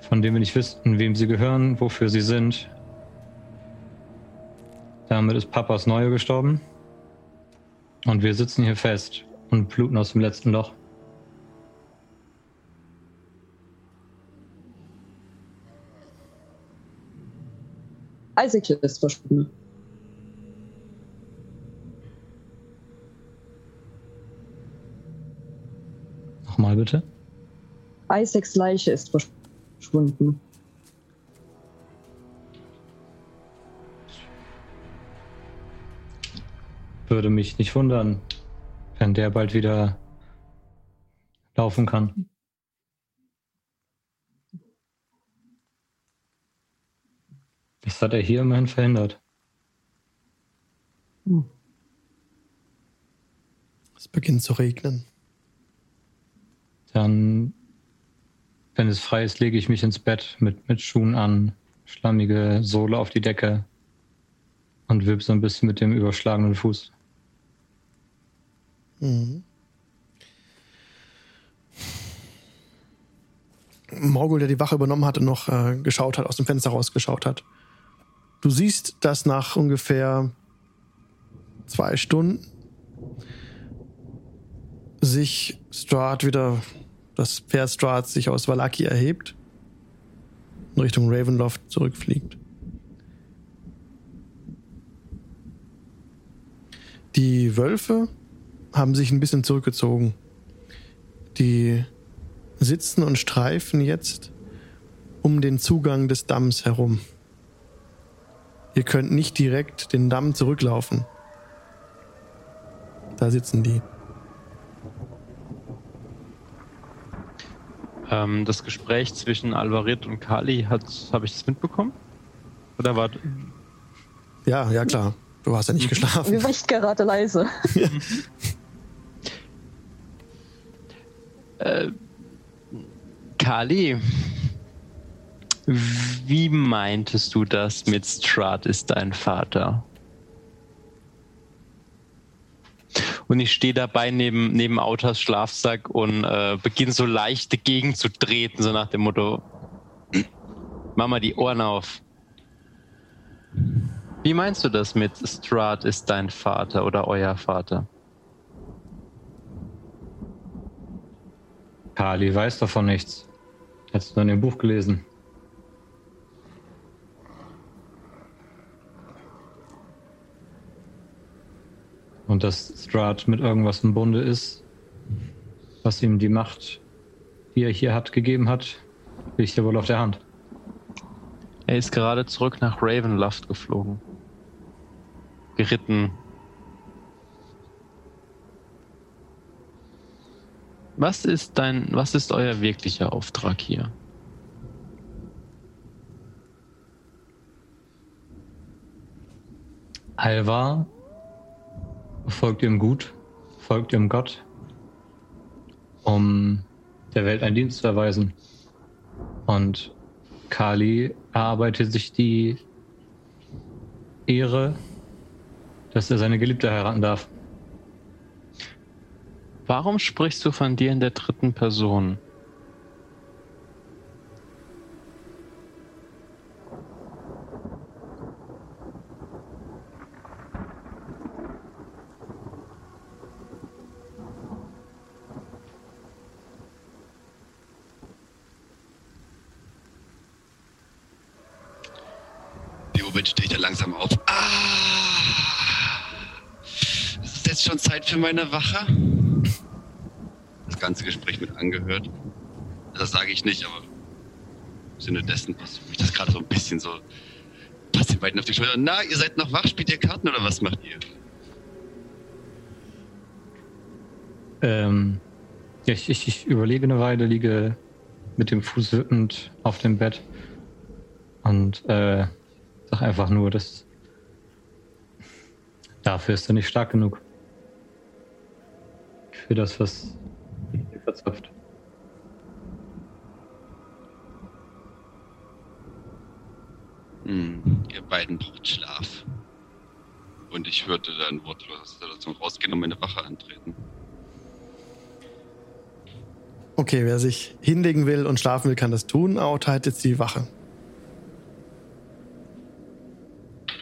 von denen wir nicht wüssten, wem sie gehören, wofür sie sind. Damit ist Papas Neue gestorben. Und wir sitzen hier fest und bluten aus dem letzten Loch. Isaac ist verschwunden. Nochmal bitte. Isaacs Leiche ist verschwunden. Würde mich nicht wundern, wenn der bald wieder laufen kann. Das hat er hier immerhin verhindert. Es beginnt zu regnen. Dann, wenn es frei ist, lege ich mich ins Bett mit, mit Schuhen an, schlammige Sohle auf die Decke und wipp so ein bisschen mit dem überschlagenen Fuß. Mhm. Morgul, der die Wache übernommen hatte, noch äh, geschaut hat, aus dem Fenster rausgeschaut hat. Du siehst, dass nach ungefähr zwei Stunden sich Strahd wieder, das Pferd Strahd sich aus Valaki erhebt und Richtung Ravenloft zurückfliegt. Die Wölfe haben sich ein bisschen zurückgezogen. Die sitzen und streifen jetzt um den Zugang des Damms herum. Ihr könnt nicht direkt den Damm zurücklaufen. Da sitzen die. Ähm, das Gespräch zwischen Alvarit und Kali, habe ich das mitbekommen? Oder war. Ja, ja klar. Du hast ja nicht geschlafen. Wir echt gerade leise. Äh, Kali, wie meintest du das mit Strahd ist dein Vater? Und ich stehe dabei neben, neben Autas Schlafsack und äh, beginne so leicht dagegen zu treten, so nach dem Motto: Mach mal die Ohren auf. Wie meinst du das mit Strahd ist dein Vater oder euer Vater? Kali weiß davon nichts. Hast du in dem Buch gelesen? Und dass Strahd mit irgendwas im Bunde ist, was ihm die Macht, die er hier hat, gegeben hat, liegt ja wohl auf der Hand. Er ist gerade zurück nach Ravenloft geflogen. Geritten. Was ist dein, was ist euer wirklicher Auftrag hier? Alva folgt ihrem Gut, folgt ihrem Gott, um der Welt einen Dienst zu erweisen. Und Kali erarbeitet sich die Ehre, dass er seine Geliebte heiraten darf. Warum sprichst du von dir in der dritten Person? Langsam auf. Ah! Es ist jetzt schon Zeit für meine Wache. Ganze Gespräch mit angehört. Das sage ich nicht, aber im Sinne dessen passt mich das gerade so ein bisschen so. Passt den beiden auf die Schulter. Na, ihr seid noch wach? Spielt ihr Karten oder was macht ihr? Ähm, ja, ich, ich, ich überlege eine Weile, liege mit dem Fuß wippend auf dem Bett und äh, sag einfach nur, dass dafür ist er nicht stark genug. Für das, was ihn verzapft. Hm, ihr beiden braucht Schlaf. Und ich würde dann wortlos aus der Situation rausgehen und meine Wache antreten. Okay, wer sich hinlegen will und schlafen will, kann das tun. Auta hat jetzt die Wache.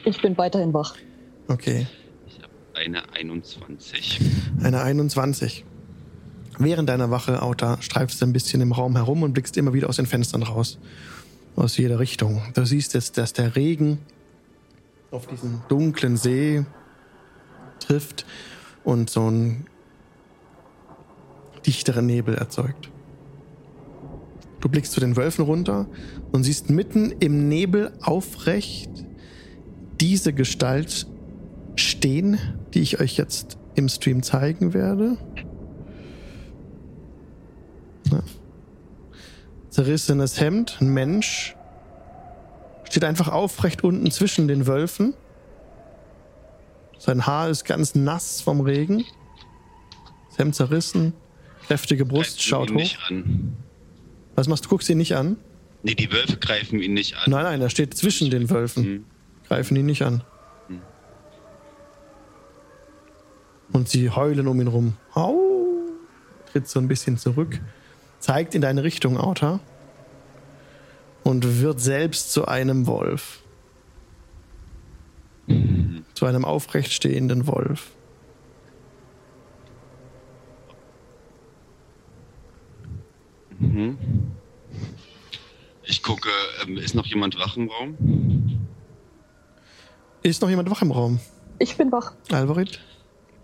Ich bin weiterhin wach. Okay. Ich habe eine 21. Eine 21. Während deiner Wache, Auta, streifst du ein bisschen im Raum herum und blickst immer wieder aus den Fenstern raus. Aus jeder Richtung. Du siehst jetzt, dass der Regen auf diesen dunklen See trifft und so einen dichteren Nebel erzeugt. Du blickst zu den Wölfen runter und siehst mitten im Nebel aufrecht diese Gestalt stehen, die ich euch jetzt im Stream zeigen werde. Zerrissenes Hemd, ein Mensch, steht einfach aufrecht unten zwischen den Wölfen. Sein Haar ist ganz nass vom Regen. Das Hemd zerrissen, kräftige Brust, schaut hoch. Was machst du? Guckst ihn nicht an? Nee, die Wölfe greifen ihn nicht an. Nein, nein, er steht zwischen den Wölfen. Hm. Greifen ihn nicht an. Hm. Und sie heulen um ihn rum. Au! Tritt so ein bisschen zurück, zeigt in deine Richtung, Auta. Und wird selbst zu einem Wolf. Zu einem aufrecht stehenden Wolf. Mhm. Ich gucke, ähm, ist noch jemand wach im Raum? Ist noch jemand wach im Raum? Ich bin wach. Alvarit?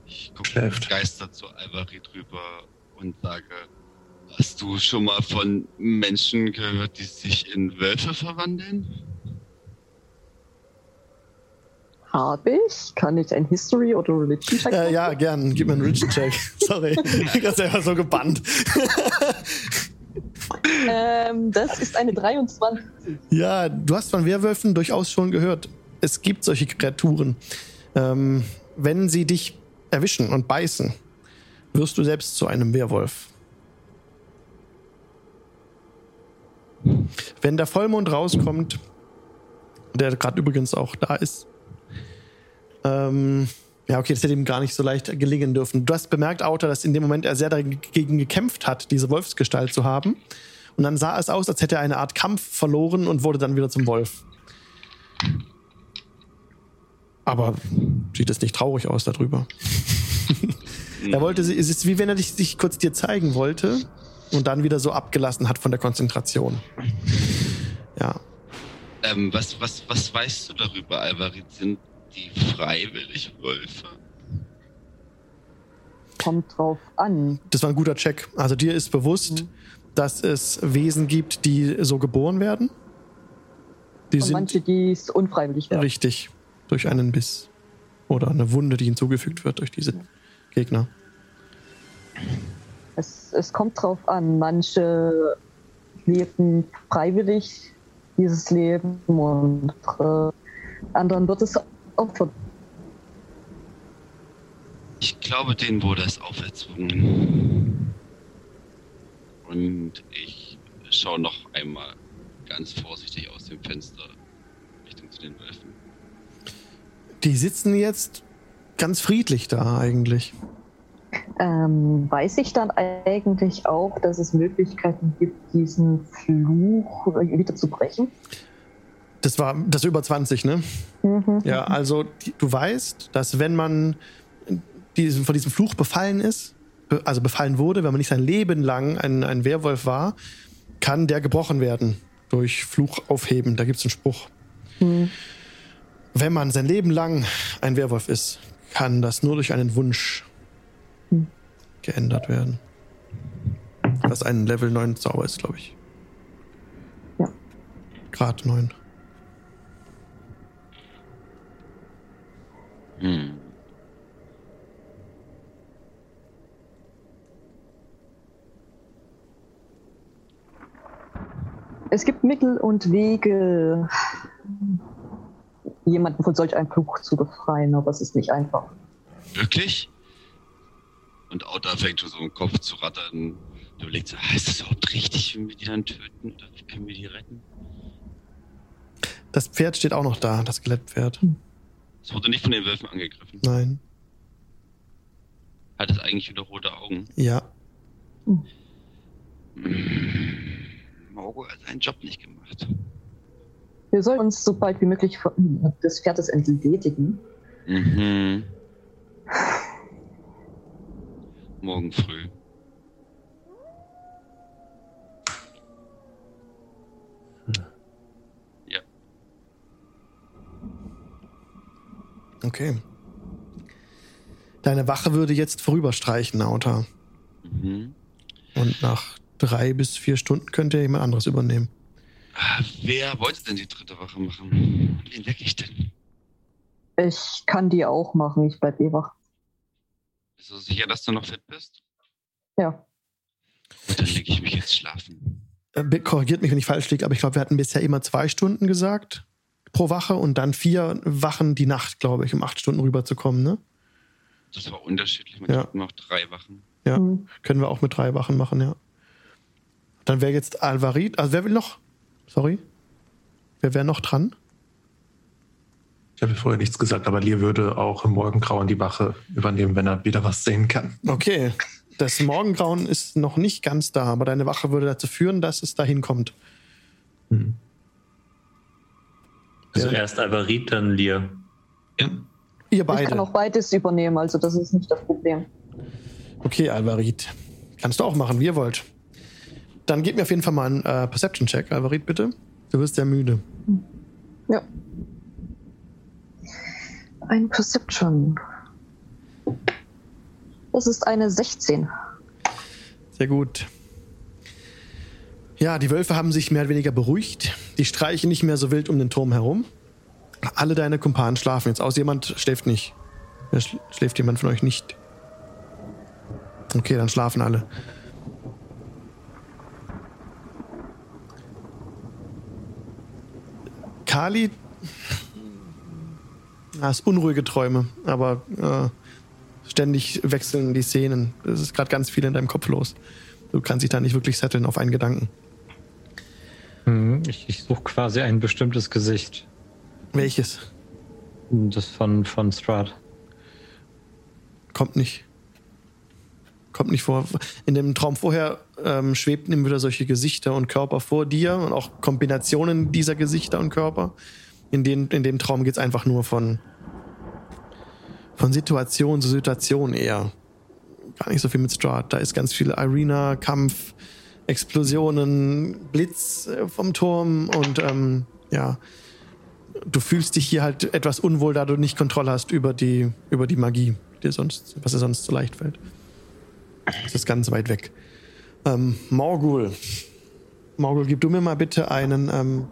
Ich gucke begeistert zu Alvarit rüber und sage, hast du schon mal von Menschen gehört, die sich in Wölfe verwandeln? Habe ich? Kann ich ein History oder Religion check Äh, ja, gern. Gib mir einen Richard-Check. Sorry. Ich bin selber so gebannt. Ähm, das ist eine 23. Ja, du hast von Werwölfen durchaus schon gehört. Es gibt solche Kreaturen. Ähm, wenn sie dich erwischen und beißen, wirst du selbst zu einem Werwolf. Wenn der Vollmond rauskommt, der gerade übrigens auch da ist, ähm, ja, okay, das hätte ihm gar nicht so leicht gelingen dürfen. Du hast bemerkt, Autor, dass in dem Moment er sehr dagegen gekämpft hat, diese Wolfsgestalt zu haben. Und dann sah es aus, als hätte er eine Art Kampf verloren und wurde dann wieder zum Wolf. Aber sieht es nicht traurig aus darüber. er wollte, es ist wie wenn er dich, sich kurz dir zeigen wollte und dann wieder so abgelassen hat von der Konzentration. Ja. Ähm, was, was, was weißt du darüber, Alvarit? Sind die freiwillig Wölfe? Kommt drauf an. Das war ein guter Check. Also dir ist bewusst, dass es Wesen gibt, die so geboren werden. Die Und sind manche, die es unfreiwillig werden. richtig durch einen Biss oder eine Wunde, die hinzugefügt wird durch diese Gegner. Es, es kommt drauf an. Manche leben freiwillig dieses Leben und äh, anderen wird es auch Ich glaube, denen wurde es auferzwungen. Und ich schaue noch einmal ganz vorsichtig aus dem Fenster Richtung zu den Wölfen. Die sitzen jetzt ganz friedlich da eigentlich. Ähm, weiß ich dann eigentlich auch, dass es Möglichkeiten gibt, diesen Fluch wieder zu brechen? Das war das über 20, ne? Mhm. Ja, also du weißt, dass wenn man diesen, von diesem Fluch befallen ist, also befallen wurde, wenn man nicht sein Leben lang ein, ein Werwolf war, kann der gebrochen werden durch Fluch aufheben. Da gibt es einen Spruch. Hm. Wenn man sein Leben lang ein Werwolf ist, kann das nur durch einen Wunsch. Geändert werden. Was ein Level 9 Zauber ist, glaube ich. Ja. Grad 9. Hm. Es gibt Mittel und Wege, jemanden von solch einem Fluch zu befreien, aber es ist nicht einfach. Wirklich? Und Auta fängt schon so im Kopf zu rattern. Du überlegst, so, ah, ist das überhaupt richtig, wenn wir die dann töten? Oder können wir die retten? Das Pferd steht auch noch da, das Skelettpferd. Es wurde nicht von den Wölfen angegriffen. Nein. Hat es eigentlich wieder rote Augen? Ja. Hm. Morgo hat seinen Job nicht gemacht. Wir sollten uns so bald wie möglich des Pferdes entledigen. Mhm. Morgen früh. Ja. Okay. Deine Wache würde jetzt vorüberstreichen, Auta. Mhm. Und nach drei bis vier Stunden könnte jemand anderes übernehmen. Ah, Wer wollte denn die dritte Wache machen? Wen wecke ich denn? Ich kann die auch machen, ich bleib eh wach. Bist du sicher, dass du noch fit bist? Ja. Gut, dann lege ich mich jetzt schlafen. Äh, korrigiert mich, wenn ich falsch liege, aber ich glaube, wir hatten bisher immer zwei Stunden gesagt pro Wache und dann vier Wachen die Nacht, glaube ich, um acht Stunden rüberzukommen, ne? Das war unterschiedlich. Man Ja. noch drei Wachen. Ja. Hm. Können wir auch mit drei Wachen machen, ja. Dann wäre jetzt Alvarit, also wer will noch? Sorry. Wer wäre noch dran? Ich habe vorher nichts gesagt, aber Lir würde auch im Morgengrauen die Wache übernehmen, wenn er wieder was sehen kann. Okay. Das Morgengrauen ist noch nicht ganz da, aber deine Wache würde dazu führen, dass es dahin kommt. Hm. Also Ja. erst Alvarit, dann Lir. Ja. Ihr Ich kann beide. auch beides übernehmen, also das ist nicht das Problem. Okay, Alvarit. Kannst du auch machen, wie ihr wollt. Dann gib mir auf jeden Fall mal einen äh, Perception-Check, Alvarit, bitte. Du wirst ja müde. Ja. Ein Perception. Das ist eine 16. Sehr gut. Ja, die Wölfe haben sich mehr oder weniger beruhigt. Die streichen nicht mehr so wild um den Turm herum. Alle deine Kumpanen schlafen jetzt aus. Jemand schläft nicht. Schläft jemand von euch nicht? Okay, dann schlafen alle. Kali ja, hast unruhige Träume, aber äh, ständig wechseln die Szenen. Es ist gerade ganz viel in deinem Kopf los. Du kannst dich da nicht wirklich setteln auf einen Gedanken. Hm, Ich, ich suche quasi ein bestimmtes Gesicht. Welches? Das von, von Strahd. Kommt nicht. Kommt nicht vor. In dem Traum vorher ähm, schwebten ihm wieder solche Gesichter und Körper vor dir und auch Kombinationen dieser Gesichter und Körper. In, den, in dem Traum geht es einfach nur von, von Situation zu Situation eher. Gar nicht so viel mit Strahd. Da ist ganz viel Arena, Kampf, Explosionen, Blitz äh, vom Turm und ähm, ja. Du fühlst dich hier halt etwas unwohl, da du nicht Kontrolle hast über die, über die Magie, die sonst, was dir sonst so leicht fällt. Das ist ganz weit weg. Ähm, Morgul. Morgul, gib du mir mal bitte einen, ähm,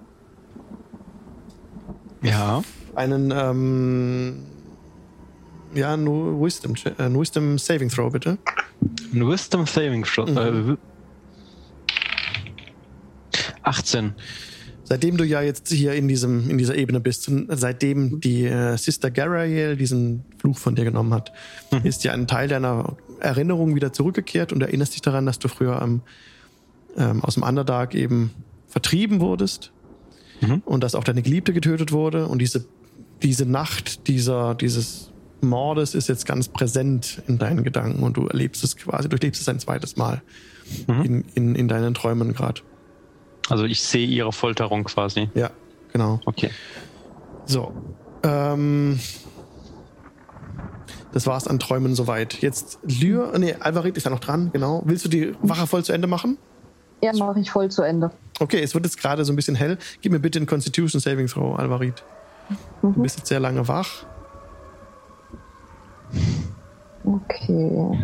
Ja. einen, ähm, ja, nur Wisdom, äh, Wisdom Saving Throw, bitte. Ein Wisdom Saving Shot. Mhm. Äh, 18. Seitdem du ja jetzt hier in, diesem, in dieser Ebene bist seitdem die äh, Sister Garael diesen Fluch von dir genommen hat, ist ja ein Teil deiner Erinnerung wieder zurückgekehrt und erinnerst dich daran, dass du früher ähm, ähm, aus dem Underdark eben vertrieben wurdest Mhm. und dass auch deine Geliebte getötet wurde und diese, diese Nacht dieser, dieses Mordes ist jetzt ganz präsent in deinen Gedanken und du erlebst es quasi, durchlebst es ein zweites Mal Mhm. in, in, in deinen Träumen gerade. Also ich sehe ihre Folterung quasi. Ja, genau. Okay. So. Ähm, das war's an Träumen soweit. Jetzt Lyr, nee, Alvarit ist ja noch dran, genau. Willst du die Wache voll zu Ende machen? Ja, mache ich voll zu Ende. Okay, es wird jetzt gerade so ein bisschen hell. Gib mir bitte einen Constitution Saving Throw, Alvarit. Du Mhm. bist jetzt sehr lange wach. Okay.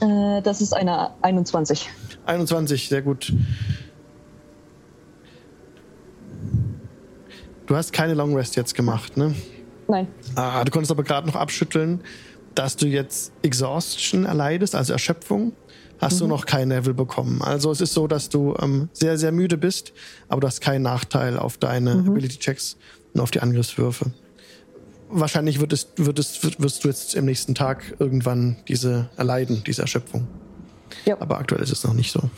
Äh, das ist eine 21. 21, sehr gut. Du hast keine Long Rest jetzt gemacht, ne? Nein. Ah, du konntest aber gerade noch abschütteln, dass du jetzt Exhaustion erleidest, also Erschöpfung. Hast du noch kein Level bekommen. Also es ist so, dass du ähm, sehr, sehr müde bist, aber du hast keinen Nachteil auf deine Ability-Checks und auf die Angriffswürfe. Wahrscheinlich wird es, wird es, wirst du jetzt im nächsten Tag irgendwann diese erleiden, diese Erschöpfung. Ja. Aber aktuell ist es noch nicht so.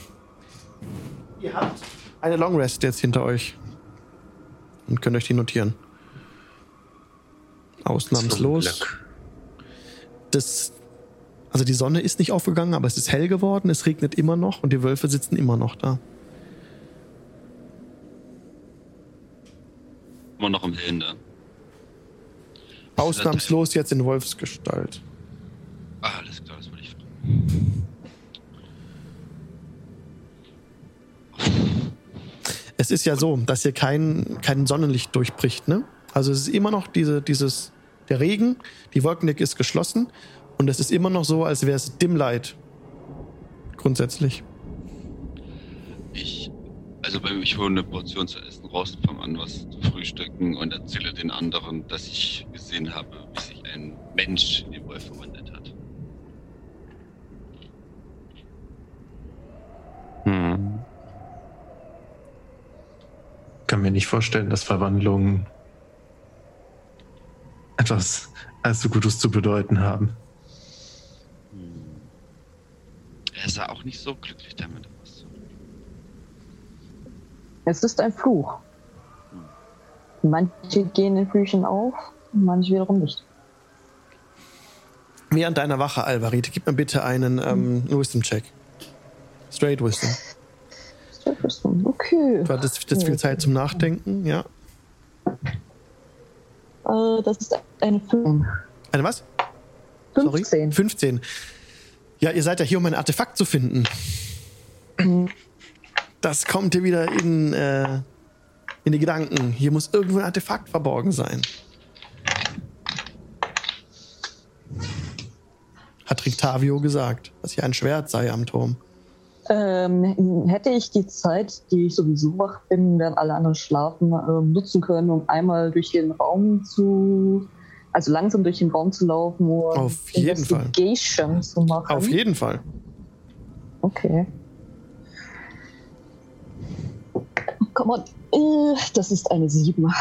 Ihr habt eine Long Rest jetzt hinter euch. Und könnt euch die notieren. Ausnahmslos. Das, also die Sonne ist nicht aufgegangen, aber es ist hell geworden, es regnet immer noch und die Wölfe sitzen immer noch da. Immer noch im Hinde. Ausnahmslos jetzt in Wolfsgestalt. Ah, alles klar, das wollte ich fragen. Es ist ja so, dass hier kein, kein Sonnenlicht durchbricht, ne? Also es ist immer noch diese, dieses, der Regen, die Wolkendecke ist geschlossen und es ist immer noch so, als wäre es Dim Light. Grundsätzlich. Ich Also bei ich hole eine Portion zu essen raus, fange an, was zu frühstücken und erzähle den anderen, dass ich gesehen habe, wie sich ein Mensch in den Wolf verwandelt hat. Hm. Kann mir nicht vorstellen, dass Verwandlungen etwas allzu Gutes zu bedeuten haben. Er sah auch nicht so glücklich damit aus. Es ist ein Fluch. Manche gehen in Flüchen auf, manche wiederum nicht. Während deiner Wache, Alvarite, gib mir bitte einen ähm, Wisdom-Check. Straight Wisdom. Okay. Du hattest jetzt viel Zeit zum Nachdenken, ja. Äh, das ist eine 5. Eine was? 15. Sorry? 15. Ja, ihr seid ja hier, um ein Artefakt zu finden. Das kommt dir wieder in, äh, in die Gedanken. Hier muss irgendwo ein Artefakt verborgen sein. Hat Rictavio gesagt, dass hier ein Schwert sei am Turm. Ähm, hätte ich die Zeit, die ich sowieso wach bin, während alle anderen schlafen, ähm, nutzen können, um einmal durch den Raum zu, also langsam durch den Raum zu laufen und Auf jeden Fall. Investigation zu machen. Auf jeden Fall. Okay. Komm on. Äh, Das ist eine 7.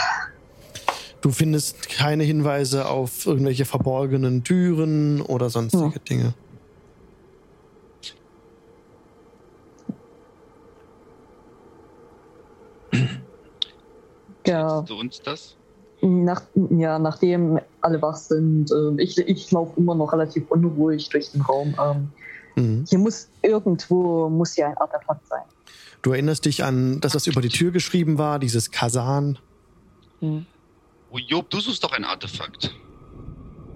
Du findest keine Hinweise auf irgendwelche verborgenen Türen oder sonstige Hm. Dinge. Ja, du uns das? nach, ja, nachdem alle wach sind, ähm, ich, ich laufe immer noch relativ unruhig durch den Raum. Ähm, Mhm. hier muss irgendwo muss hier ein Artefakt sein. Du erinnerst dich an das, was über die Tür geschrieben war, dieses Kasan. Oh, Job, du suchst doch ein Artefakt.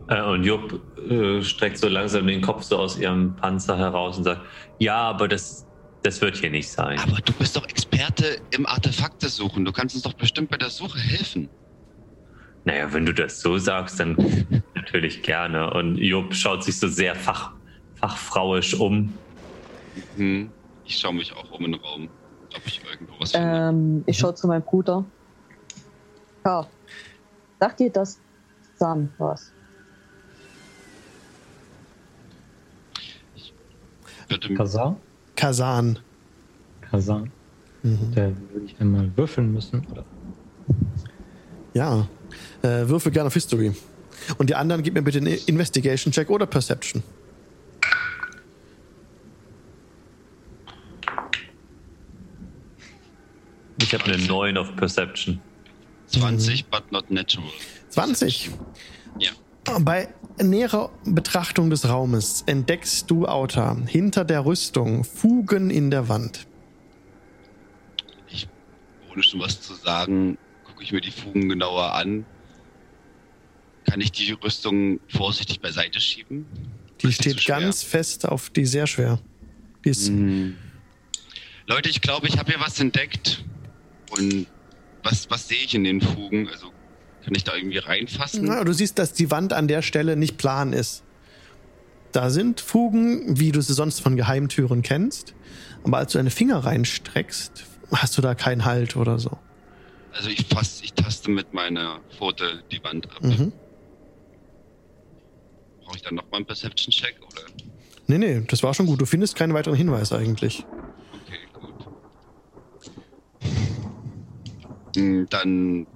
Äh, und Jupp äh, streckt so langsam den Kopf so aus ihrem Panzer heraus und sagt, ja, aber das, das wird hier nicht sein. Aber du bist doch Experte im Artefakte suchen. Du kannst uns doch bestimmt bei der Suche helfen. Naja, wenn du das so sagst, dann natürlich gerne. Und Jupp schaut sich so sehr fach, fachfrauisch um. Hm. Ich schaue mich auch um in den Raum, ob ich irgendwo was finde. Ähm, ich schaue zu meinem Bruder. Ja, sagt ihr das Sam was? Kazan? Kasan. Kazan. Mhm. Da würde ich einmal würfeln müssen. Oder? Ja. Äh, würfel gerne auf History. Und die anderen gib mir bitte einen Investigation-Check oder Perception. Ich habe eine 9 auf Perception. 20, but not natural. 20. Ja. Bei näherer Betrachtung des Raumes entdeckst du, Auta, hinter der Rüstung Fugen in der Wand. Ohne schon was zu sagen, gucke ich mir die Fugen genauer an. Kann ich die Rüstung vorsichtig beiseite schieben? Die steht ganz fest auf die sehr schwer. Die ist, Hm. Leute, ich glaube, ich habe hier was entdeckt. Und was, was sehe ich in den Fugen? Also kann ich da irgendwie reinfassen? na, du siehst, dass die Wand an der Stelle nicht plan ist. Da sind Fugen, wie du sie sonst von Geheimtüren kennst. Aber als du deine Finger reinstreckst, hast du da keinen Halt oder so. Also ich fass, ich taste mit meiner Pfote die Wand ab. Mhm. Brauche ich dann nochmal einen Perception-Check oder? Nee, nee, das war schon gut. Du findest keinen weiteren Hinweis eigentlich. Okay, gut. Hm, Dann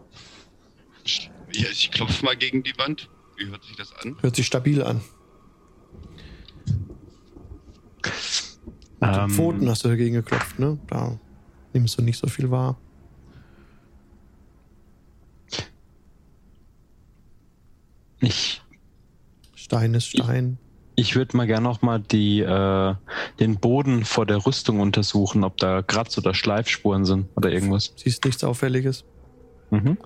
ja, ich klopfe mal gegen die Wand. Wie hört sich das an? Hört sich stabil an. Mit den Ähm, Pfoten hast du dagegen geklopft, ne? Da nimmst du nicht so viel wahr. Ich, Stein ist Stein. ich würde mal gerne noch mal die, äh, den Boden vor der Rüstung untersuchen, ob da Kratz- oder Schleifspuren sind oder irgendwas. Siehst nichts Auffälliges. Mhm.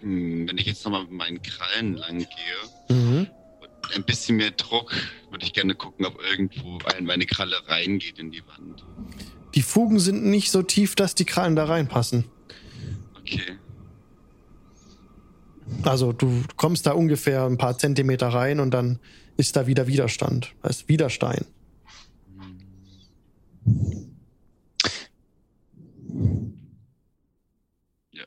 Hm, wenn ich jetzt nochmal mit meinen Krallen lang gehe Mhm. und ein bisschen mehr Druck, würde ich gerne gucken, ob irgendwo ein- meine Kralle reingeht in die Wand. Die Fugen sind nicht so tief, dass die Krallen da reinpassen. Okay. Also du kommst da ungefähr ein paar Zentimeter rein und dann ist da wieder Widerstand. Da ist Widerstein. Ja.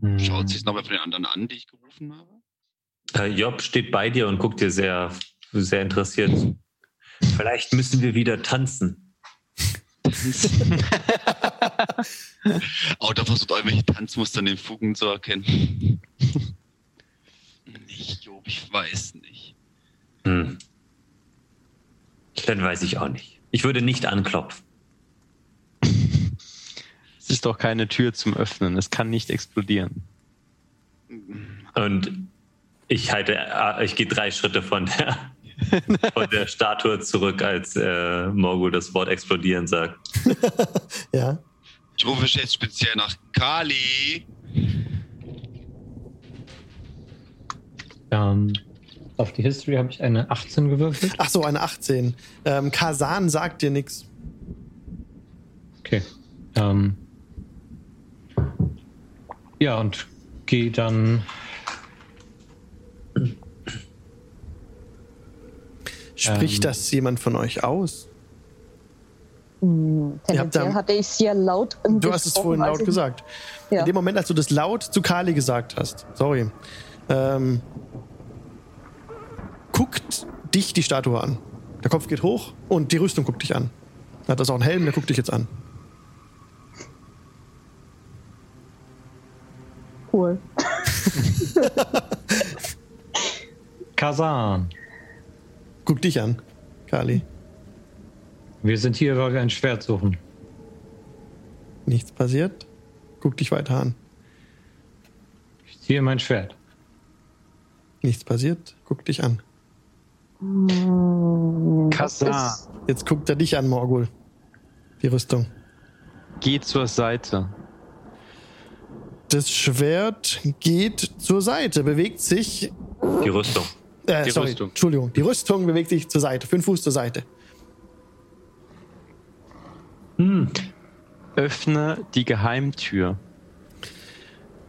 Hm. Schaut sich nochmal von den anderen an, die ich gerufen habe. Äh, Job steht bei dir und guckt dir sehr, sehr interessiert. Vielleicht müssen wir wieder tanzen. Oh, da versucht irgendwelche Tanzmuster in den Fugen zu erkennen. ich weiß nicht. Hm. Dann weiß ich auch nicht. Ich würde nicht anklopfen. Es ist doch keine Tür zum Öffnen. Es kann nicht explodieren. Und ich halte, äh, ich gehe drei Schritte von der, von der Statue zurück, als äh, Morgul das Wort explodieren sagt. Ja. Ich rufe jetzt speziell nach Kali. Ähm, auf die History habe ich eine 18 gewürfelt. Ach so, eine 18. Ähm, Kasan sagt dir nichts. Okay. Ähm, ja, und gehe dann. Spricht Ähm. das jemand von euch aus? Hm, Ihr habt Tendenziell da- hatte ich sehr laut Du hast es vorhin laut gesagt. Ja. In dem Moment, als du das laut zu Kali gesagt hast, sorry, ähm, guckt dich die Statue an. Der Kopf geht hoch und die Rüstung guckt dich an. Er hat das auch einen Helm, der guckt dich jetzt an. Cool. Kazan. Guck dich an, Kali. Wir sind hier, weil wir ein Schwert suchen. Nichts passiert. Guck dich weiter an. Ich ziehe mein Schwert. Nichts passiert. Guck dich an. Hm, ist- Jetzt guckt er dich an, Morgul. Die Rüstung. Geh zur Seite. Das Schwert geht zur Seite, bewegt sich. Die Rüstung. Äh, Die sorry, Rüstung. Entschuldigung. Die Rüstung bewegt sich zur Seite, fünf Fuß zur Seite. Öffne die Geheimtür.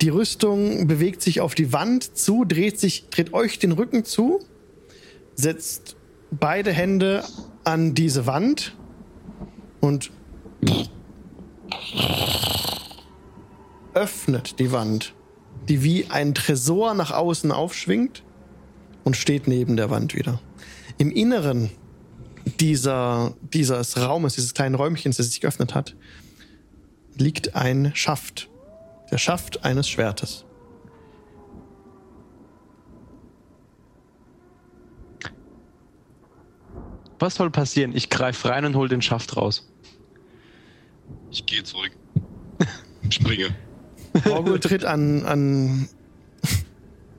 Die Rüstung bewegt sich auf die Wand zu, dreht sich, dreht euch den Rücken zu, setzt beide Hände an diese Wand und öffnet die Wand, die wie ein Tresor nach außen aufschwingt und steht neben der Wand wieder. Im Inneren dieser, dieses Raumes, dieses kleinen Räumchens, das sich geöffnet hat, liegt ein Schaft. Der Schaft eines Schwertes. Was soll passieren? Ich greife rein und hol den Schaft raus. Ich gehe zurück. Springe. Morgul tritt an, an,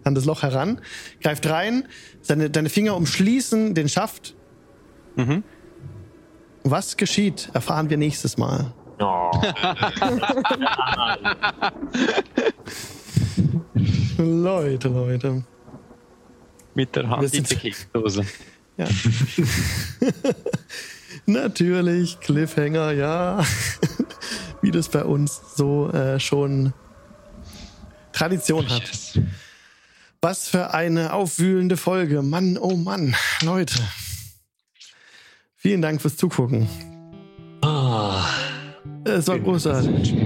an das Loch heran, greift rein, seine, deine Finger umschließen den Schaft. Mhm. Was geschieht, erfahren wir nächstes Mal. Oh. Leute, Leute. Mit der Hand in die Keksdose. Ja. Natürlich, Cliffhanger, ja. Wie das bei uns so äh, schon Tradition hat. Yes. Was für eine aufwühlende Folge. Mann, oh Mann. Leute. Vielen Dank fürs Zugucken. Ah. Es war großartig.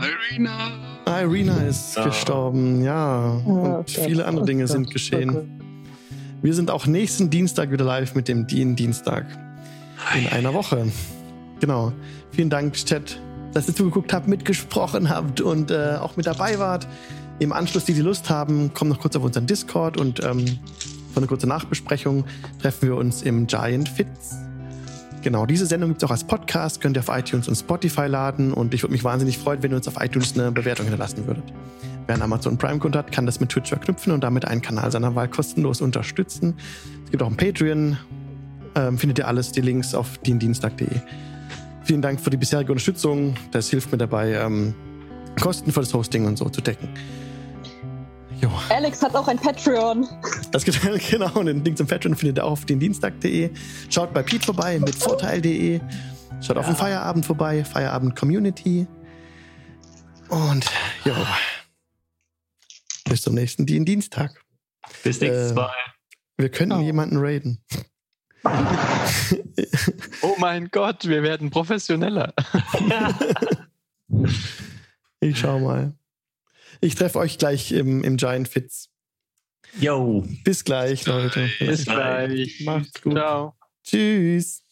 Irina! Irina ist Ja. gestorben, ja. Und viele andere Dinge sind geschehen. Wir sind auch nächsten Dienstag wieder live mit dem Dien-Dienstag. In einer Woche. Genau. Vielen Dank, Chat, dass ihr zugeguckt habt, mitgesprochen habt und äh, auch mit dabei wart. Im Anschluss, die, die Lust haben, kommen noch kurz auf unseren Discord und ähm, für eine kurze Nachbesprechung treffen wir uns im Giant Fits. Genau, diese Sendung gibt es auch als Podcast, könnt ihr auf iTunes und Spotify laden und ich würde mich wahnsinnig freuen, wenn ihr uns auf iTunes eine Bewertung hinterlassen würdet. Wer einen Amazon Prime-Konto hat, kann das mit Twitch verknüpfen und damit einen Kanal seiner Wahl kostenlos unterstützen. Es gibt auch ein Patreon, ähm, findet ihr alles, die Links auf diendienstag.de. Vielen Dank für die bisherige Unterstützung, das hilft mir dabei, ähm, Kosten für das Hosting und so zu decken. Jo. Alex hat auch ein Patreon. Das geht genau. Und den Link zum Patreon findet ihr auch auf den Dienstag.de. Schaut bei Pete vorbei mit Vorteil.de. Schaut auf den Feierabend vorbei, Feierabend Community. Und jo. Bis zum nächsten Dien Dienstag. Bis nächstes Äh, Mal. Wir können Oh. jemanden raiden. Oh mein Gott, wir werden professioneller. Ich schau mal. Ich treffe euch gleich im, im Giant Fits. Yo. Bis gleich, Leute. Bis gleich. Macht's gut. Ciao. Tschüss.